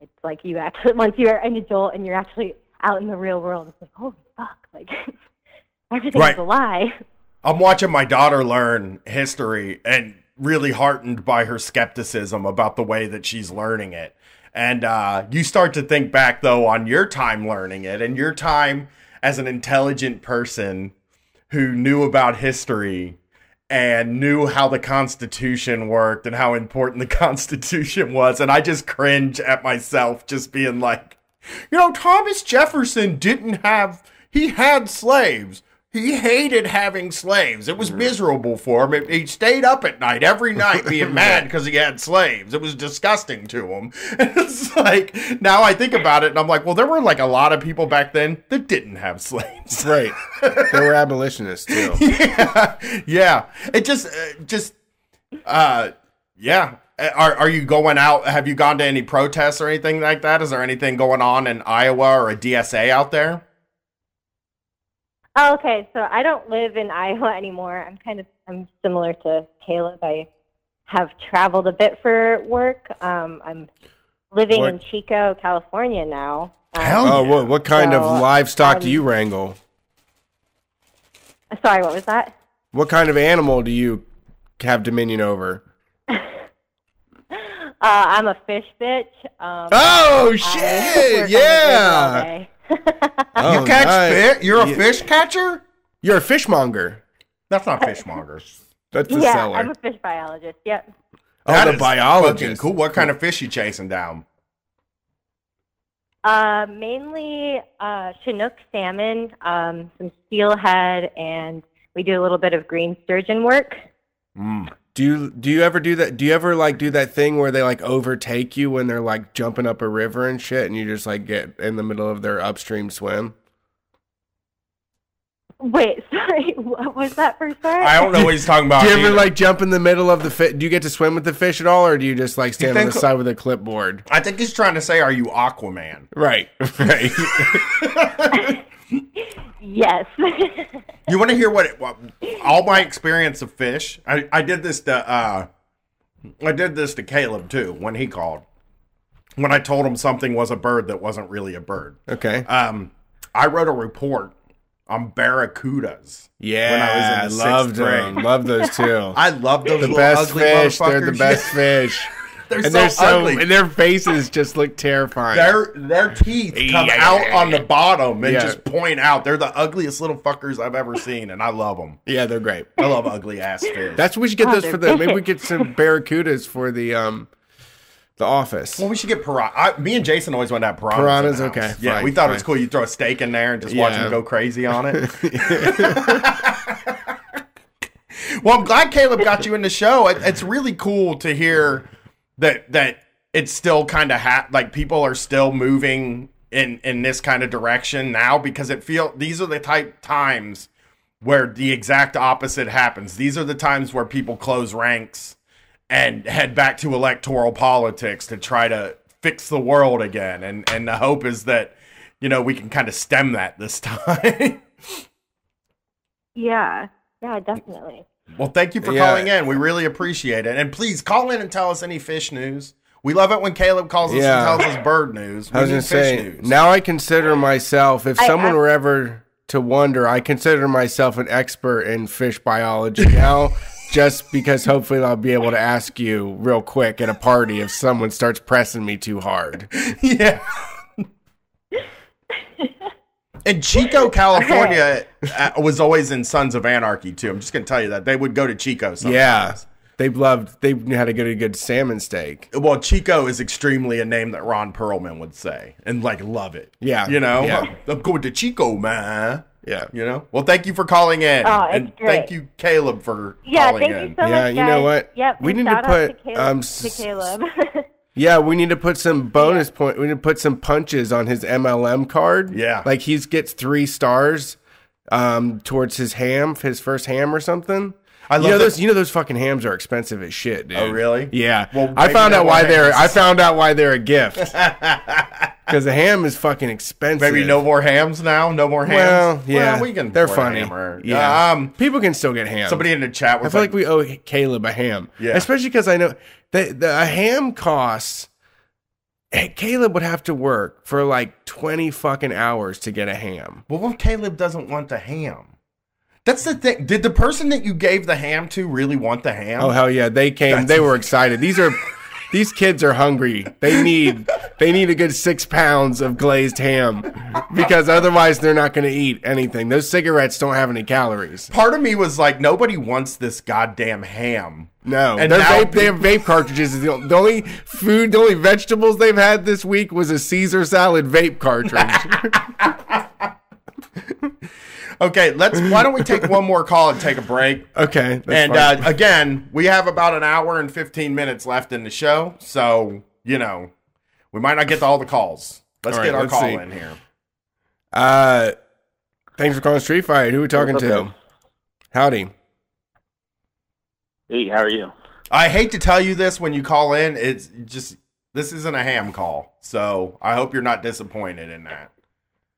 it's like you actually [LAUGHS] once you're an adult and you're actually out in the real world, it's like, holy fuck, like [LAUGHS] everything's Right. a lie. I'm watching my daughter learn history and really heartened by her skepticism about the way that she's learning it. And uh, you start to think back, though, on your time learning it and your time as an intelligent person who knew about history and knew how the Constitution worked and how important the [LAUGHS] Constitution was. And I just cringe at myself just being like, you know, Thomas Jefferson didn't have, he had slaves. He hated having slaves. It was miserable for him. He stayed up at night every night being [LAUGHS] mad because he had slaves. It was disgusting to him. And [LAUGHS] it's like, now I think about it and I'm like, well, there were like a lot of people back then that didn't have slaves. [LAUGHS] Right. they were abolitionists too. yeah, yeah. It just, uh, just, uh, yeah. Are are you going out? Have you gone to any protests or anything like that? Is there anything going on in Iowa or a DSA out there? Oh, okay. So I don't live in Iowa [LAUGHS] anymore. I'm kind of I'm similar to Caleb. I have traveled a bit for work. Um, I'm living What- in Chico, California now. Um, Hell Oh, yeah. what, what kind of So, livestock do um, you wrangle? Sorry, what was that? What kind of animal do you have dominion over? [LAUGHS] Uh, I'm a fish bitch. Um, Oh I shit! work on the Yeah. River all day. Oh, you catch nice. fish? You're a Yeah. fish catcher? You're a fishmonger. That's not fishmonger. That's the yeah, seller. I'm a fish biologist. Yep. oh, That the is biologist. Cool. What kind of fish you chasing down? Uh, mainly uh, Chinook salmon, um, some steelhead, and we do a little bit of green sturgeon work. Mm. Do you do you ever do that? Do you ever like do that thing where they like overtake you when they're like jumping up a river and shit, and you just like get in the middle of their upstream swim? Wait, [LAUGHS] sorry, what was that first part? I don't know what he's talking about. [LAUGHS] Do you ever either. like jump in the middle of the fish? Do you get to swim with the fish at all, or do you just like stand on the side with a clipboard? I think he's trying to say, "Are you Aquaman?" Right, [LAUGHS] right. Yes. You want to hear what, it, what all my experience of fish? I, I did this to uh, I did this to Caleb too when he called. When I told him something was a bird that wasn't really a bird. okay. Um, I wrote a report on barracudas. Yeah, when I was in I the sixth loved grade. them. Love those too. [LAUGHS] I love those the best ugly fish. They're the best fish. They're and so they're so ugly. and their faces just look terrifying. Their their teeth come Yeah. out on the bottom and Yeah. just point out. They're the ugliest little fuckers I've ever seen, and I love them. yeah, they're great. I love ugly ass fish. That's what we should get Oh, those for the. Maybe we get some barracudas for the um, the office. well, we should get piranha. me and Jason always wanted to have piranhas. Piranhas, in the house. okay, Yeah, fine, we thought it was cool. You throw a steak in there and just watch them go crazy on it. [LAUGHS] [LAUGHS] well, I'm glad Caleb got you in the show. It, it's really cool to hear that that it's still kind of ha- like people are still moving in in this kind of direction now because it feel these are the type times where the exact opposite happens. These are the times where people close ranks and head back to electoral politics to try to fix the world again. And and the hope is that you know we can kind of stem that this [LAUGHS] time. yeah. Yeah, definitely. Well, thank you for Yeah. calling in. We really appreciate it. And please call in and tell us any fish news. We love it when Caleb calls us Yeah. and tells us bird news. We I was gonna fish say news. now I consider myself. If I- someone I- were ever to wonder, I consider myself an expert in fish biology [LAUGHS] now. Just because hopefully I'll be able to ask you real quick at a party if someone starts pressing me too hard. [LAUGHS] yeah. [LAUGHS] In Chico, [LAUGHS] California, uh, was always in Sons of Anarchy too. I'm just gonna tell you that they would go to Chico. Sometimes. Yeah, they loved. They had a good, good salmon steak. Well, Chico is extremely a name that Ron Perlman would say and like love it. Yeah, You know, yeah. [LAUGHS] I'm going to Chico, man. Yeah, You know. Well, thank you for calling in, Oh, it's and great. thank you, Caleb, for Yeah, calling thank in. you so Yeah, much. you know what? Yep. We need to put, to Caleb. um, to Caleb. [LAUGHS] yeah. We need to put some bonus point. We need to put some punches on his MLM card. Yeah. like he gets three stars um, towards his ham, his first ham or something. I you love know that- those. You know those fucking hams are expensive as shit, dude. Oh, really? Yeah. Well, I found out why more they're. I found out why they're a gift. [LAUGHS] Because the ham is fucking expensive. Maybe no more hams now. No more hams. Well, yeah, Well, we can. They're funny. hammer. Yeah, Um. people can still get ham. Somebody in the chat I feel like, like we owe Caleb a ham. Yeah. Especially because I know that the, a ham costs. eh, Caleb would have to work for like twenty fucking hours to get a ham. "Well, what if Caleb doesn't want the ham?" That's the thing. Did the person that you gave the ham to really want the ham? Oh hell yeah, they came. They were excited. These are these kids are hungry. They need they need a good six pounds of glazed ham because otherwise they're not going to eat anything. Those cigarettes don't have any calories. Part of me was like, nobody wants this goddamn ham. No, And Their now vape, they have vape cartridges. The only food, the only vegetables they've had this week was a Caesar salad vape cartridge. [LAUGHS] Okay, let's. Why don't we take one more call and take a break? [LAUGHS] okay, and uh, again, we have about an hour and fifteen minutes left in the show, so you know we might not get to all the calls. Let's All get our let's call see. in here. uh, thanks for calling Street Fight. Who are we talking What's to? man? Howdy. Hey, how are you? I hate to tell you this when you call in. It's just this isn't a ham call, so I hope you're not disappointed in that.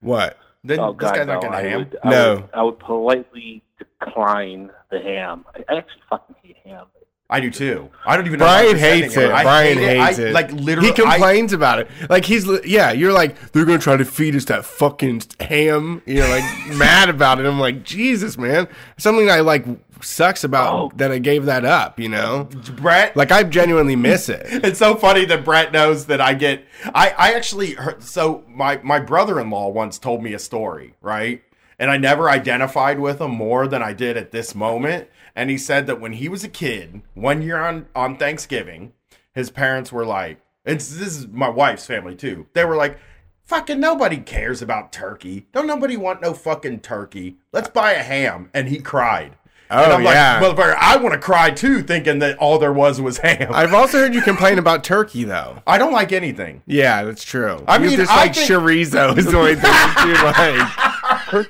What? Then oh this God, guy's no! not getting a I ham. would, I Would, I would politely decline the ham. I, I actually fucking hate ham. I do too. I don't even know. Brian hates it. I Brian hate hates I, it. Like literally, he complains about it. Like he's yeah. You're like they're gonna try to feed us that fucking ham. You're like [LAUGHS] mad about it. I'm like Jesus, man. Something I like sucks about Oh. that I gave that up. You know, Brett. like I genuinely miss it. [LAUGHS] it's so funny that Brett knows that I get. I I actually heard, so my my brother in law once told me a story, right? And I never identified with him more than I did at this moment. And he said that when he was a kid, one year on on Thanksgiving, his parents were like, "It's this is my wife's family too." They were like. Fucking nobody cares about turkey. Don't nobody want no fucking turkey. Let's buy a ham. And he cried. and Oh, I'm yeah. like, motherfucker, I want to cry too, thinking that all there was was ham. I've also heard you complain about turkey though. I don't like anything. Yeah, that's true. I You mean, just I like think- chorizo is the only thing you like.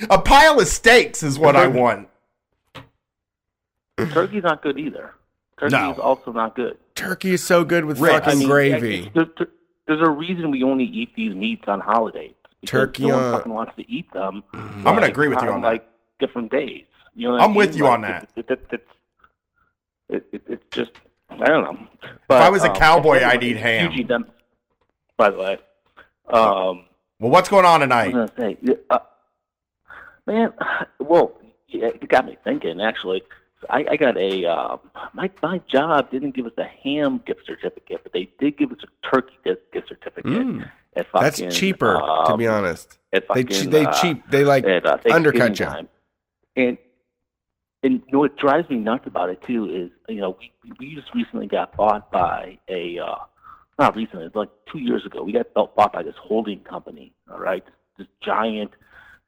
[LAUGHS] A pile of steaks is what I [LAUGHS] want. Turkey's not good either. Turkey No. is also not good. Turkey is so good with Rick, fucking I mean, gravy. There, there- there's a reason we only eat these meats on holidays. Turkey No one on- fucking wants to eat them. I'm gonna agree with you on that. Like different days. You know what I I'm with you Like, on that. It, it, it, it, it, it's just I don't know. But, I was a um, cowboy, I'd eat is ham. hugely dem- by the way, um, Well, what's going on I was tonight? say, uh, man. [SIGHS] Well, yeah, it got me thinking. Actually, I, I got a uh, my my job didn't give us a ham gift certificate, but they did give us a turkey gift certificate. Mm. At That's fucking, cheaper, to um, be honest. At They they uh, cheap. They like at, uh, undercut you. time. And and you know what drives me nuts about it too is you know we we just recently got bought by a uh, not recently it's like two years ago we got bought bought by this holding company all right this giant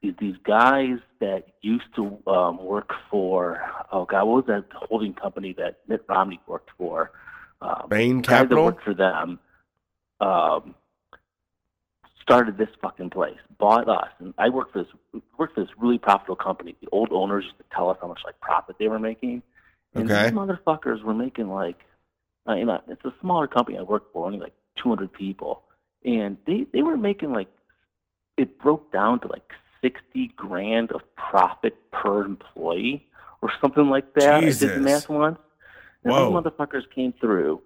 these, these guys that used to um, work for oh god what was that holding company that Mitt Romney worked for um, Bain Capital. worked for them um, started this fucking place, bought us, and I worked for this worked for this really profitable company. The old owners used to tell us how much like profit they were making, and Okay. these motherfuckers were making like, uh, you know, it's a smaller company I worked for, only like 200 people, and they they were making like, it broke down to like 60 grand of profit per employee or something like that. I did the math once. And Whoa. these motherfuckers came through,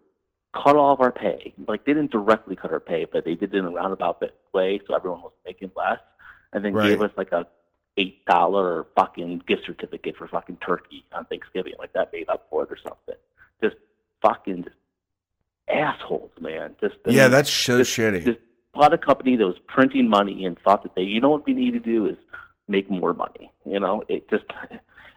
cut all of our pay. Like they didn't directly cut our pay, but they did it in a roundabout way, so everyone was making less, and then Right. gave us like a eight dollar fucking gift certificate for fucking turkey on Thanksgiving. Like that made up for it or something. Just fucking assholes, man. Just Yeah, that's so just- shitty. Just bought a company that was printing money and thought that they, you know, what we need to do is make more money. You know, it just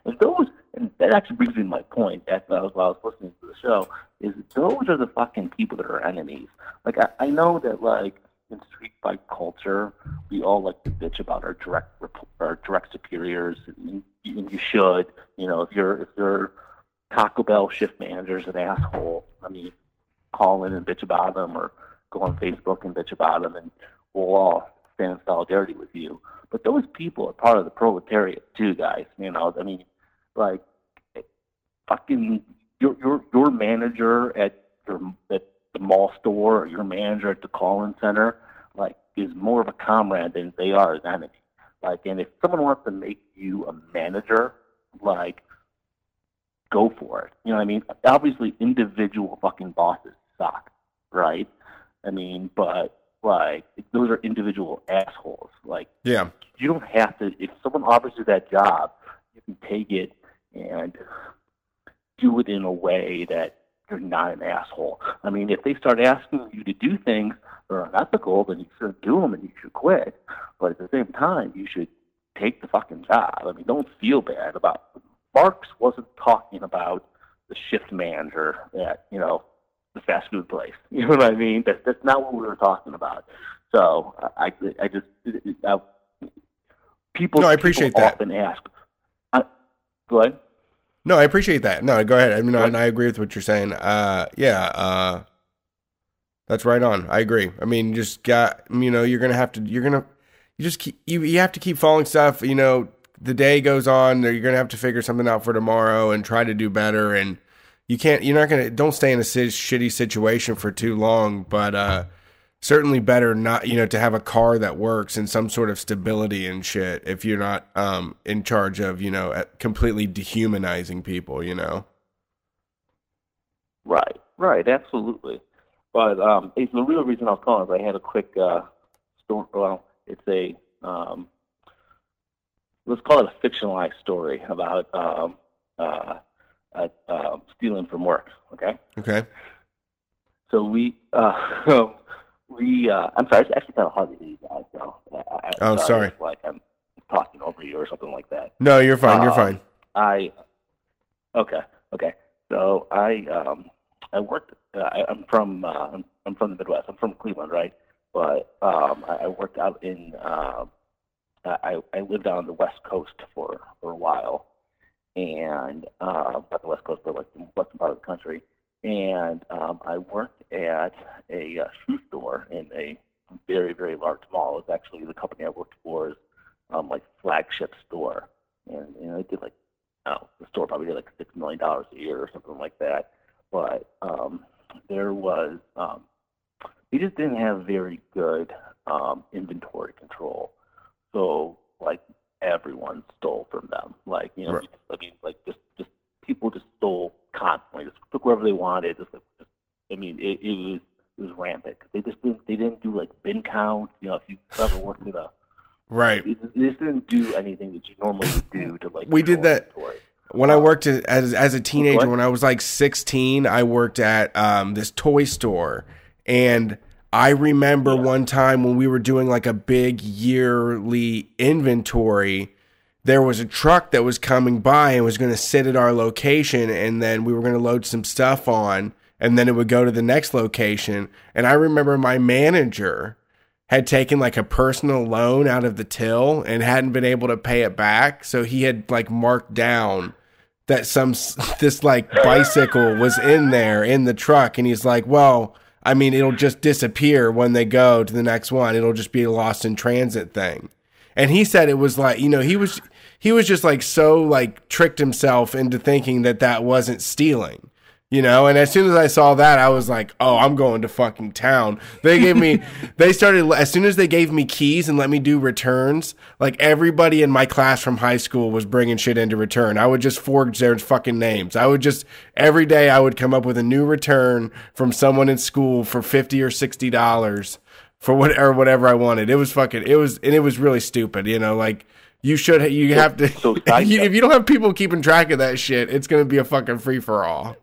and those and that actually brings me to my point. That uh, while I was listening to the show, is those are the fucking people that are enemies. Like I, I know that like in street fight culture, we all like to bitch about our direct our direct superiors, and you, you should. You know, if you're if your Taco Bell shift manager's an asshole, I mean, call in and bitch about them, or go on Facebook and bitch about them, and we'll all stand in solidarity with you. But those people are part of the proletariat too, guys. You know, I mean, like fucking your your your manager at your at the mall store or your manager at the call-in center, like, is more of a comrade than they are an enemy. Like, and if someone wants to make you a manager, like, go for it. You know what I mean? Obviously, individual fucking bosses suck, right? I mean, but like, those are individual assholes. Like, Yeah. you don't have to. If someone offers you that job, you can take it and do it in a way that you're not an asshole. I mean, if they start asking you to do things that are unethical, then you should do them and you should quit. But at the same time, you should take the fucking job. I mean, don't feel bad about. Marx wasn't talking about the shift manager that you know the fast food place. [LAUGHS] You know what I mean? That, that's not what we were talking about. So I, I just I, people. No, I appreciate people that. Often ask. I, go ahead. No, I appreciate that. No, go ahead. I mean, and I agree with what you're saying. Uh, yeah, uh, that's right on. I agree. I mean, just got, you know, you're gonna have to, you're gonna, you just keep, you, you have to keep following stuff. You know, the day goes on, you're gonna have to figure something out for tomorrow and try to do better. And you can't, you're not gonna, don't stay in a shitty situation for too long. But uh, certainly better not, you know, to have a car that works and some sort of stability and shit. If you're not um in charge of, you know, completely dehumanizing people, you know. Right, right, absolutely. But um, it's the real reason I was calling is I had a quick uh, story. Well, it's a um, let's call it a fictionalized story about um, uh, uh, uh, stealing from work. Okay, Okay. so we uh, [LAUGHS] we uh, I'm sorry, it's actually kind of hard to hear you guys. So I, Oh, sorry. Like I'm talking over you or something like that. No, you're fine. You're Uh, fine. I okay, okay. So I um I worked. Uh, I, I'm from uh, I'm, I'm from the Midwest. I'm from Cleveland, right? But um, I, I worked out in. Uh, I I lived out on the West Coast for for a while, and uh, not the West Coast, but the western part of the country. And um, I worked at a uh, shoe store in a very very large mall. It's actually the company I worked for is um, like flagship store, and you know it did like oh, the store probably did like six million dollars a year or something like that. But um, there was um, they just didn't have very good um, inventory control. So like everyone stole from them. Like you know, Right. I mean, like just just people just stole constantly. Just took wherever they wanted. Just, like, just I mean, it, it was it was rampant. They just didn't they didn't do like bin counts. You know, if you ever worked with a Right. they just- they just didn't do anything that you normally would do to like. We did that- inventory. When I worked as as, a teenager, What? when I was like 16, I worked at um, this toy store, and I remember one time when we were doing like a big yearly inventory. There was a truck that was coming by and was going to sit at our location, and then we were going to load some stuff on, and then it would go to the next location. And I remember my manager had taken like a personal loan out of the till and hadn't been able to pay it back, so he had like marked down that some [LAUGHS] this like bicycle was in there in the truck and he's like well i mean it'll just disappear when they go to the next one. It'll just be a lost in transit thing. And he said it was like you know he was he was just like so like tricked himself into thinking that that wasn't stealing you know? And as soon as i saw that i was like oh i'm going to fucking town. They gave me [LAUGHS] they started as soon as they gave me keys and let me do returns like everybody in my class from high school was bringing shit into return. I would just forge their fucking names. I would just every day i would come up with a new return from someone in school for 50 or 60 dollars for whatever whatever i wanted. It was fucking it was and it was really stupid you know? Like you should you have to so [LAUGHS] if you don't have people keeping track of that shit it's gonna be a fucking free for all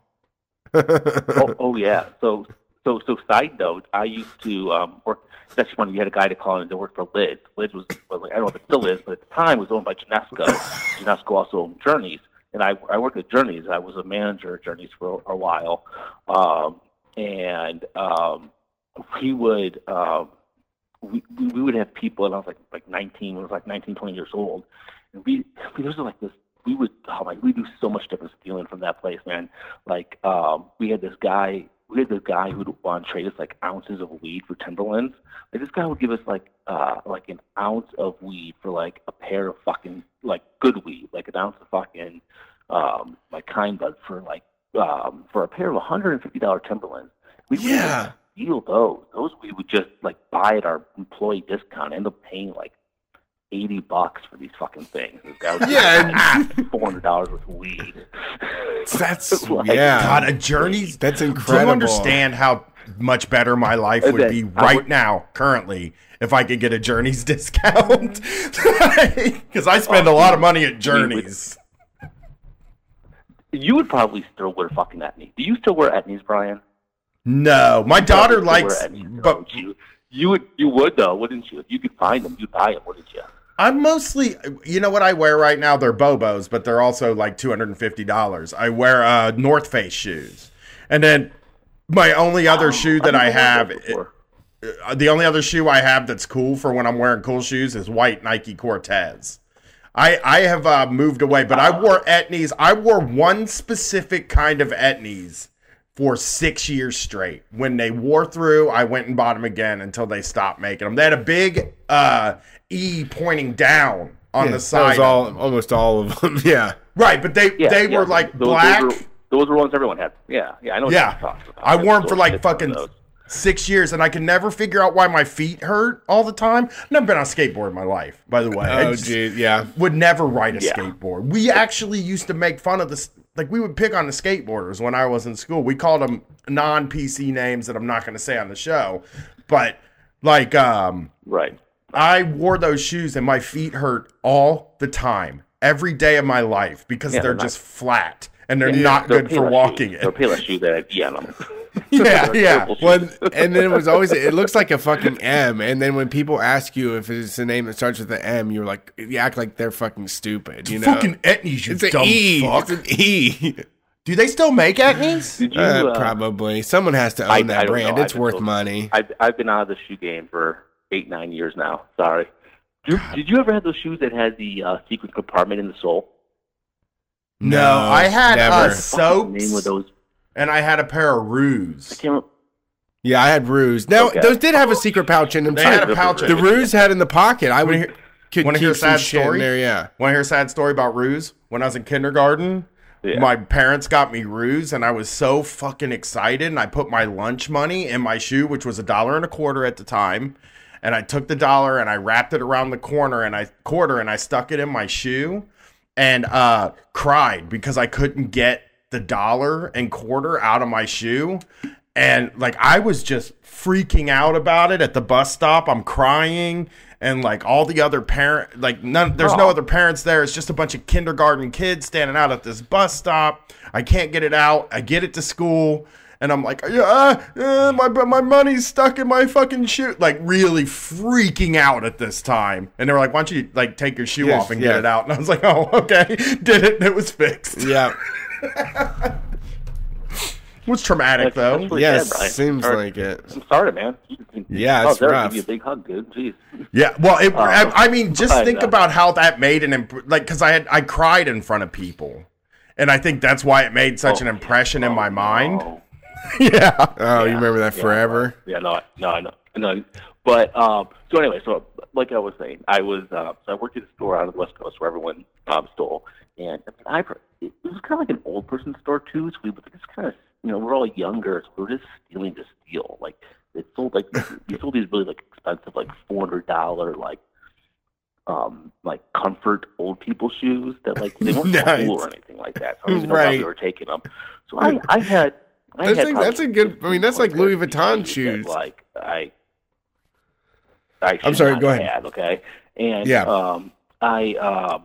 oh, [LAUGHS] oh yeah. So so so side note, I used to um, work. Actually funny. You had a guy to call in to work for Lids. Lids was well, like, I don't know if it still is, but at the time it was owned by Genesco. [LAUGHS] Genesco also owned Journeys, and I I worked at Journeys. I was a manager at Journeys for a while, um, and um, we would. Um, we, we we would have people, and I was like like 19, I was like 19, 20 years old, and we, we there was like this. We would oh my, we do so much different stealing from that place, man. Like um, we had this guy, we had this guy who'd want to trade us like ounces of weed for Timberlands. Like this guy would give us like uh like an ounce of weed for like a pair of fucking like good weed, like an ounce of fucking um like kind bud for like um for a pair of 150 dollar Timberlands. We would Yeah. steal those. Those we would just like buy at our employee discount, end up paying like eighty bucks for these fucking things. This guy was Yeah. Ah, [LAUGHS] four hundred dollars worth of weed. that's [LAUGHS] Like, yeah God, a journey's. that's Do incredible you understand how much better my life would Okay, be right would- now, currently, if I could get a Journeys [LAUGHS] discount? Because I spend a oh, lot of money at Journeys. You would probably still wear fucking etnies. Do you still wear etnies, Brian? No, my daughter likes, wear etnies, but you you would you would though, wouldn't you? If you could find them, you'd buy them, wouldn't you? I'm mostly, you know what I wear right now? They're Bobos, but they're also like $250. I wear uh, North Face shoes. And then my only other shoe that I never have, worn those before. uh, the only other shoe I have that's cool for when I'm wearing cool shoes is white Nike Cortez. I, I have uh, moved away, but I wore etnies. I wore one specific kind of etnies for six years straight. When they wore through, I went and bought them again until they stopped making them. They had a big uh, E pointing down on Yeah, the that side. was all almost all of them [LAUGHS] yeah right, but they Yeah, they yeah. were like Those- black. Those were, those were ones everyone had. Yeah, yeah, I know. What Yeah. you're talking about. I wore 'em for, like, shit, one of fucking- those. Six years, and I can never figure out why my feet hurt all the time. Never been on a skateboard in my life, by the way. Oh, just dude, yeah. would never ride a Yeah. skateboard. We actually used to make fun of this. Like we would pick on the skateboarders when I was in school. We called them non PC names that I'm not going to say on the show, but like um, Right. I wore those shoes and my feet hurt all the time, every day of my life because Yeah, they're they're not- just flat and they're Yeah, not they're good for walking shoes. They're in. Shoes that have on them. [LAUGHS] Yeah, yeah. purple shoes. Well, and then it was always it looks like a fucking M, and then when people ask you if it's a name that starts with an M, you're like you act like they're fucking stupid. You know, Fucking Etnies, you it's an dumb E. fuck. It's an E. Do they still make Etnies? You? Uh, uh, probably someone has to own I- that I brand. know. It's worth told- money. I've I've been out of the shoe game for eight nine years now. Sorry. Did, did you ever have those shoes that had the uh, secret compartment in the sole? No, I had uh, never. What's the name of those? And I had a pair of I Roos. can't. Yeah, I had Roos. Now Okay. those did have a secret pouch in them. They too. had a pouch The it. Roos had in the pocket. I would hear- could wanna keep hear a sad story? there. Yeah. Want to hear a sad story about Roos? When I was in kindergarten, Yeah. my parents got me Roos, and I was so fucking excited. And I put my lunch money in my shoe, which was a dollar and a quarter at the time. And I took the dollar and I wrapped it around the corner and I quarter and I stuck it in my shoe and uh cried because I couldn't get the dollar and quarter out of my shoe. And like I was just freaking out about it at the bus stop. I'm crying and like all the other parent like none there's no oh. other parents there. It's just a bunch of kindergarten kids standing out at this bus stop. I can't get it out. I get it to school and I'm like, yeah, my my money's stuck in my fucking shoe. Like really freaking out at this time. And they were like, why don't you like take your shoe Yes, off and yeah. get it out? And I was like, oh, [LAUGHS] okay. Did it. and It was fixed. Yeah. [LAUGHS] [LAUGHS] It was traumatic That's- though. that's really Yes, sad, Brian. seems Sorry. like it. I'm sorry, man. Yeah, oh, it's there, rough. Give you a big hug, dude. Jeez. Yeah, well, it, Uh, I, I mean, just I think know. about how that made an imp- like because I had I cried in front of people, and I think that's why it made such Oh, an impression in oh, my mind. no. [LAUGHS] yeah, Oh, you remember that Yeah. forever? Yeah, no, I- no, no. But um, so anyway, so like I was saying, I was uh, so I worked at a store out of the West Coast where everyone um, stole, and I mean, it was kind of like an old person store too. So we were just kind of you know we're all younger, so we we're just stealing to steal. Like it sold like [LAUGHS] we sold these really like expensive like four hundred dollar like um like comfort old people shoes that like they weren't Nice. [LAUGHS] cool or anything like that. So I don't even know Right. we were taking them. So I I had. I That's had like- that's a good- I mean, that's like Louis Vuitton that, shoes. Like I, I I'm sorry, go ahead. had, okay, and Yeah. um, I um, I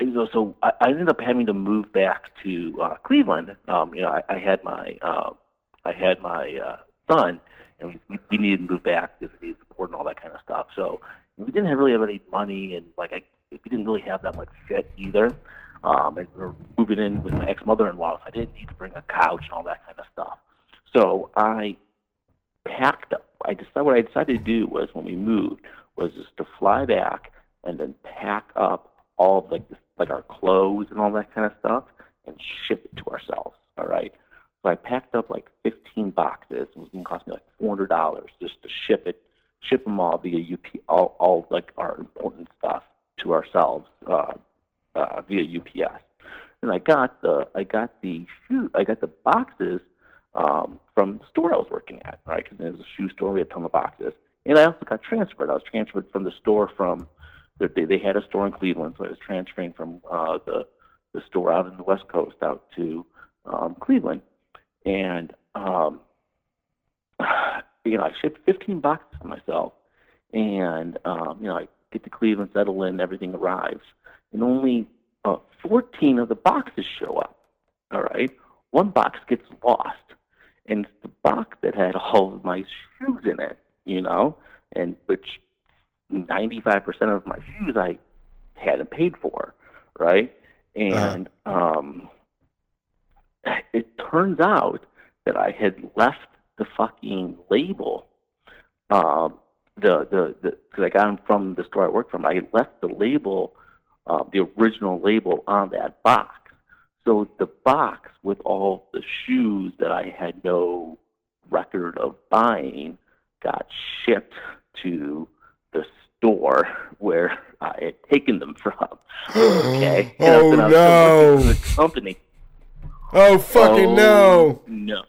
you know, so I, I ended up having to move back to uh, Cleveland. Um, you know, I, I had my uh, I had my uh, son, and we, we needed to move back because we needed support and all that kind of stuff. So we didn't really have any money, and like I, we didn't really have that much fit either. Um, and we were moving in with my ex mother-in-law, so I didn't need to bring a couch and all that kind of stuff. So I packed up. I decided what I decided to do was when we moved was just to fly back and then pack up all of like this, like our clothes and all that kind of stuff and ship it to ourselves. All right. So I packed up like 15 boxes. It was going to cost me like $400 just to ship it, ship them all via UP, all, all like our important stuff to ourselves uh, uh, via UPS. And I got the I got the shoe I got the boxes um, from the store I was working at, right? Because it was a shoe store. We had a ton of boxes. And I also got transferred. I was transferred from the store from they they had a store in Cleveland, so I was transferring from uh, the the store out in the West Coast out to um, Cleveland, and um, [SIGHS] you know I shipped 15 boxes for myself, and um, you know I get to Cleveland, settle in, everything arrives, and only uh, 14 of the boxes show up. All right, one box gets lost, and it's the box that had [LAUGHS] all of my shoes in it. You know, and which 95% of my shoes I hadn't paid for, right? And um, it turns out that I had left the fucking label, um, the the the because I got them from the store I worked from. I had left the label, uh, the original label on that box. So the box with all the shoes that I had no record of buying got shipped to the store where I had taken them from. [GASPS] Okay. Oh, and I was- Oh, and no. The company. Oh fucking Oh, no! No.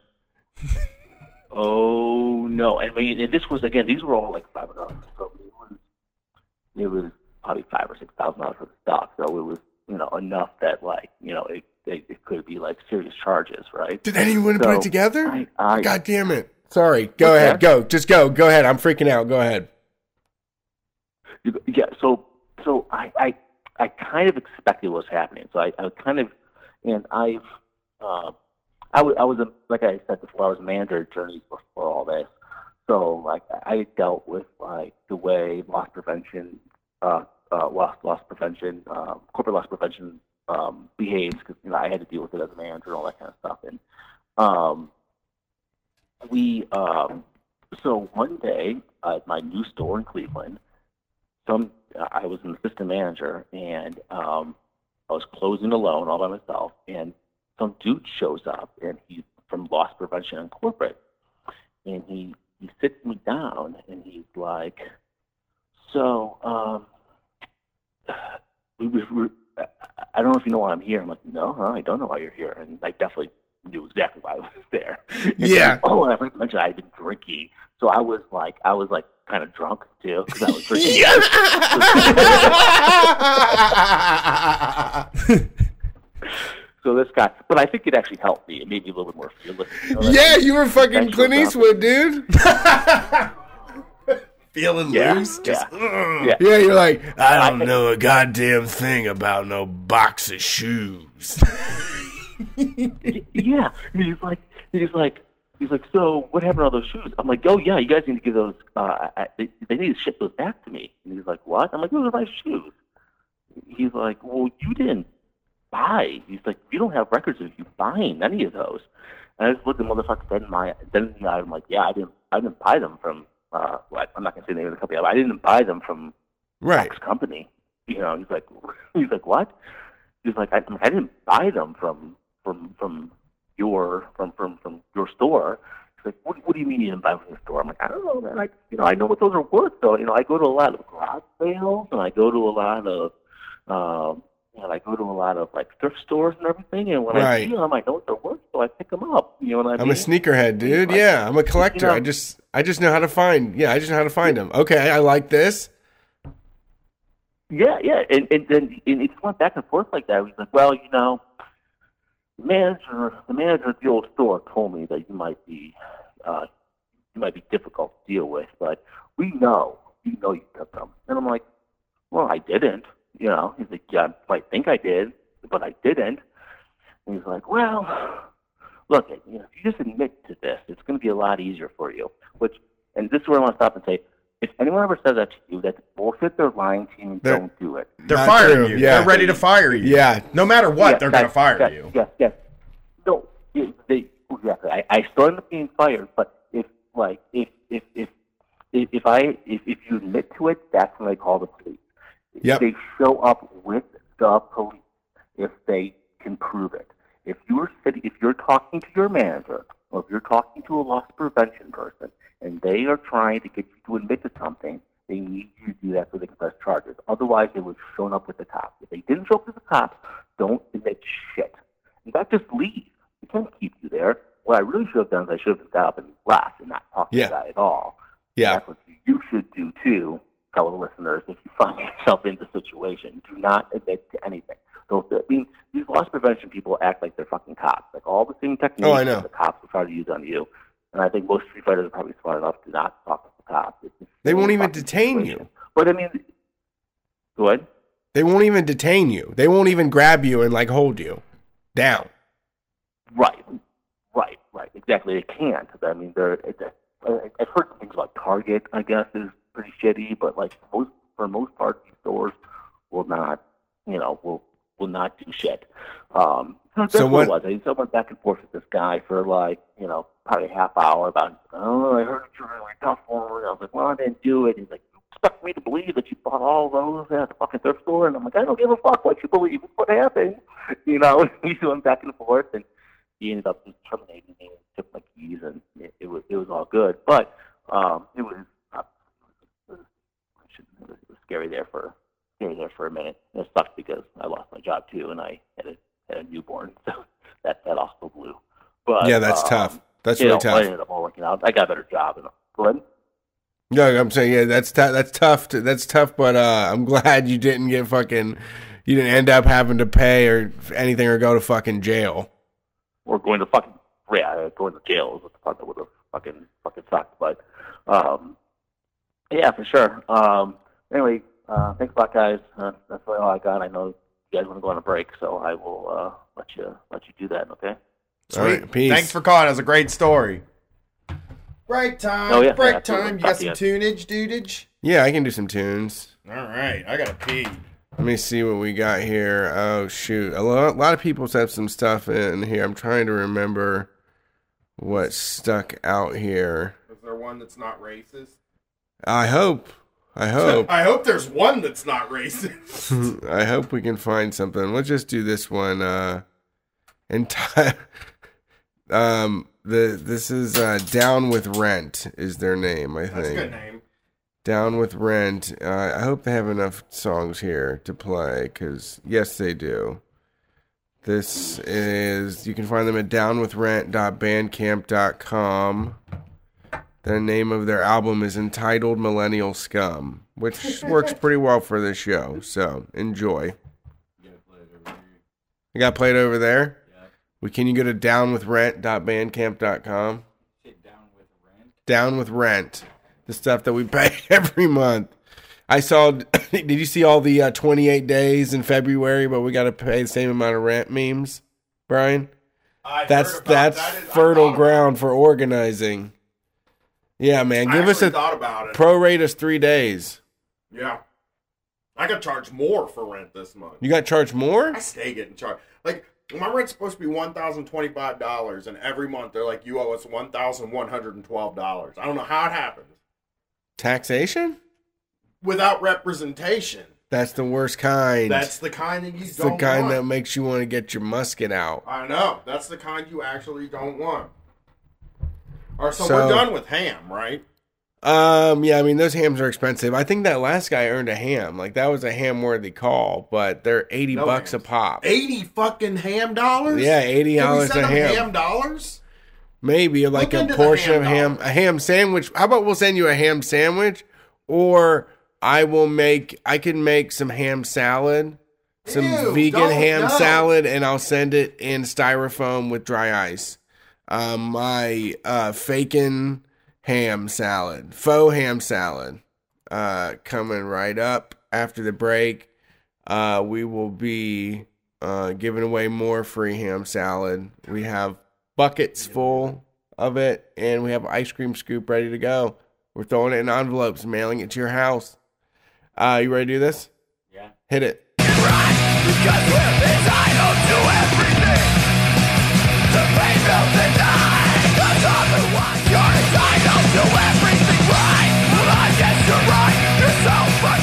Oh no! I mean, and this was again. These were all like five dollars. So it was, it was probably five or six thousand dollars for the stock. So it was, you know, enough that like, you know, it it, it could be like serious charges, right? Did anyone put it together? I, I, God damn it. Sorry. Go What's ahead. Go. Just go. Go ahead. I'm freaking out. Go ahead. Yeah, so so I I, I kind of expected what was happening. So I, I kind of and I've uh, I was a, like I said before I was a manager Journeys before all this. So like I dealt with like the way loss prevention uh, uh, loss loss prevention uh, corporate loss prevention um, behaves because you know I had to deal with it as a manager and all that kind of stuff and um, we um, so one day at my new store in Cleveland some I was an assistant manager and um, I was closing a loan all by myself and some dude shows up and he's from loss prevention and corporate and he he sits me down and he's like so um we, we, we, I- I don't know if you know why I'm here. I'm like, no, huh, I don't know why you're here. And I definitely knew exactly why I was there. [LAUGHS] And Yeah. then, oh, and I forgot to mention I had been drinking. So I was like, I was like kind of drunk too because I was [LAUGHS] drinking. [LAUGHS] So this guy, but I think it actually helped me. It made me a little bit more fearless. You know, yeah, you were fucking Clint Eastwood, dude. [LAUGHS] Feeling Yeah, loose. yeah, Just, ugh. yeah. Yeah, you're like, I don't I- know a goddamn thing about no box of shoes. yeah. He's like, he's like, he's like, so what happened to all those shoes? I'm like, oh yeah, you guys need to give those. Uh, I, they, they need to ship those back to me. And he's like, what? I'm like, those are my shoes. He's like, well, you didn't buy. He's like, you don't have records of you buying any of those. And I just looked at the motherfucker dead in my dead in the eye. I'm like, yeah, I didn't, I didn't buy them from. Uh, what? I'm not gonna say the name of the company. I didn't buy them from Right. X company. You know, he's like, [LAUGHS] he's like, what? He's like, I, I didn't buy them from from from your from from from your store. He's like, what, what do you mean you didn't buy from the store? I'm like, I don't know, man. I you know, I know what those are worth. though. you know, I go to a lot of garage sales and I go to a lot of um, you know, I go to a lot of like thrift stores and everything. And when I Right. see them, I know what they're worth, so I pick them up. You know what I I'm a sneakerhead, dude. Like, Yeah, I'm a collector. you know- I just, I just know how to find. Yeah, I just know how to find them. Okay, I like this. Yeah, yeah, and and then and it went back and forth like that. He's like, well, you know, manager, the manager at the old store told me that you might be, uh, you might be difficult to deal with, but we know, we know you took them. And I'm like, well, I didn't. You know, he's like, yeah, I think I did, but I didn't. And he's like, well, look, you know, if you just admit to this, it's going to be a lot easier for you. Which, and this is where I want to stop and say, if anyone ever says that to you, that's bullshit. They're lying to you. They're- Don't do it. They're Not firing true, you. yeah. They're ready to fire you. Yeah. No matter what, Yeah, they're going to that- fire that- you. Yes, yes. No, it- they exactly. I, I still end up being fired, but if like if if if if, if I if, if you admit to it, that's when they call the police. Yep. They show up with the police if they can prove it. If you're sitting, if you're talking to your manager, or if you're talking to a loss prevention person, and they are trying to get you to admit to something, they need you to do that so they can press charges. Otherwise, they would have shown up with the cops. If they didn't show up with the cops, don't admit shit. In fact, just leave. We can't keep you there. What I really should have done is I should have just got up and left and not talked Yeah. to guy at all. Yeah. That's what you should do too, fellow listeners, if you find [LAUGHS] yourself in the situation. Do not admit to anything. So, I mean, these loss prevention people act like they're fucking cops. Like all the same techniques Oh, I know. that the cops will try to use on you. And I think most street fighters are probably smart enough to not talk to the cops. They won't even detain situation. you. But I mean, go ahead. They won't even detain you. They won't even grab you and like hold you down. Right, right, right. Exactly. They can't. I mean, they're. It's a, I- I've heard things like Target. I guess is pretty shitty, but like most for most part, these stores will not. You know, will will not do shit. Um, so So what, what- was. I so I went back and forth with this guy for like you know probably a half hour about. Oh, I heard you were really tough for it. I was like, well, I didn't do it. He's like. "You Expect me to believe that you bought all those at the fucking thrift store, and I'm like, I don't give a fuck what you believe. It's what happened, [LAUGHS] you know. [LAUGHS] we went back and forth, and he ended up just terminating me and took my keys, and it, it was it was all good. But um, it was uh, it was, it was, it was scary there for scary there for a minute. And it sucked because I lost my job too, and I had a had a newborn, [LAUGHS] so that that also blew. But yeah, that's um, tough. That's really know, I tough. ended up You I got a better job. Know. Go ahead. No, I'm saying yeah, that's tou- that's tough. To, that's tough, but uh, I'm [LAUGHS] glad you didn't get fucking. You didn't end up having to pay or anything or go to fucking jail. Or going to fucking yeah, going to jail is what the fuck that would have fucking fucking sucked. But um, yeah, for sure. Um, anyway, uh, thanks a lot, guys. Uh, that's really all I got. I know you guys want to go on a break, so I will uh, let you let you do that. Okay. All right, peace. Thanks for calling. It was a great story. Break time. Oh, yeah, break absolutely. time. You got some to you tunage, dudage? Yeah, I can do some tunes. All right. I got to pee. Let me see what we got here. Oh shoot, a lot, a lot of people said some stuff in here. I'm trying to remember what stuck out here. Is there one that's not racist? I hope. I [LAUGHS] hope. I hope there's one that's not racist. [LAUGHS] I hope we can find something. Let's just do this one. Uh, entire. Um, the this is uh, down with rent is their name. I think. That's a good name. down with rent. Uh, I hope they have enough songs here to play because yes, they do. This is you can find them at downwithrent.bandcamp.com. The name of their album is entitled Millennial Scum, which [LAUGHS] works pretty well for this show. So enjoy. You got played over there? We can you go to downwithrent.bandcamp.com? Down with rent. The stuff that we pay [LAUGHS] every month. I saw. [COUGHS] Did you see all the uh, 28 days in February, but we got to pay the same amount of rent memes, Brian? I That's that's that. Fertile ground for organizing. Yeah, man. Give us a thought about it. prorate us three days. yeah. I got charged more for rent this month. You got charged more? I stay getting charged. Like my rent's supposed to be one thousand twenty-five dollars, and every month they're like, "You owe us one thousand one hundred and twelve dollars." I don't know how it happens Taxation? without representation. That's the worst kind. That's the kind that you It's the don't kind want. that makes you want to get your musket out. I know. That's the kind you actually don't want. All right, so, So- we're done with ham, right? Um, yeah, I mean those hams are expensive. I think that last guy earned a ham. Like that was a ham worthy call, but they're eighty No bucks hams. a pop. Eighty fucking ham dollars. Yeah, eighty dollars a ham. ham dollars. Maybe like Look a portion ham of ham, dollars. a ham sandwich. How about we'll send you a ham sandwich, or I will make. I can make some ham salad, some Ew, vegan ham no. salad, and I'll send it in styrofoam with dry ice. Um, my uh, fakin ham salad, faux ham salad, uh, coming right up after the break. Uh, we will be uh, giving away more free ham salad. We have buckets full of it, and we have ice cream scoop ready to go. We're throwing it in envelopes, mailing it to your house. Uh, you ready to do this? Yeah. Hit it. I don't do everything right, Well, I guess you're right. You're so funny.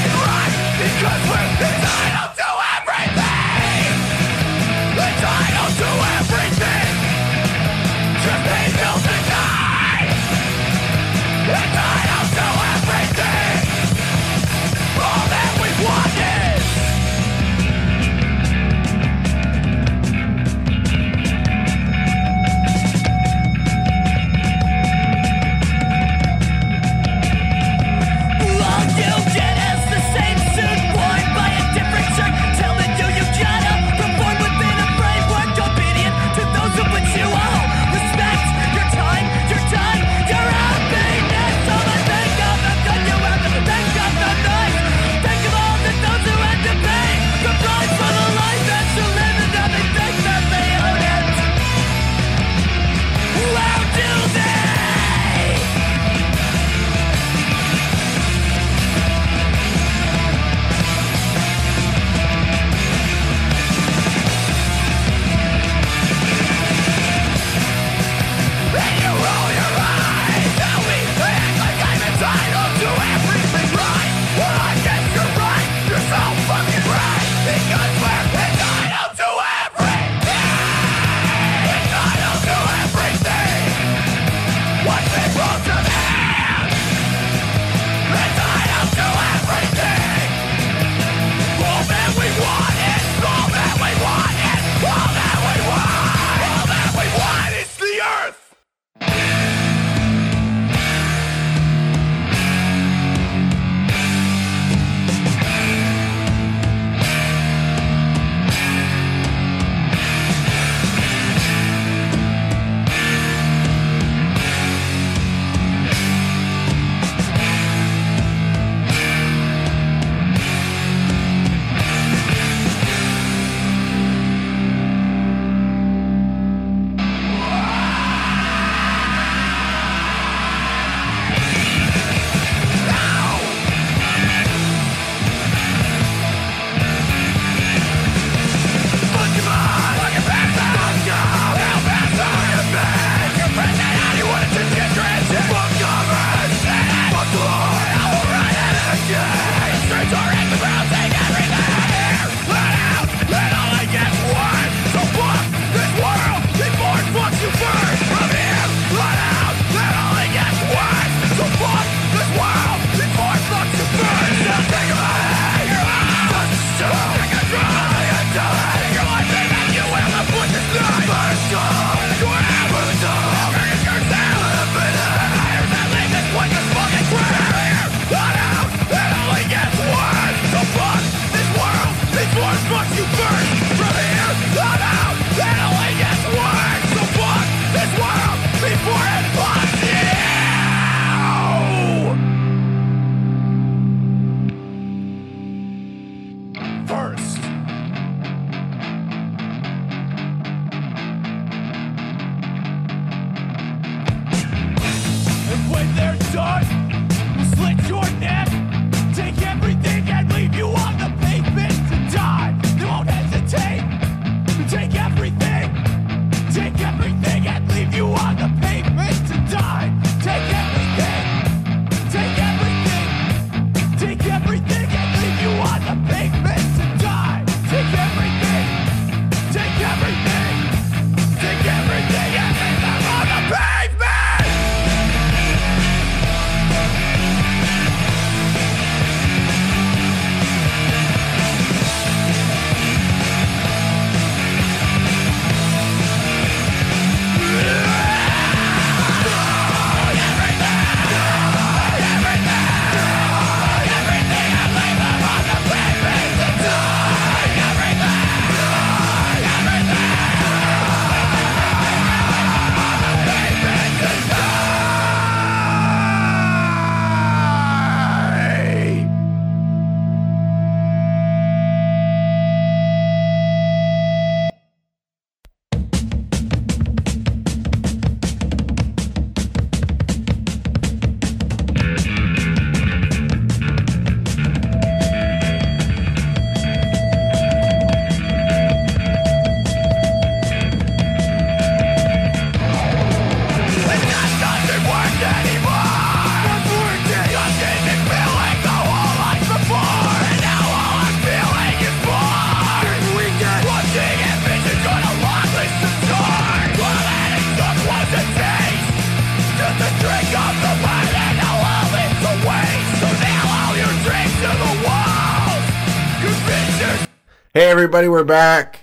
Everybody, we're back.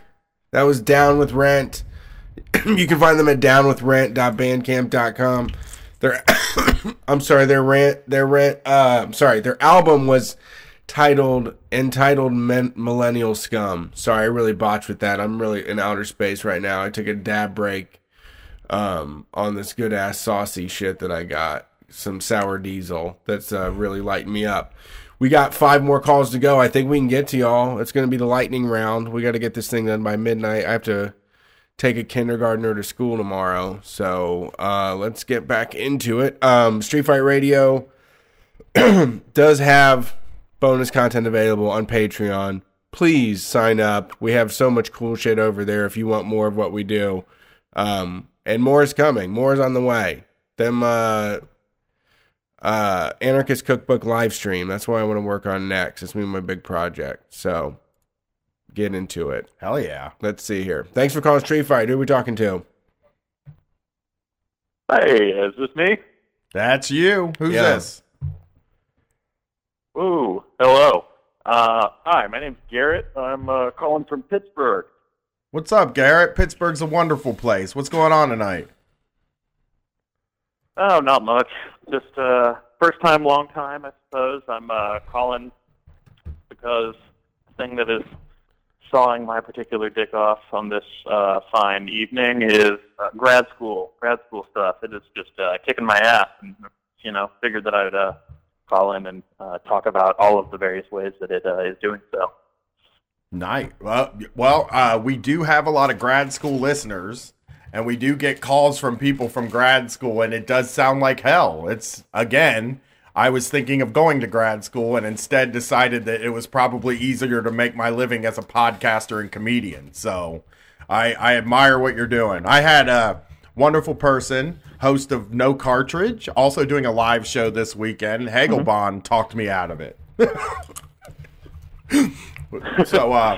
That was Down with Rent. [CLEARS THROAT] you can find them at downwithrent.bandcamp.com. Their [COUGHS] I'm sorry, their rent their rent uh I'm sorry, their album was titled entitled Men- Millennial Scum. Sorry, I really botched with that. I'm really in outer space right now. I took a dab break um on this good ass saucy shit that I got. Some sour diesel that's uh, really lighting me up. We got five more calls to go. I think we can get to y'all. It's going to be the lightning round. We got to get this thing done by midnight. I have to take a kindergartner to school tomorrow. So uh, let's get back into it. Um, Street Fight Radio [CLEARS THROAT] does have bonus content available on Patreon. Please sign up. We have so much cool shit over there if you want more of what we do. Um, and more is coming. More is on the way. Them uh, uh, Anarchist Cookbook live stream. That's what I want to work on next. It's me my big project. So get into it. Hell yeah. Let's see here. Thanks for calling Street Fight. Who are we talking to? Hey, is this me? That's you. Who's Yeah. this? Ooh, hello. Uh, hi, my name's Garrett. I'm uh, calling from Pittsburgh. What's up, Garrett? Pittsburgh's a wonderful place. What's going on tonight? Oh, not much. Just uh, first time, long time, I suppose. I'm uh, calling because the thing that is sawing my particular dick off on this uh, fine evening is uh, grad school, grad school stuff. It is just uh, kicking my ass, and you know, figured that I would uh, call in and uh, talk about all of the various ways that it uh, is doing so. Night. Well, well, uh, we do have a lot of grad school listeners, and we do get calls from people from grad school, and it does sound like hell. It's again, I was thinking of going to grad school, and instead decided that it was probably easier to make my living as a podcaster and comedian. So, I I admire what you're doing. I had a wonderful person, host of No Cartridge, also doing a live show this weekend. Hagelbon talked me out of it. [LAUGHS] so, uh,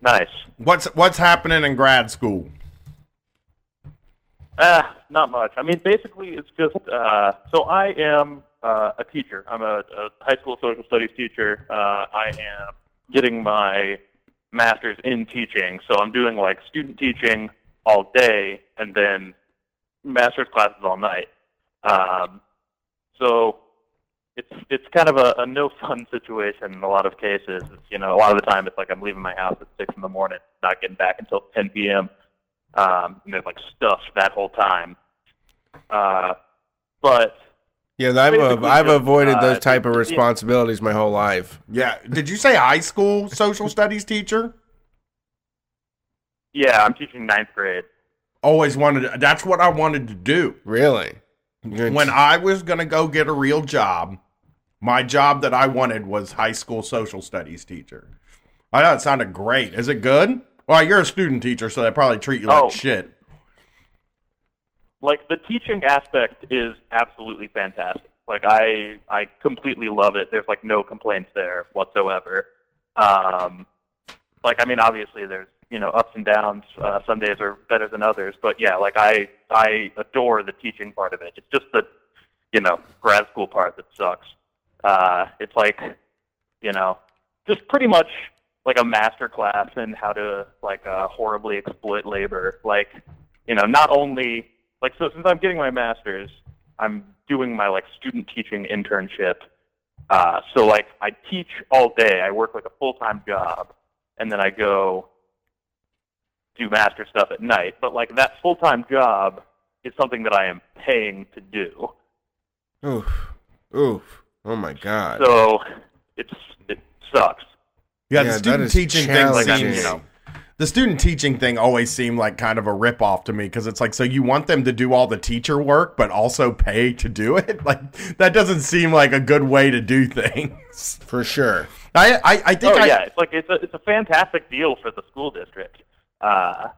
Nice. What's what's happening in grad school? Ah, not much. I mean, basically, it's just uh, so I am uh, a teacher. I'm a, a high school social studies teacher. Uh, I am getting my master's in teaching, so I'm doing like student teaching all day and then master's classes all night. Um, so it's it's kind of a, a no fun [LAUGHS] situation in a lot of cases. It's, you know, a lot of the time it's like I'm leaving my house at six in the morning, not getting back until 10 p.m. Um, and there's like stuff that whole time. Uh, but Yeah, I've Basically I've just, avoided uh, those type of yeah. responsibilities my whole life. Yeah, did you say high school social studies teacher? yeah, I'm teaching ninth grade. Always wanted. That's what I wanted to do. Really? when I was going to go get a real job, my job that I wanted was high school social studies teacher. I thought it sounded great. Is it good? Well, you're a student teacher, so they probably treat you like Oh. shit. like the teaching aspect is absolutely fantastic. Like I I completely love it. There's like no complaints there whatsoever. Um, like I mean, obviously there's you know ups and downs. Uh, some days are better than others, but yeah, like I I adore the teaching part of it. It's just the you know grad school part that sucks. Uh, it's like you know just pretty much like a master class in how to like uh, horribly exploit labor. Like you know not only like so since I'm getting my master's, I'm doing my like student teaching internship. Uh, so like I teach all day. I work like a full time job, and then I go do master stuff at night. But like that full time job is something that I am paying to do. Oof. Oof. Oh my god. So it's it sucks. Yeah, Yeah, the student teaching thing challenging. seems, you know, the student teaching thing always seemed like kind of a ripoff to me because it's like, so you want them to do all the teacher work, but also pay to do [LAUGHS] it? Like, that doesn't seem like a good way to do things. For sure. I, I, I think oh I, yeah, it's like it's a it's a fantastic deal for the school district. Uh,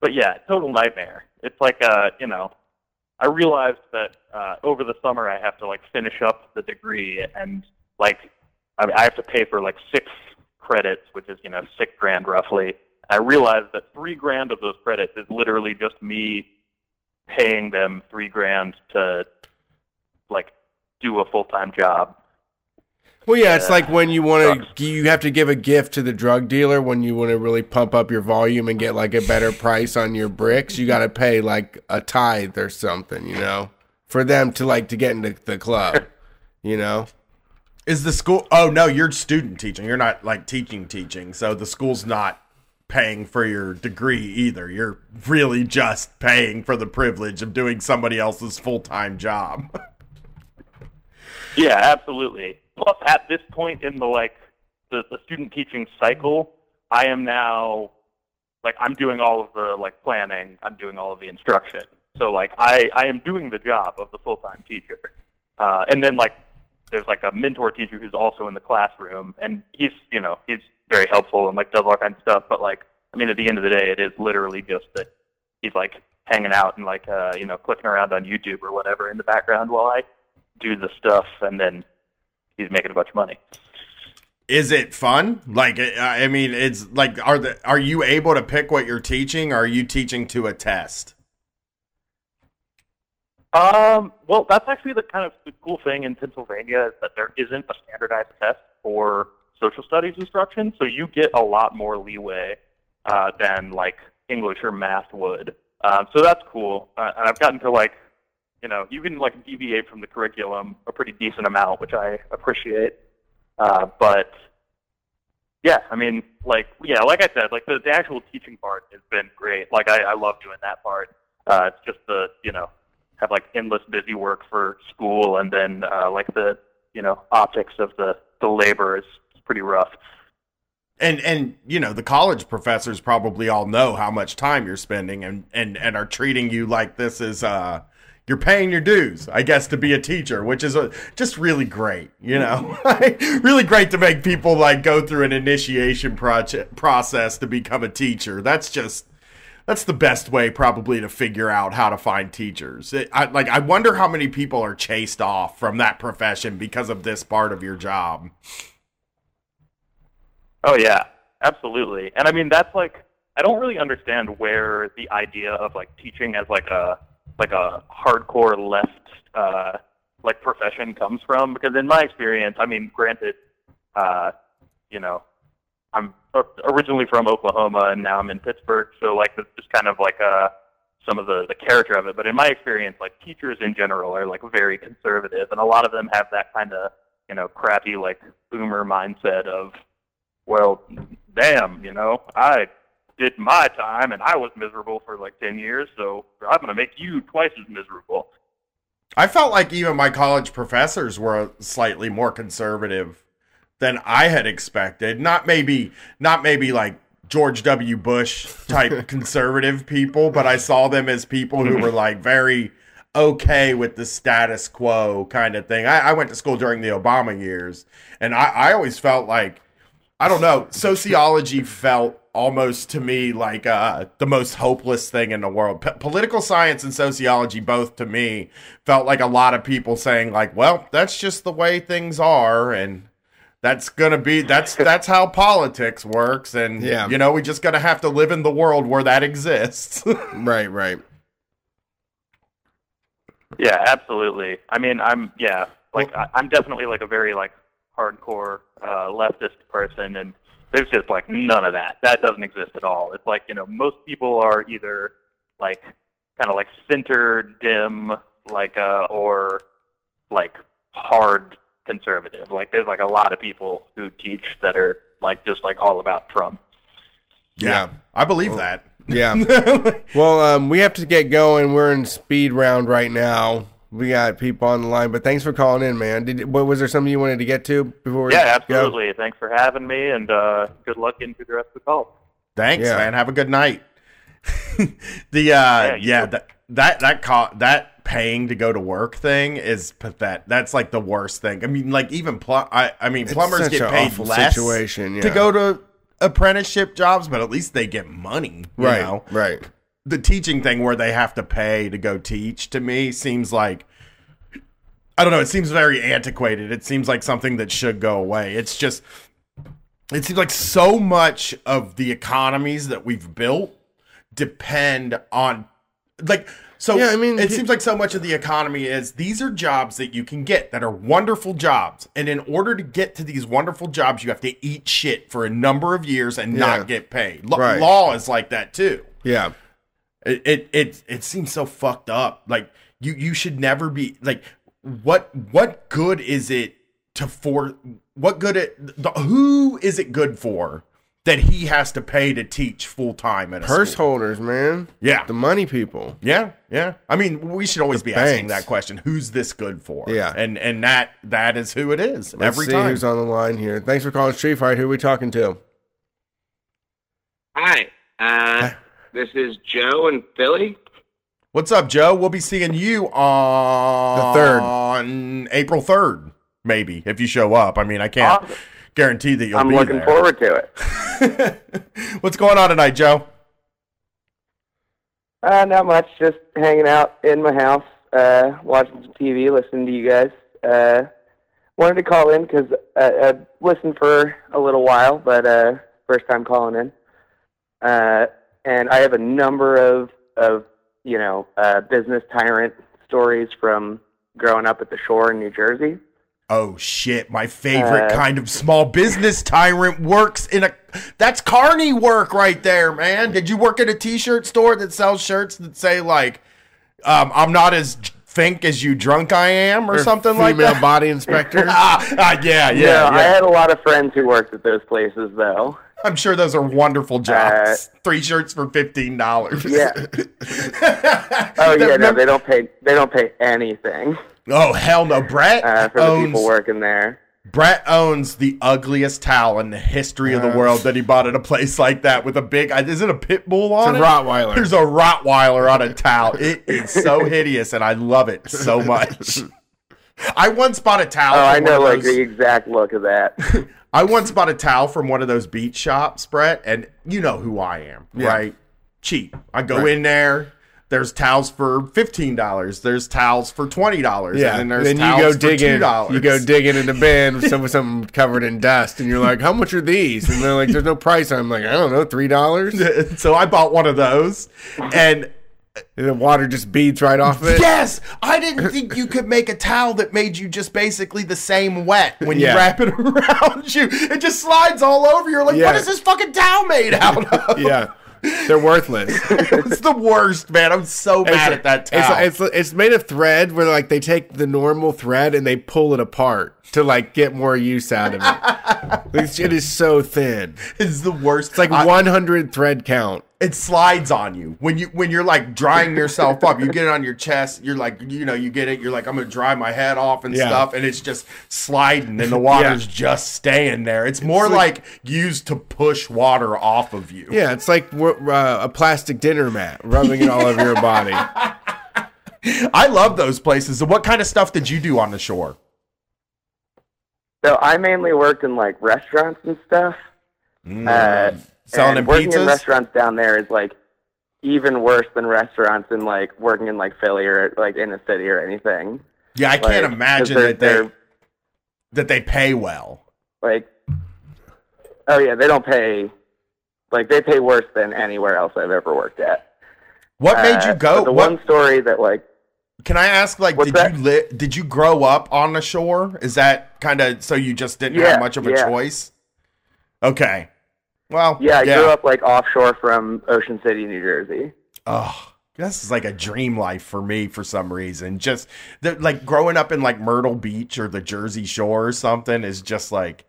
but yeah, total nightmare. It's like uh, you know, I realized that uh, over the summer I have to like finish up the degree and like I, mean, I have to pay for like six credits, which is you know six grand roughly. I realized that three grand of those credits is literally just me paying them three grand to like do a full time job. Well, yeah, it's like when you want to, you have to give a gift to the drug dealer when you want to really pump up your volume and get like a better price on your bricks. You got to pay like a tithe or something, you know, for them to like to get into the club, you know. Is the school, oh no, you're student teaching. You're not like teaching, teaching. So the school's not paying for your degree either. You're really just paying for the privilege of doing somebody else's full time job. Yeah, absolutely. Plus, at this point in the like the, the student teaching cycle, I am now like I'm doing all of the like planning. I'm doing all of the instruction. So like I I am doing the job of the full time teacher. Uh, and then like there's like a mentor teacher who's also in the classroom, and he's you know he's very helpful and like does all kinds of stuff. But like I mean, at the end of the day, it is literally just that he's like hanging out and like uh, you know clicking around on YouTube or whatever in the background while I do the stuff, and then he's making a bunch of money. Is it fun? Like, I mean, it's like, are the are you able to pick what you're teaching? Or are you teaching to a test? Um, well, that's actually the kind of the cool thing in Pennsylvania is that there isn't a standardized test for social studies instruction, so you get a lot more leeway uh, than like English or math would. Um, so that's cool, uh, and I've gotten to like, you know, you can like deviate from the curriculum a pretty decent amount, which I appreciate. Uh, but yeah, I mean, like, yeah, like I said, like the, the actual teaching part has been great. Like, I, I love doing that part. Uh, it's just the, you know, have like endless busy work for school, and then uh, like the, you know, optics of the the labor is pretty rough. And and you know, the college professors probably all know how much time you're spending, and and and are treating you like this is uh. You're paying your dues, I guess, to be a teacher, which is a, just really great, you know, [LAUGHS] really great to make people like go through an initiation project process to become a teacher. That's just that's the best way probably to figure out how to find teachers. It, I, like I wonder how many people are chased off from that profession because of this part of your job. Oh yeah, absolutely. And I mean that's like I don't really understand where the idea of like teaching as like a like a hardcore left uh like profession comes from because in my experience, I mean granted uh you know, I'm originally from Oklahoma and now I'm in Pittsburgh, so like it's just kind of like uh some of the the character of it, but in my experience like teachers in general are like very conservative and a lot of them have that kind of, you know, crappy like boomer mindset of well, damn, you know, I did my time and I was miserable for like 10 years, so I'm to make you twice as miserable. I felt like even my college professors were slightly more conservative than I had expected. Not maybe not maybe like George W. Bush type [LAUGHS] conservative people, but I saw them as people who were like very okay with the status quo kind of thing. I, I went to school during the Obama years, and I, I always felt like I don't know. Sociology felt almost to me like uh, the most hopeless thing in the world. P- political science and sociology, both to me, felt like a lot of people saying like, "Well, that's just the way things are," and that's gonna be that's that's how politics works, and Yeah. you know, we just gonna have to live in the world where that exists. [LAUGHS] Right, right. Yeah, absolutely. I mean, I'm yeah, like I, I'm definitely like a very like hardcore uh, leftist person, and there's just like none of that. That doesn't exist at all. It's like you know, most people are either like kind of like center dim, like uh, or like hard conservative. Like there's like a lot of people who teach that are like just like all about Trump. yeah, I believe that. Yeah. [LAUGHS] well, um, we have to get going. We're in speed round right now. We got people on the line, but thanks for calling in, man. Did what was there something you wanted to get to before? we Yeah, go? absolutely. Thanks for having me, and uh, good luck into the rest of the call. Thanks, Yeah. man. Have a good night. [LAUGHS] the uh you yeah, that that that co- that paying to go to work thing is pathetic. That's like the worst thing. I mean, like even pl- I I mean plumbers get paid less situation, to go to apprenticeship jobs, but at least they get money. You Right, know? right. The teaching thing where they have to pay to go teach to me seems like I don't know. It seems very antiquated. It seems like something that should go away. It's just, it seems like so much of the economies that we've built depend on, like, so Yeah, I mean, it seems like so much of the economy is these are jobs that you can get that are wonderful jobs. And in order to get to these wonderful jobs, you have to eat shit for a number of years and Yeah. not get paid. Lo- Right. Law is like that too. Yeah. It, it it it seems so fucked up. Like you you should never be like what what good is it to for what good it the, who is it good for that he has to pay to teach full time at a Purse school? holders, man. Yeah. The money people. Yeah, yeah. I mean, we should always The be asking that question: Who's this good for? Yeah. and and that that is who it is Let's every see time. who's on the line here. Thanks for calling Street Fight. Who are we talking to? Hi, uh, this is Joe in Philly. What's up, Joe? We'll be seeing you on The third. on April third, maybe if you show up. I mean, I can't Awesome. Guarantee that you'll be there. I'm be looking there. forward to it. [LAUGHS] What's going on tonight, Joe? Uh, not much, just hanging out in my house, uh, watching some TV, listening to you guys. Uh, wanted to call in because uh, I've listened for a little while, but uh, first time calling in. Uh, and I have a number of, of you know, uh, business tyrant stories from growing up at the shore in New Jersey. Oh shit! My favorite Uh, kind of small business tyrant works in a. That's carny work right there, man. Did you work at a T-shirt store that sells shirts that say like, um, "I'm not as think as you drunk I am" or, Or something like that? female body inspector. [LAUGHS] ah, ah, yeah, yeah, No, I had a lot of friends who worked at those places, though. I'm sure those are wonderful jobs. Three shirts for fifteen dollars. Uh, Yeah. [LAUGHS] Oh yeah, no, they don't pay. They don't pay anything Oh hell no, Brett uh, for the owns. people working there. Brett owns the ugliest towel in the history of the Uh, world that he bought at a place like that with a big. Is it a pit bull on It's it? a Rottweiler. There's a Rottweiler on a towel. It is so [LAUGHS] hideous, and I love it so much. I once bought a towel. Oh, I from one know, of like those- the exact look of that. [LAUGHS] I once bought a towel from one of those beach shops, Brett, and you know who I am, Yeah. right? Cheap. I go Right. in there. There's towels for fifteen dollars. There's towels for twenty dollars. Yeah, and then there's then you go digging. You go digging in the bin with some something covered in dust, and you're like, "How much are these?" And they're like, "There's no price." I'm like, "I don't know, three dollars." [LAUGHS] so I bought one of those, and the water just beads right off of it. Yes, I didn't think you could make a towel that made you just basically the same wet when you wrap it [LAUGHS] around you. It just slides all over. You're like, Yeah. what is this fucking towel made out of? [LAUGHS] Yeah, they're worthless. [LAUGHS] it's the worst, man. I'm so mad at that towel. It's, it's it's made of thread where like they take the normal thread and they pull it apart to like get more use out of it. [LAUGHS] This shit is so thin. It's the worst. It's like I- 100 thread count. It slides on you when you when you're like drying yourself up. You get it on your chest. You're like, you know, you get it. You're like, I'm gonna dry my head off and Yeah. stuff, and it's just sliding, and the water's just staying there. It's more like, used to push water off of you. Yeah, it's like uh, a plastic dinner mat rubbing it all over your body. [LAUGHS] I love those places. So what kind of stuff did you do on the shore? So I mainly worked in like restaurants and stuff. Mm, Uh, selling and in working in restaurants down there is like even worse than restaurants in like working in like Philly or like in a city or anything. Yeah, I Like, can't imagine that they that they pay well. like oh yeah they don't pay like they pay worse than anywhere else i've ever worked at What made Uh, you go? the what, one story that like can I ask? Like, did that? you li- did you grow up on the shore? Is that kind of so you just didn't Yeah, have much of a yeah. choice? Okay. Well, yeah i grew up like offshore from ocean city new jersey Oh, this is like a dream life for me for some reason. Just the, like growing up in like Myrtle Beach or the Jersey Shore or something is just like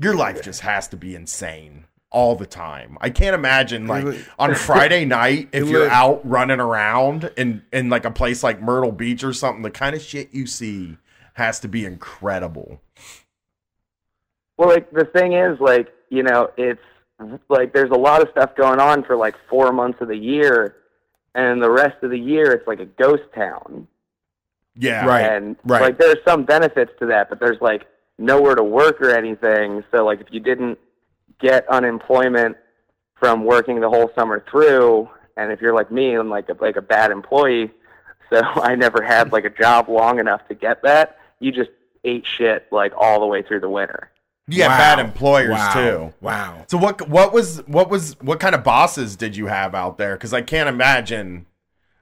your life just has to be insane all the time. I can't imagine like on [LAUGHS] Friday night if You you're out running around in in like a place like Myrtle Beach or something. The kind of shit you see has to be incredible. well like the thing is like you know it's Uh-huh. like there's a lot of stuff going on for like four months of the year and the rest of the year it's like a ghost town. Yeah. Right, and right. like there's some benefits to that but there's like nowhere to work or anything. So like if you didn't get unemployment from working the whole summer through and if you're like me and like a, like a bad employee so [LAUGHS] i never had like a job long enough to get that you just ate shit like all the way through the winter Yeah, Wow. bad employers Wow. too. Wow. So what what was what was what kind of bosses did you have out there? Because I can't imagine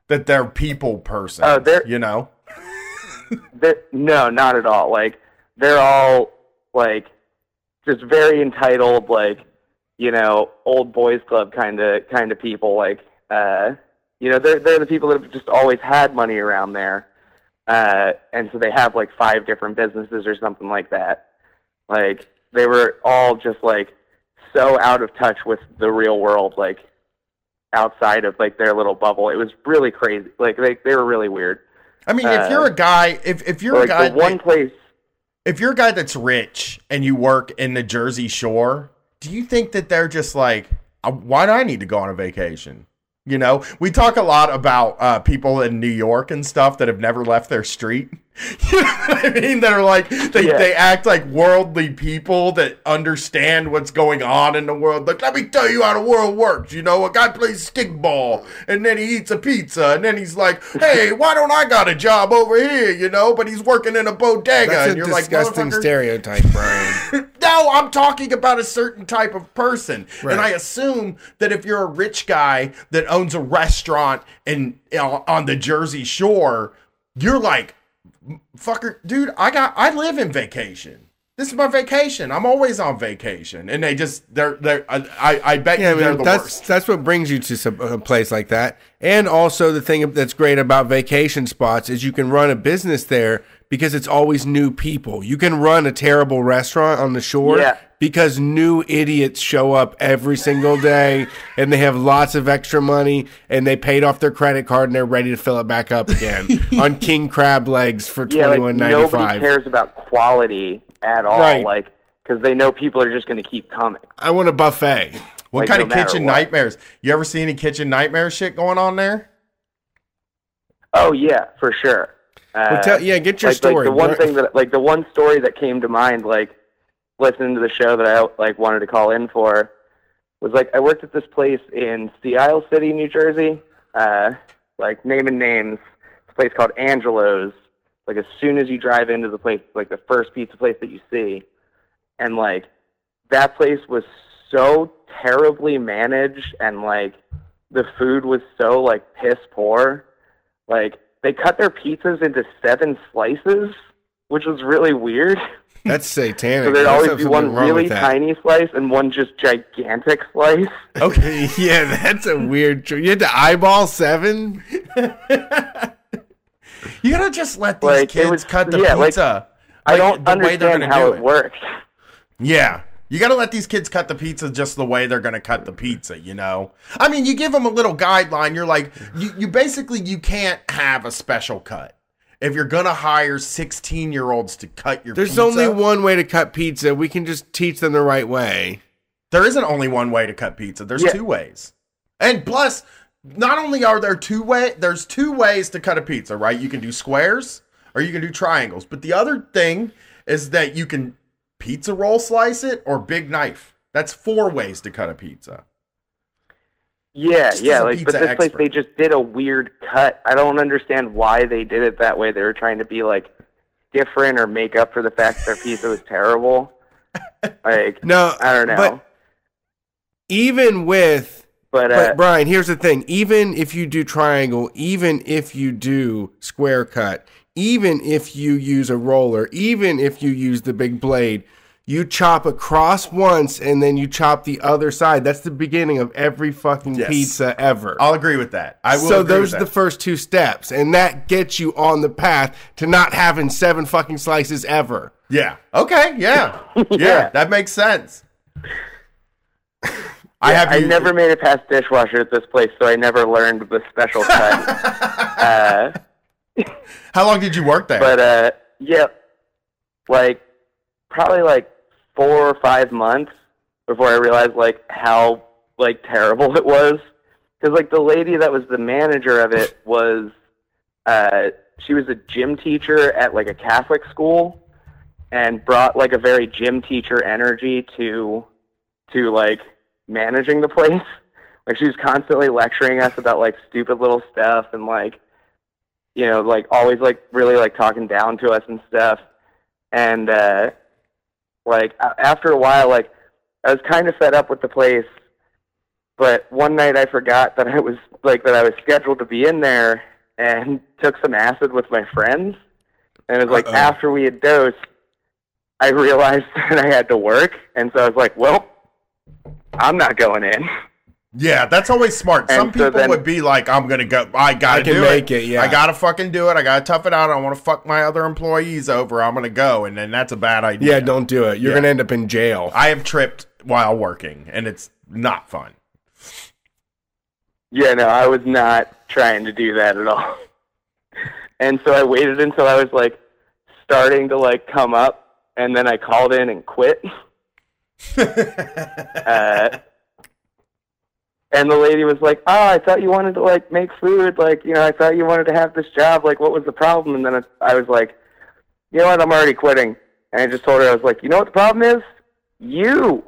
that they're people person. Oh, they're- you know. [LAUGHS] They're, no, not at all. Like they're all like just very entitled, like you know, old boys club kind of kind of people. Like uh, you know, they're they're the people that have just always had money around there, uh, and so they have like five different businesses or something like that. Like they were all just like so out of touch with the real world, like outside of like their little bubble. It was really crazy. Like they they were really weird. I mean, Uh, if you're a guy, if if you're a guy, the one place if you're a guy that's rich and you work in the Jersey Shore, do you think that they're just like, "Uh, why do I need to go on a vacation? You know, we talk a lot about uh, people in New York and stuff that have never left their street. [LAUGHS] You know what I mean? That are like they, Yeah. they act like worldly people that understand what's going on in the world. Like, let me tell you how the world works. You know, a guy plays stickball and then he eats a pizza and then he's like, "Hey, why don't I got a job over here?" You know, but he's working in a bodega, That's and a you're like, disgusting "Motherfucker." stereotype, Brian. [LAUGHS] No, I'm talking about a certain type of person. Right. And I assume that if you're a rich guy that owns a restaurant in you know, on the Jersey Shore, you're like, fucker, dude, I got I live in vacation. This is my vacation. I'm always on vacation. And they just they're they're I I, bet Yeah, you they're the that's worst. that's what brings you to some, a place like that. And also, the thing that's great about vacation spots is you can run a business there because it's always new people. You can run a terrible restaurant on the shore Yeah. because new idiots show up every single day and they have lots of extra money and they paid off their credit card and they're ready to fill it back up again [LAUGHS] on king crab legs for yeah, twenty like one ninety nobody five. cares about quality at all. Right. Like because they know people are just going to keep coming. I want a buffet. What like, kind no of kitchen what. nightmares? You ever see any kitchen nightmare shit going on there? Oh yeah, for sure. Uh, Well, tell- yeah, get your like, story. Like the one thing that, like the one story that came to mind, like listening to the show that I like wanted to call in for, was like I worked at this place in Sea Isle City, New Jersey. Uh, like naming names, it's a place called Angelo's. Like as soon as you drive into the place, like the first pizza place that you see, and like that place was so terribly managed, and like the food was so like piss poor. Like they cut their pizzas into seven slices, which was really weird. That's [LAUGHS] satanic. So there'd always be one really tiny slice and one just gigantic slice. [LAUGHS] Okay. yeah, that's a weird. Tr- you had to eyeball seven. [LAUGHS] You gotta just let these Like, kids was- cut the yeah, like, pizza. I don't the way they're understand gonna how do it works. Yeah. You got to let these kids cut the pizza just the way they're going to cut the pizza, you know? I mean, you give them a little guideline. You're like, you, you basically, you can't have a special cut. If you're going to hire 16 year olds to cut your There's pizza, only one way to cut pizza. We can just teach them the right way. there isn't only one way to cut pizza. There's Yeah. two ways. And plus, not only are there two way there's two ways to cut a pizza, right? You can do squares or you can do triangles. But the other thing is that you can pizza roll slice it or big knife. That's four ways to cut a pizza. Yeah, Just yeah. Like, but this place they just did a weird cut. I don't understand why they did it that way. They were trying to be like different or make up for the fact that their pizza was terrible. [LAUGHS] Like, No, I don't know. But even with, But, uh, but Brian, here's the thing: even if you do triangle, even if you do square cut, even if you use a roller, even if you use the big blade, you chop across once and then you chop the other side. That's the beginning of every fucking Yes. pizza ever. I'll agree with that. I will so agree those with are the first two steps, and that gets you on the path to not having seven fucking slices ever. Yeah. Okay. Yeah. [LAUGHS] yeah. Yeah. That makes sense. [LAUGHS] I I have. I never made it past dishwasher at this place, so I never learned the special [LAUGHS] cut. uh, How long did you work there? but uh, yeah, like probably like four or five months before I realized like how like terrible it was. Because like the lady that was the manager of it was, uh, she was a gym teacher at like a Catholic school, and brought like a very gym teacher energy to, to like managing the place. [LAUGHS] Like she was constantly lecturing us about like stupid little stuff and like you know, like always like really like talking down to us and stuff. And uh like after a while like I was kind of fed up with the place. But one night I forgot that I was like that I was scheduled to be in there and [LAUGHS] took some acid with my friends. And it was like Uh-oh. after we had dosed I [LAUGHS] realized [LAUGHS] that I had to work and so I was like, Well, I'm not going in. Yeah, that's always smart. Some And so people then- would be like, "I'm gonna go. I gotta I can do make it, yeah. I gotta fucking do it. I gotta tough it out. I want to fuck my other employees over. I'm gonna go." And then that's a bad idea. Yeah, don't do it. You're Yeah. gonna end up in jail. I have tripped while working, and it's not fun. Yeah, no, I was not trying to do that at all. [LAUGHS] And so I waited until I was like starting to like come up, and then I called in and quit. [LAUGHS] uh, and the lady was like, "Oh, I thought you wanted to like make food. Like, you know, I thought you wanted to have this job. Like, what was the problem?" And then I, I was like, "You know what? I'm already quitting." And I just told her I was like, "You know what the problem is? You."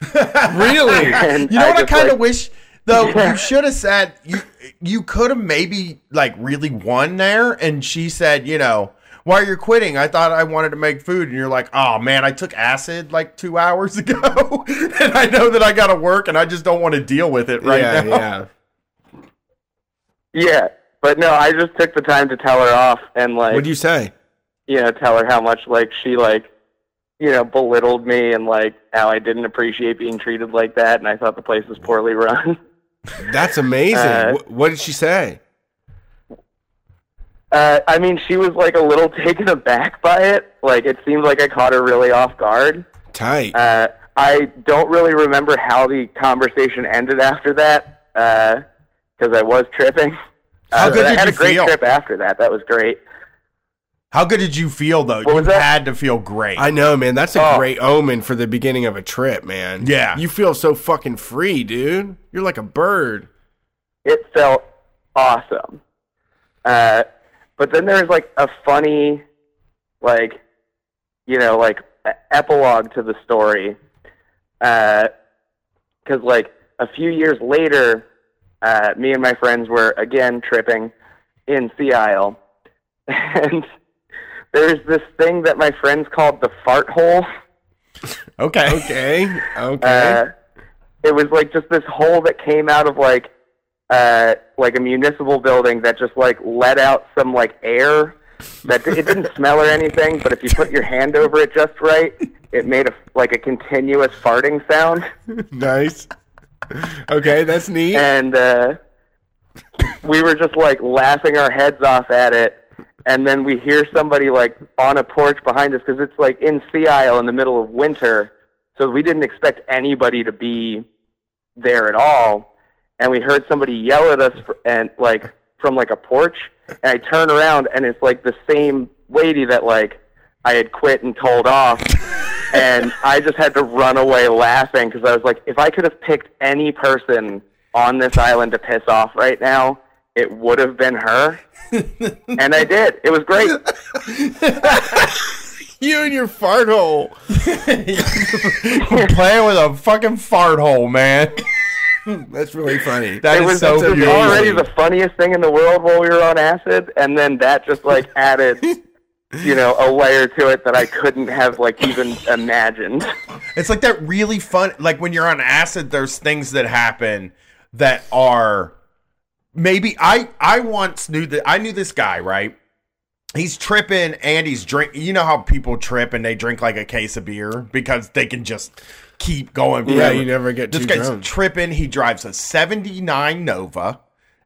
[LAUGHS] really? [LAUGHS] And You know what I kind of like- wish though. [LAUGHS] Yeah. You should have said you. You could have maybe like really won there, and she said, you know. Why you're quitting? I thought I wanted to make food, and you're like, "Oh man, I took acid like two hours [LAUGHS] ago, and I know that I got to work, and I just don't want to deal with it right yeah, now." yeah. Yeah, but no, I just took the time to tell her off and like What'd you say? you know, tell her how much like she like you know, belittled me and like how I didn't appreciate being treated like that and I thought the place was poorly run. That's amazing. Uh, what did she say? Uh I mean she was like a little [LAUGHS] taken aback by it. Like it seemed like I caught her really off guard. Tight. Uh I don't really remember how the conversation ended after that, uh, because I was tripping. Uh, How good but I did had you a great feel? trip after that. That was great. How good did you feel though? What you was that? had to feel great. I know, man. That's a Oh. great omen for the beginning of a trip, man. Yeah. You feel so fucking free, dude. You're like a bird. it felt awesome. Uh, but then there's like a funny, like, you know, like epilogue to the story. Because like a few years later, uh, me and my friends were again tripping in Sea Isle, [LAUGHS] and there's this thing that my friends called the fart hole. okay. Okay. [LAUGHS] Okay. Uh, it was like just this hole that came out of like uh like a municipal building that just like let out some like air that it didn't [LAUGHS] smell or anything but if you put your hand over it just right it made a like a continuous farting sound nice. Okay, that's neat. and uh we were just like laughing our heads off at it and then we hear somebody like on a porch behind us because it's like in Sea Isle in the middle of winter so we didn't expect anybody to be there at all and we heard somebody yell at us fr- and like from like a porch and I turn around and it's like the same lady that like I had quit and told off [LAUGHS] and I just had to run away laughing because I was like if I could have picked any person on this island to piss off right now, it would have been her. and I did. It was great. [LAUGHS] You and your fart hole. [LAUGHS] Playing with a fucking fart hole, man. [LAUGHS] That's really funny. That it is was so just beautiful. already the funniest thing in the world while we were on acid, and then that just like [LAUGHS] added, you know, a layer to it that I couldn't have like even imagined. It's like that really fun. Like when you're on acid, there's things that happen that are maybe I I once knew that I knew this guy right. He's tripping and he's drink. You know how people trip and they drink like a case of beer because they can just keep going. Yeah, forever. you never get This guy's drunk. tripping. He drives a '79 Nova.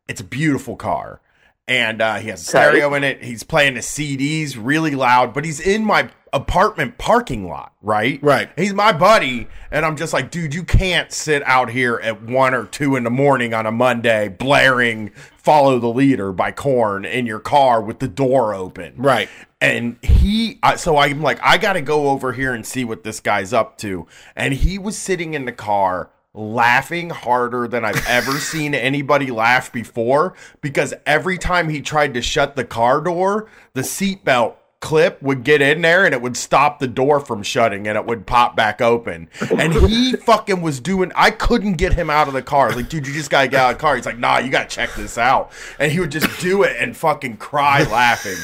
It's a beautiful car, and uh, he has a stereo in it. He's playing the CDs really loud, but he's in my apartment parking lot, right? Right. He's my buddy, and I'm just like, dude, you can't sit out here at one or two in the morning on a Monday blaring "Follow the Leader" by Korn in your car with the door open, Right. and he so i'm like i gotta go over here and see what this guy's up to and he was sitting in the car laughing harder than i've ever [LAUGHS] seen anybody laugh before because every time he tried to shut the car door the seatbelt clip would get in there and it would stop the door from shutting and it would pop back open and he [LAUGHS] fucking was doing i couldn't get him out of the car like dude you just gotta get out of the car he's like nah you gotta check this out and he would just do it and fucking cry laughing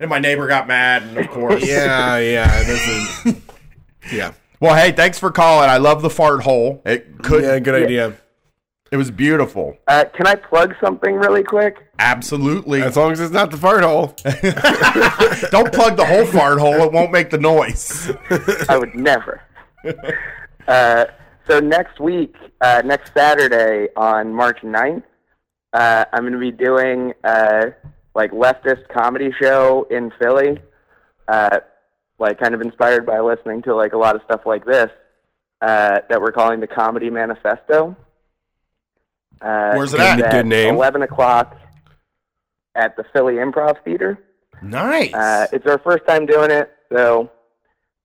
and my neighbor got mad, and of course, Yeah, yeah. It doesn't. Yeah. Well, hey, thanks for calling. I love the fart hole. It could. Yeah, good idea. It was beautiful. Uh, can I plug something really quick? Absolutely. As long as it's not the fart hole. [LAUGHS] Don't plug the whole fart hole. It won't make the noise. I would never. Uh, so next week, uh, next Saturday on March 9th, uh, I'm going to be doing uh, like leftist comedy show in Philly, uh, like kind of inspired by listening to like a lot of stuff like this uh, that we're calling the Comedy Manifesto. Uh, Where's it at? Good name. 11 o'clock at the Philly Improv Theater. Nice. Uh, it's our first time doing it, so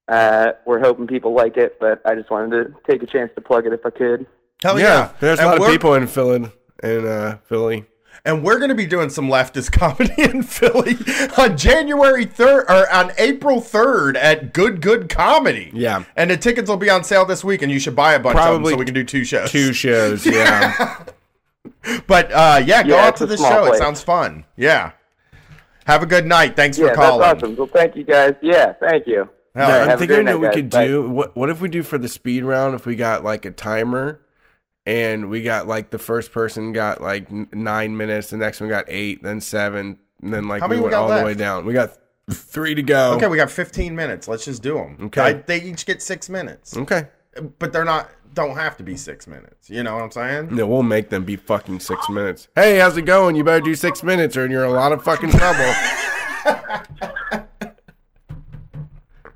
uh, we're hoping people like it. But I just wanted to take a chance to plug it if I could. Hell yeah. yeah. There's a lot of people in Philly. In uh, Philly. And we're going to be doing some leftist [LAUGHS] comedy in Philly on January 3rd or on April 3rd at Good Good Comedy. Yeah. And the tickets will be on sale this week, and you should buy a bunch of Probably them so we can do two shows. Two shows. Yeah. [LAUGHS] [LAUGHS] But uh, yeah, go Yeah, out to the small show. It sounds fun. Yeah. Have a good night. Thanks Yeah, for calling. that's awesome. Well, thank you guys. Yeah, thank you. Hell Yeah, yeah. I'm thinking great that we guys. could Bye. do what? What if we do for the speed round? If we got like a timer, and we got like the first person got like nine minutes, the next one got eight, then seven, and then like How we many we went got all the way down. We got three to go. Okay, we got 15 minutes. Let's just do them. Okay. I, they each get six minutes, Okay. but they're not. Don't have to be six minutes. You know what I'm saying? No, we'll make them be fucking six minutes. Hey, how's it going? You better do six minutes, or you're in a lot of fucking trouble.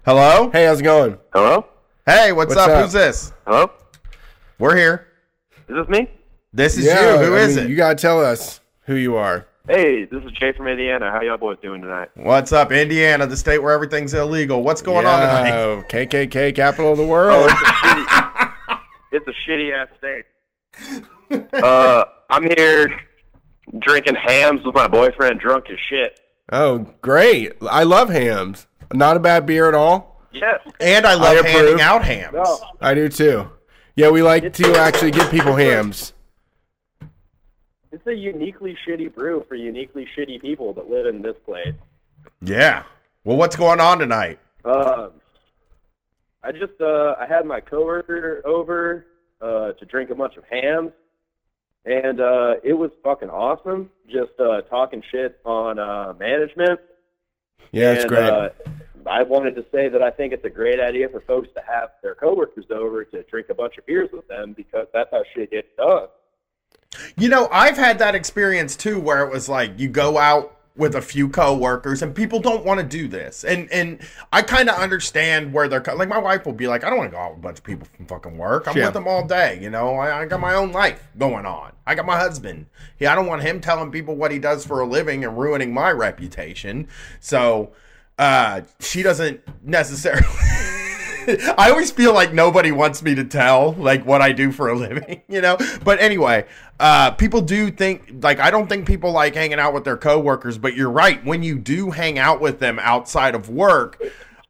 Hello. hey, how's it going? Hello? Hey, what's, What's up? up? Who's this? Hello? We're here. Is this me? This is yeah, you. Who I is mean, it? You gotta tell us who you are. Hey, this is Jay from Indiana. How y'all boys doing tonight? What's up, Indiana, the state where everything's illegal? What's going on tonight? Yeah, KKK capital of the world. Oh, It's a shitty ass state. uh, I'm here drinking Hamm's with my boyfriend, drunk as shit. Oh, great! I love Hamm's. Not a bad beer at all. Yes. And I love I handing out hams. No. I do too. Yeah, we like to actually give people hams. It's a uniquely shitty brew for uniquely shitty people that live in this place. Yeah. Well, what's going on tonight? Um, I just uh, I had my coworker over uh, to drink a bunch of Hamm's, and uh, it was fucking awesome. Just uh, talking shit on uh, management. Yeah, it's great. Uh, I wanted to say that I think it's a great idea for folks to have their coworkers over to drink a bunch of beers with them because that's how shit gets done. You know, I've had that experience too where it was like you go out with a few coworkers and people don't want to do this. And and I kind of understand where they're like my wife will be like I don't want to go out with a bunch of people from fucking work. I'm Yeah. with them all day, you know. I, I got my own life going on. I got my husband. Yeah, I don't want him telling people what he does for a living and ruining my reputation. So, uh she doesn't necessarily [LAUGHS] [LAUGHS] I always feel like nobody wants me to tell like what I do for a [LAUGHS] living, you know. But anyway, uh, people do think like I don't think people like hanging out with their coworkers, but you're right. When you do hang out with them outside of work,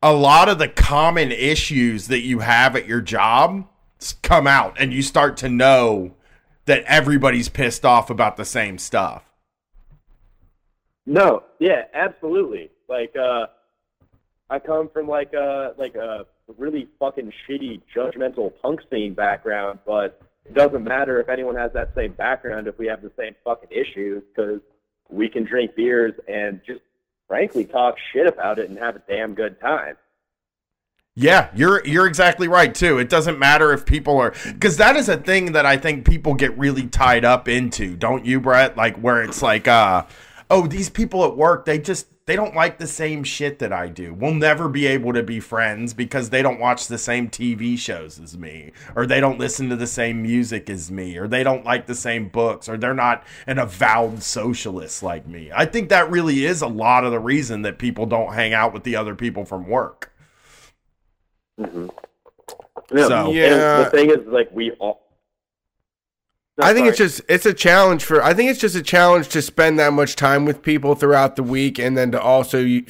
a lot of the common issues that you have at your job come out, and you start to know that everybody's pissed off about the same stuff. No, yeah, absolutely. Like, uh, I come from like a like a really fucking shitty judgmental punk scene background, but it doesn't matter if anyone has that same background if we have the same fucking issues because we can drink beers and just frankly talk shit about it and have a damn good time. Yeah, you're you're exactly right too. It doesn't matter if people are because that is a thing that I think people get really tied up into, don't you, Brett? Like where it's like, uh, oh, these people at work, they just they don't like the same shit that I do. We'll never be able to be friends because they don't watch the same TV shows as me, or they don't listen to the same music as me, or they don't like the same books, or they're not an avowed socialist like me. I think that really is a lot of the reason that people don't hang out with the other people from work. Mm-hmm. No, So- Yeah. the thing is, like, we all. No, I think sorry. it's just it's a challenge for I think it's just a challenge to spend that much time with people throughout the week and then to also you,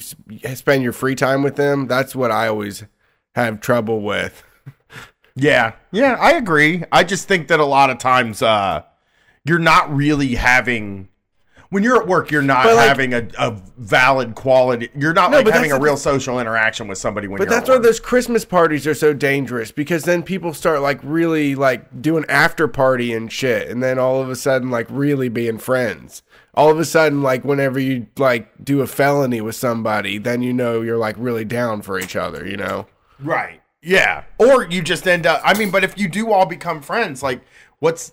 spend your free time with them. That's what I always have trouble with. [LAUGHS] Yeah, yeah, I agree. I just think that a lot of times uh, you're not really having when you're at work, you're not like- having a, a valid quality. You're not No, like having a the- real social interaction with somebody when But that's at why those Christmas parties are so dangerous because then people start like really like doing after party and shit, and then all of a sudden like really being friends. All of a sudden, like whenever you like do a felony with somebody, then you know you're like really down for each other. You know. Right. Yeah. Or you just end up. I mean, but if you do all become friends, like, what's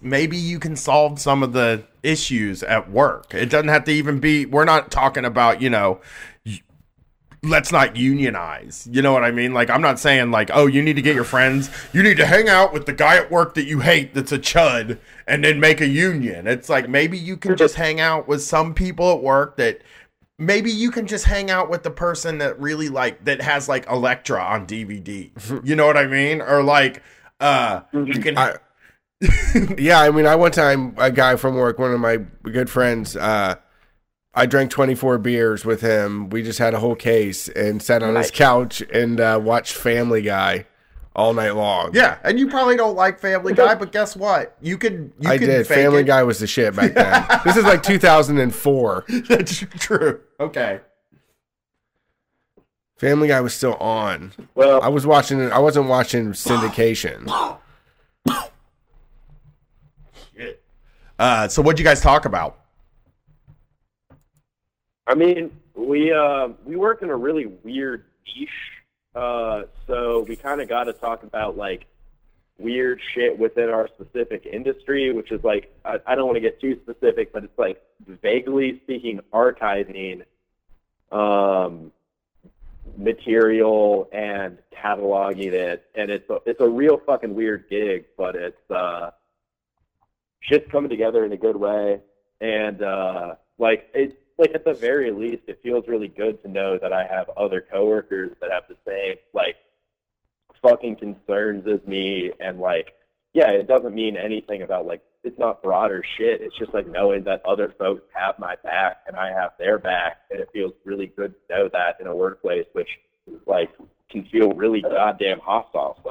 maybe you can solve some of the issues at work. It doesn't have to even be. We're not talking about you know. Let's not unionize. You know what I mean? Like, I'm not saying like, oh, you need to get your friends. You need to hang out with the guy at work that you hate that's a chud and then make a union. It's like maybe you can just hang out with some people at work that maybe you can just hang out with the person that really like that has like Elektra on DVD. You know what I mean? Or like uh you can I, yeah, I mean, I one time a guy from work, one of my good friends, uh, I drank 24 beers with him. We just had a whole case and sat on his couch and uh, watched Family Guy all night long. Yeah, and you probably don't like Family Guy, but guess what? You could you I could did. fake Family it. Guy was the shit back then. [LAUGHS] this is like 2004. [LAUGHS] That's true. Okay. Family Guy was still on. Well, I was watching. I wasn't watching syndication. [COUGHS] Uh so what'd you guys talk about? I mean, we uh, we work in a really weird niche, uh, so we kind of got to talk about like weird shit within our specific industry, which is like I, I don't want to get too specific, but it's like vaguely speaking, archiving um, material and cataloging it, and it's a, it's a real fucking weird gig, but it's uh, shit's coming together in a good way, and uh, like it like at the very least, it feels really good to know that I have other coworkers that have the same like fucking concerns as me, and like yeah, it doesn't mean anything about like it's not broader shit. It's just like knowing that other folks have my back and I have their back, and it feels really good to know that in a workplace, which like can feel really goddamn hostile.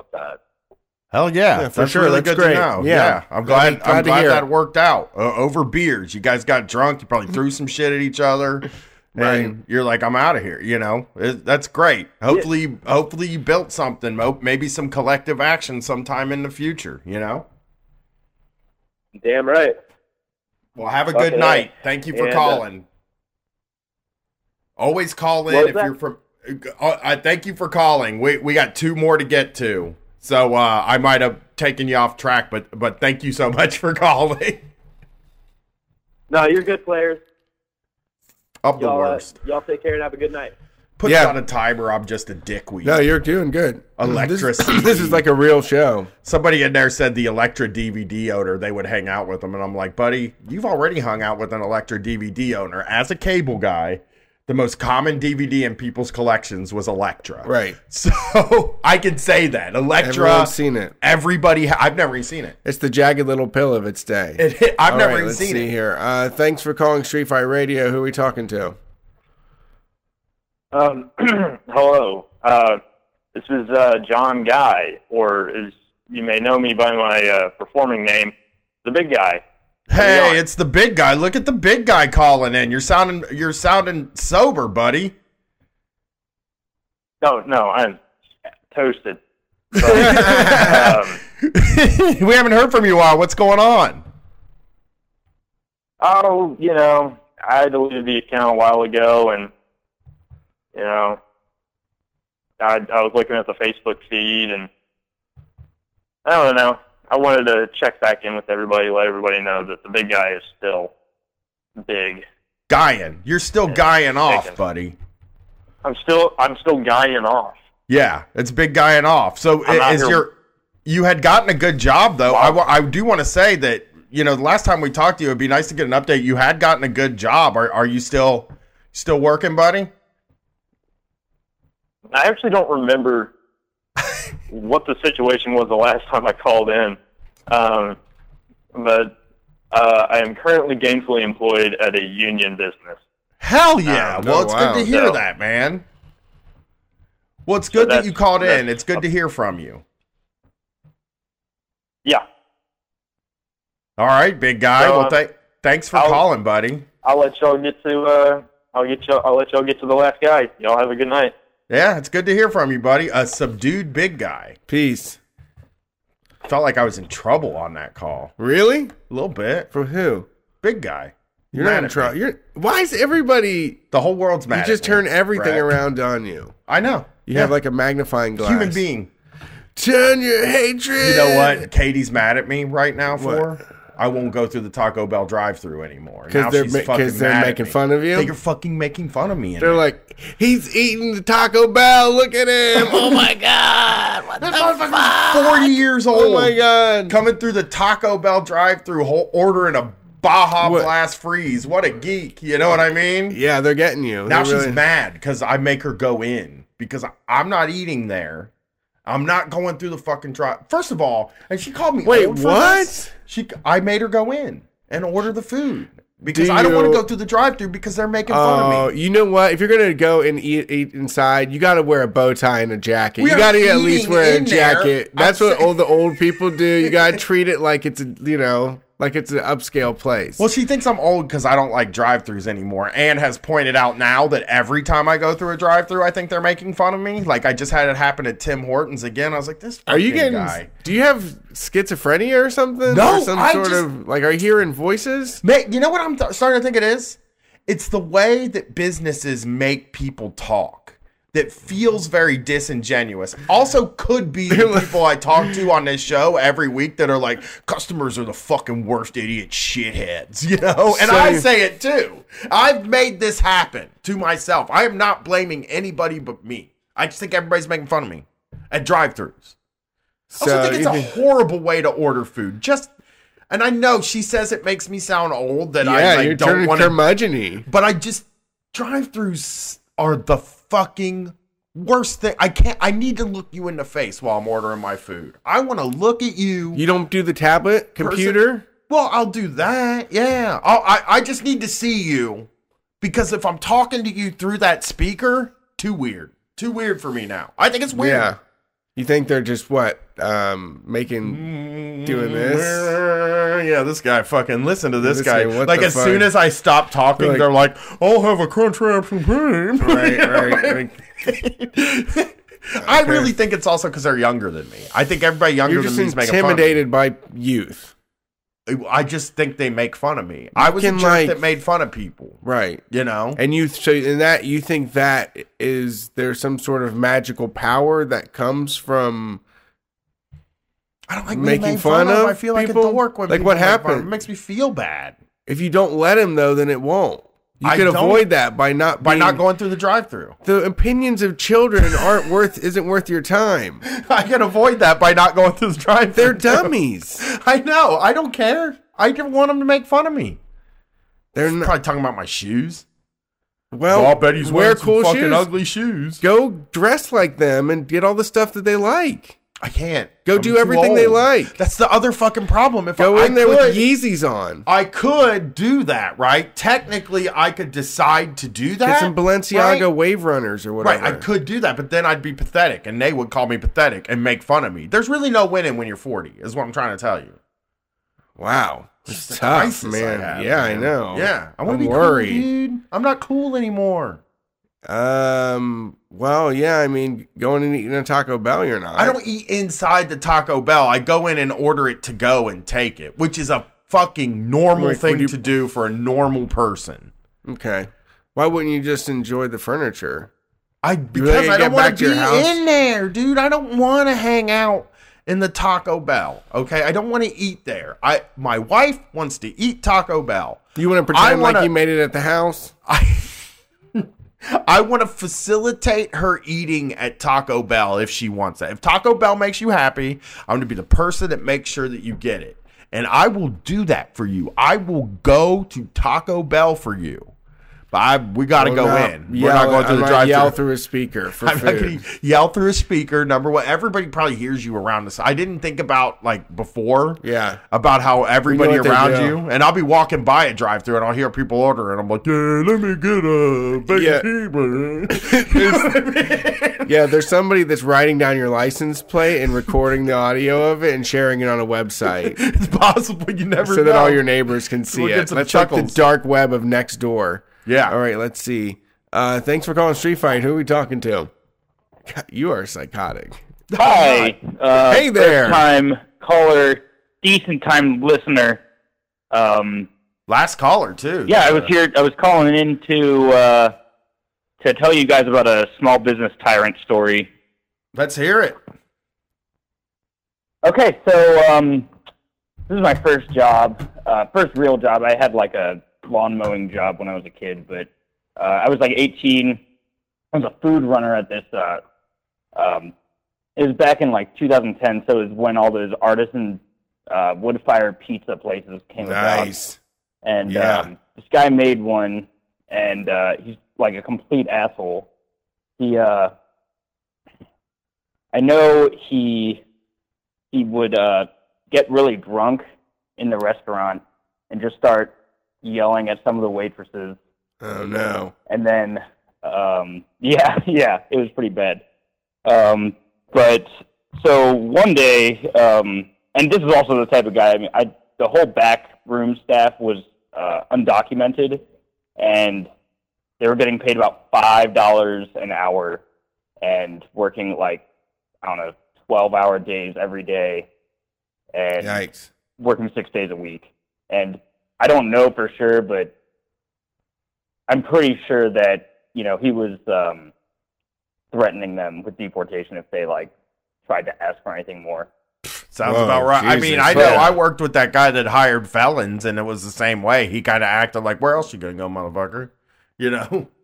Hell yeah, Yeah, for that's sure. really That's good great. to know. Yeah. Yeah, I'm glad. Glad- glad I'm to glad that worked out uh, over beers. You guys got drunk. You probably threw some shit at each other, [LAUGHS] Right. and you're like, "I'm out of here." You know, it, that's great. Hopefully, hopefully you built something. Maybe some collective action sometime in the future. You know. Damn right. Well, have a Fucking good A. night. Thank you for And, uh, calling. Always call in if that? you're from. Uh, I thank you for calling. We we got two more to get to, so uh, I might have taken you off track, but but thank you so [LAUGHS] much for calling. No, you're good players. Of the Y'all, uh, worst. y'all take care and have a good night. Put Yeah. on a timer. I'm just a dickweed. No, you're doing good. Electricity. This, [CLEARS THROAT] this is like a real show. Somebody in there said the Elektra DVD owner, they would hang out with them. And I'm like, buddy, you've already hung out with an Elektra DVD owner as a cable guy. The most common DVD in people's collections was Elektra. Right. [LAUGHS] So I can say that Elektra. Everyone's seen it. Everybody, ha- I've never even seen it. It's the jagged little pill of its day. It- I've All never right, even let's seen see it. here. Uh, thanks for calling Street Fight Radio. Who are we talking to? Um, [CLEARS THROAT] hello. Uh, this is uh, John Guy, or as you may know me by my uh, performing name, the Big Guy. Hey, it's the big guy. Look at the big guy calling in. You're sounding, you're sounding sober, buddy. No, no, I'm toasted. But, [LAUGHS] um, we haven't heard from you in a while. What's going on? oh, you know, I deleted the account a while ago, and you know, I, I was looking at the Facebook feed, and I don't know. I wanted to check back in with everybody, let everybody know that the big guy is still big. Guying. You're still guying off, buddy. I'm still, I'm still guying off. Yeah, it's big guying off. So I'm is your you had gotten a good job though. I, wa- I do want to say that you know the last time we talked to you, it'd be nice to get an update. You had gotten a good job. Are are you still still working, buddy? I actually don't remember what the situation was the last time I called in, um, but uh, I am currently gainfully employed at a union business. Hell yeah! Oh, well, it's wow. good to hear So- that, man. Well, it's good that you called in. It's good to hear from you. Yeah, All right, big guy. So, well, uh, th- thanks for I'll- calling, buddy. I'll let y'all get to. Uh, I'll get y'all. I'll let y'all get to the last guy. Y'all have a good night. Yeah, it's good to hear from you, buddy. A subdued big guy. Peace. Felt like I was in trouble on that call. Really? A little bit. For who? Big guy. You're Mad not in trouble. You're. Why is everybody? The whole world's mad. You just at me, turn everything around on you. I know. You Yeah. have like a magnifying glass. Human being. Turn your hatred. You know what? Katie's mad at me right now for. I won't go through the Taco Bell drive-through anymore. Because they're she's ma- fucking 'cause they're mad making fun of you? They're fucking making fun of me. They're it. like, he's eating the Taco Bell. Look at him. [LAUGHS] Oh my god. What the fuck? forty years oh old. Oh my god. Coming through the Taco Bell drive-through, ordering a Baja What? Blast freeze. What a geek. You know what I mean? Yeah, they're getting you. Now They're she's really- mad because I make her go in because I'm not eating there. I'm not going through the fucking drive. First of all, and she called me. Wait, what? this. She, I made her go in and order the food because Do I don't want to go through the drive-through because they're making fun of Oh, me. you know what? If you're gonna go and eat, eat inside, you got to wear a bow tie and a jacket. We you got to at least wear a in there. jacket. I'm That's what saying- all the old people do. You got to [LAUGHS] treat it like it's a, you know, like it's an upscale place. Well, she thinks I'm old because I don't like drive-throughs anymore, and has pointed out now that every time I go through a drive-through, I think they're making fun of me. Like I just had it happen at Tim Hortons again. I was like, "This are you getting? guy." Do you have schizophrenia or something? No, or some I sort just- of like. Are you hearing voices? You know what I'm th- starting to think it is? It's the way that businesses make people talk that feels very disingenuous. Also, could be the [LAUGHS] people I talk to on this show every week that are like, customers are the fucking worst idiot shitheads, [LAUGHS] you know? And So I say it too. I've made this happen to myself. I am not blaming anybody but me. I just think everybody's making fun of me at drive throughs. I also think it's a horrible way to order food. Just, and I know she says it makes me sound old that yeah, I like, you're don't want to, curmudgeon but I just drive-throughs are the fucking worst thing. I can't. I need to look you in the face while I'm ordering my food. I want to look at you. You don't do the tablet computer. Well, I'll do that. Yeah. I'll, I I just need to see you because if I'm talking to you through that speaker, too weird. Too weird for me now. I think it's weird. Yeah. You think they're just what um making doing this? Yeah, this guy fucking listen to this, This guy. guy, like as soon as I stop talking, Like- they're like, "I'll have a crunch wrap supreme." Right, right. [LAUGHS] I really think it's also because they're younger than me. I think everybody younger You're than me is making fun of me. intimidated by youth. I just think they make fun of me. I was a jerk like- that made fun of people. Right. You know? And you so in that you think that is there's some sort of magical power that comes from I don't like being making made fun, of I feel like people? at the work when like what happened? It makes me feel bad If you don't let him though, then it won't. You I could avoid that by not by being, not going through the drive-through. The opinions of children aren't worth isn't worth your time. [LAUGHS] I can avoid that by not going through the drive-through. They're dummies. [LAUGHS] I know. I don't care. I just want them to make fun of me. They're probably talking about my shoes. Well, I bet he's wear wearing some cool fucking shoes. ugly shoes. Go dress like them and get all the stuff that they like. I can't. Go I'm do everything they like. That's the other fucking problem. If Go I, in there I with could- Yeezys on. I could do that, right? Technically, I could decide to do that. Get some Balenciaga right? wave runners or whatever. Right, I could do that, but then I'd be pathetic, and they would call me pathetic and make fun of me. There's really no winning when you're 40, is what I'm trying to tell you. Wow, It's it's just a tough, crisis I man. have, yeah, I know. Yeah, I want I'm to be worried. cool, dude. I'm not cool anymore. Um. Well, yeah. I mean, going and eating a Taco Bell, you're not. I don't eat inside the Taco Bell. I go in and order it to go and take it, which is a fucking normal Like, thing you- to do for a normal person. Okay. Why wouldn't you just enjoy the furniture? I because I don't want to be in there, dude. I don't want to hang out in the Taco Bell. Okay, I don't want to eat there. I my wife wants to eat Taco Bell. You want to pretend like wanna- you made it at the house? [LAUGHS] I want to facilitate her eating at Taco Bell if she wants that. If Taco Bell makes you happy, I'm going to be the person that makes sure that you get it. And I will do that for you. I will go to Taco Bell for you. But I, we got to go in. We're yell- not going through I'm the drive Yell through a speaker for I'm food. yell through a speaker. Number one, everybody probably hears you around us. I didn't think about like before. Yeah. About how everybody what they around you, and I'll be walking by a drive-through, and I'll hear people order, and I'm like, "Yeah, let me get a cheeseburger." [LAUGHS] yeah, there's somebody that's writing down your license plate and recording the audio of it and sharing it on a website. [LAUGHS] it's possible you never so that all your neighbors can see it. Let's check the dark web of next door. Yeah. All right, let's see. Uh, thanks for calling Street Fight. Who are we talking to? God, You are psychotic. Hi. Uh, Hey there. First time caller, decent time listener. Um, Last caller too. yeah, I was here. I was calling in to uh, to tell you guys about a small business tyrant story. Let's hear it. Okay, so um, this is my first job, uh, first real job. I had like a lawn mowing job when I was a kid, but uh, I was like 18. I was a food runner at this. Uh, um, it was back in like 2010, so it was when all those artisan uh, wood fire pizza places came about. Nice. And Yeah. um, this guy made one, and uh, he's like a complete asshole. He, uh, I know he he would uh, get really drunk in the restaurant and just start yelling at some of the waitresses. Oh no. And then, um, [LAUGHS] yeah, yeah, it was pretty bad. Um, but so one day, um, and this is also the type of guy. I mean, I the whole back room staff was uh, undocumented, and they were getting paid about five dollars an hour, and working like I don't know, twelve hour days every day, and Yikes. working six days a week. And I don't know for sure, but I'm pretty sure that you know he was um, threatening them with deportation if they like tried to ask for anything more. Sounds Whoa, about right. I mean, I know Yeah. I worked with that guy that hired felons, and it was the same way. He kind of acted like, "Where else you gonna go, motherfucker?" You know. [LAUGHS]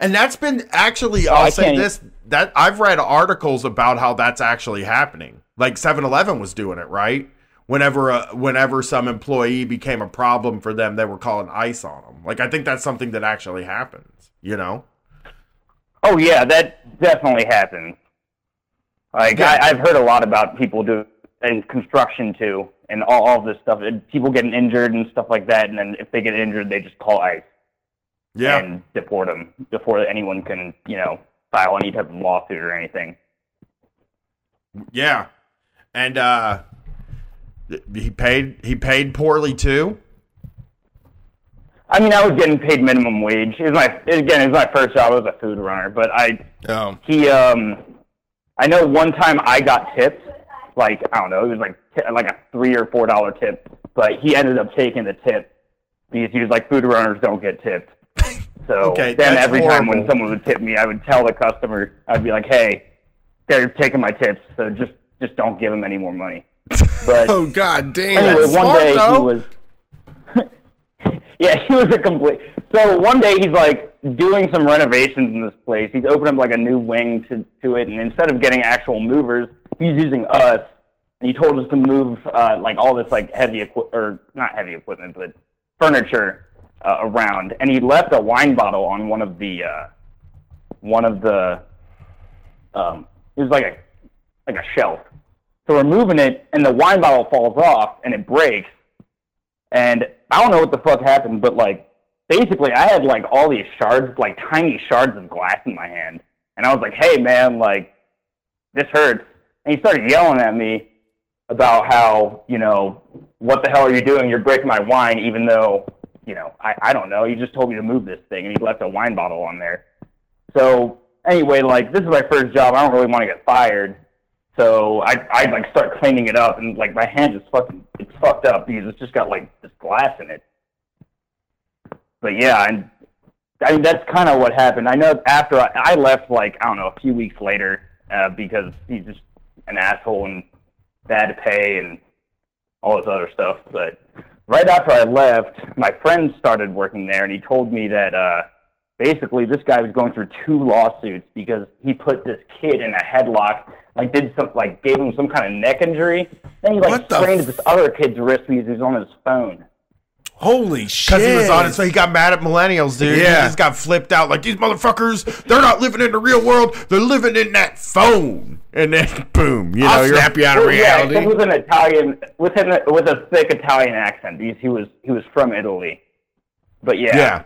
And that's been actually, Oh, I'll I say can't- this: that I've read articles about how that's actually happening. Like 7-Eleven was doing it, right? Whenever, uh, whenever some employee became a problem for them, they were calling ICE on them. Like I think that's something that actually happens. You know. Oh yeah, that definitely happens. Like Yeah. I, I've heard a lot about people do in construction too, and all, all this stuff. And people getting injured and stuff like that, and then if they get injured, they just call ICE Yeah. and deport them before anyone can, you know, file any type of lawsuit or anything. Yeah, and uh, he paid he paid poorly too. I mean, I was getting paid minimum wage. It was my again, it was my first job as a food runner, but I Oh. he um I know one time I got tipped like I don't know, it was like t- like a three or four dollar tip, but he ended up taking the tip because he was like food runners don't get tipped. [LAUGHS] So Okay, then that's every time when someone would tip me, I would tell the customer, I'd be like, "Hey, they're taking my tips, so just just don't give them any more money." But Oh god damn. anyway, one smart, day though. he was. [LAUGHS] yeah, he was a complete. So one day he's like doing some renovations in this place. He's opened up like a new wing to to it, and instead of getting actual movers, he's using us. And he told us to move uh, like all this like heavy equi- or not heavy equipment, but furniture uh, around, and he left a wine bottle on one of the uh, one of the um, it was like a like a shelf. So we're moving it, and the wine bottle falls off, and it breaks. And I don't know what the fuck happened, but like basically, I had like all these shards, like tiny shards of glass in my hand, and I was like, "Hey, man, like this hurts." And he started yelling at me about how you know what the hell are you doing? You're breaking my wine, even though you know I I don't know. He just told me to move this thing, and he left a wine bottle on there. So anyway, like this is my first job. I don't really want to get fired. So I I like start cleaning it up, and like my hand is fucking it's fucked up because it's just got like this glass in it. But yeah, and I mean that's kind of what happened. I know after I, I left, like I don't know, a few weeks later, uh, because he's just an asshole and bad to pay and all this other stuff. But right after I left, my friend started working there, and he told me that uh, basically this guy was going through two lawsuits because he put this kid in a headlock, like did some, like gave him some kind of neck injury. Then he like What the sprained this other kid's wrist because he was on his phone. Holy shit! Because he was on it, so he got mad at millennials, dude. Yeah. He just got flipped out. Like, these motherfuckers, they're not living in the real world. They're living in that phone. And then, boom, you know, I'll you're snap you out of Well, yeah, reality. except with an Italian, with an, with a thick Italian accent because he was he was from Italy. But yeah, Yeah.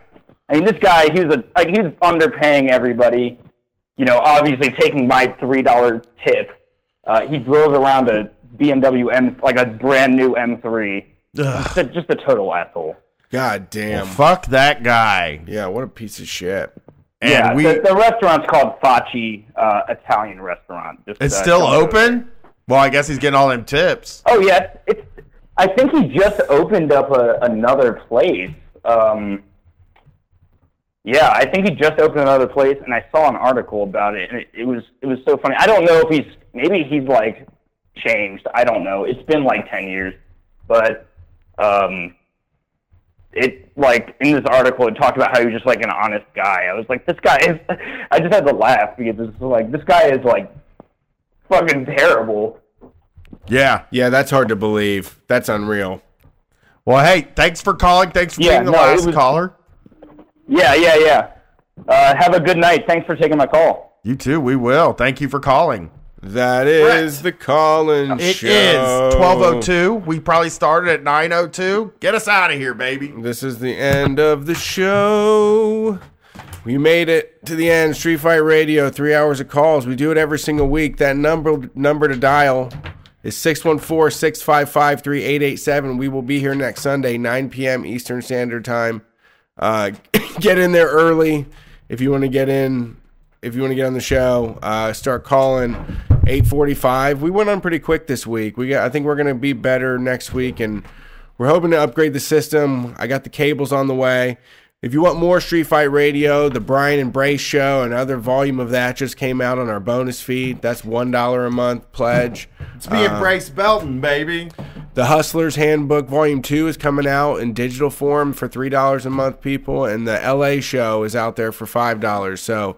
I mean, this guy, he was a like he was underpaying everybody. You know, obviously taking my three dollar tip. Uh, he drove around a BMW M, like a brand new M3. Just a, just a total asshole. God damn. Fuck that guy. Yeah, what a piece of shit. And yeah, we, the, the restaurant's called Facci uh, Italian Restaurant. Just, it's uh, still come over. open? Well, I guess he's getting all them tips. Oh yes, it's. I think he just opened up a, another place. Um, yeah, I think he just opened another place, and I saw an article about it, and it, it was it was so funny. I don't know if he's maybe he's like changed. I don't know. It's been like ten years, but um, it like in this article it talked about how he was just like an honest guy. I was like, this guy is. [LAUGHS] I just had to laugh because it's like this guy is like fucking terrible. Yeah. Yeah, that's hard to believe. That's unreal. Well, hey, thanks for calling. Thanks for Yeah, being the no, last was- caller. Yeah, yeah, yeah. Uh, have a good night. Thanks for taking my call. You too. We will. Thank you for calling. That is the Colin It Show. is 1202. We probably started at 902. Get us out of here, baby. This is the end of the show. We made it to the end. Street Fight Radio, three hours of calls. We do it every single week. That number number to dial is 614-655-3887. We will be here next Sunday, 9 p.m. Eastern Standard Time. Uh, [LAUGHS] get in there early if you want to get in. If you want to get on the show, uh, start calling 845. We went on pretty quick this week. We got. I think we're going to be better next week, and we're hoping to upgrade the system. I got the cables on the way. If you want more Street Fight Radio, the Brian and Brace show, another volume of that just came out on our bonus feed. That's one dollar a month pledge. It's me and Uh, Brace Belden, baby. The Hustler's Handbook Volume 2 is coming out in digital form for $3 a month, people. And the LA show is out there for $5. So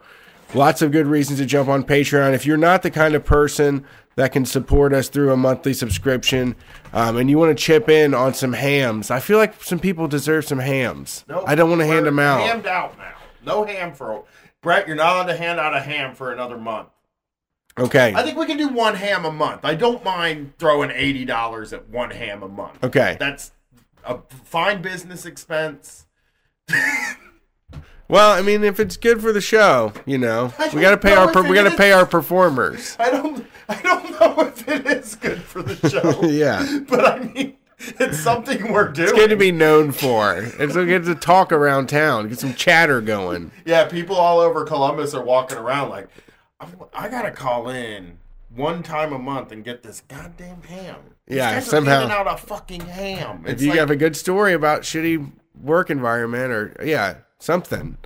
lots of good reasons to jump on Patreon. If you're not the kind of person that can support us through a monthly subscription um, and you want to chip in on some hams, I feel like some people deserve some hams. I don't want to hand them out. Hammed out now. No ham for Brett. You're not allowed to hand out a ham for another month. Okay. I think we can do one ham a month. I don't mind throwing eighty dollars at one ham a month. Okay. that's a fine business expense. [LAUGHS] Well, I mean, if it's good for the show, you know, we got to pay our per- we got to pay our performers. [LAUGHS] I don't. I don't know if it is good for the show. [LAUGHS] Yeah. but I mean, it's something we're doing. It's good to be known for. It's good to talk around town, get some chatter going. Yeah, people all over Columbus are walking around like, "I'm- I gotta call in one time a month and get this goddamn ham. These Yeah, guys somehow- out a fucking ham. If you like- have a good story about shitty work environment or yeah, something.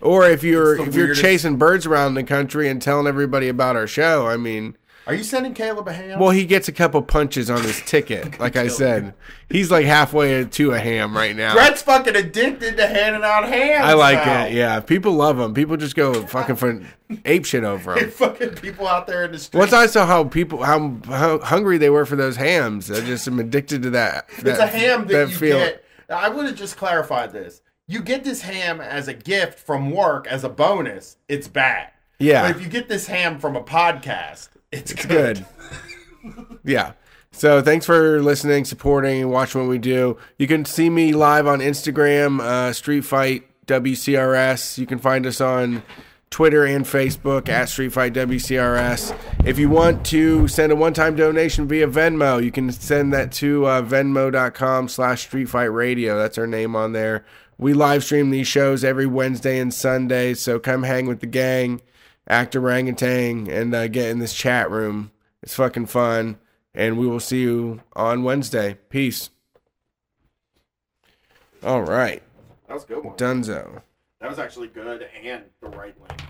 Or if you're It's if you're chasing birds around the country and telling everybody about our show, I mean, are you sending Caleb a ham? well, he gets a couple punches on his ticket. [LAUGHS] Like I said, he's like halfway to a ham right now. Brett's fucking addicted to handing out hams. I like now. it. Yeah, people love them. People just go fucking for ape shit over them. [LAUGHS] fucking people out there in the street. Once I saw how people how, how hungry they were for those hams, I just am addicted to that. it's a ham that, you feel. get. I would have just clarified this. you get this ham as a gift from work as a bonus, it's bad. Yeah. But if you get this ham from a podcast, it's, It's good. good. yeah. So thanks for listening, supporting, and watching what we do. You can see me live on Instagram, uh, Street Fight WCRS. You can find us on Twitter and Facebook at Street Fight WCRS. If you want to send a one-time donation via Venmo, you can send that to uh, venmo.com slash Street Fight Radio. That's our name on there. We live stream these shows every Wednesday and Sunday, so come hang with the gang, act orangutan, and uh, get in this chat room. It's fucking fun. And we will see you on Wednesday. Peace. All right. That was a good one. Dunzo. That was actually good and the right length.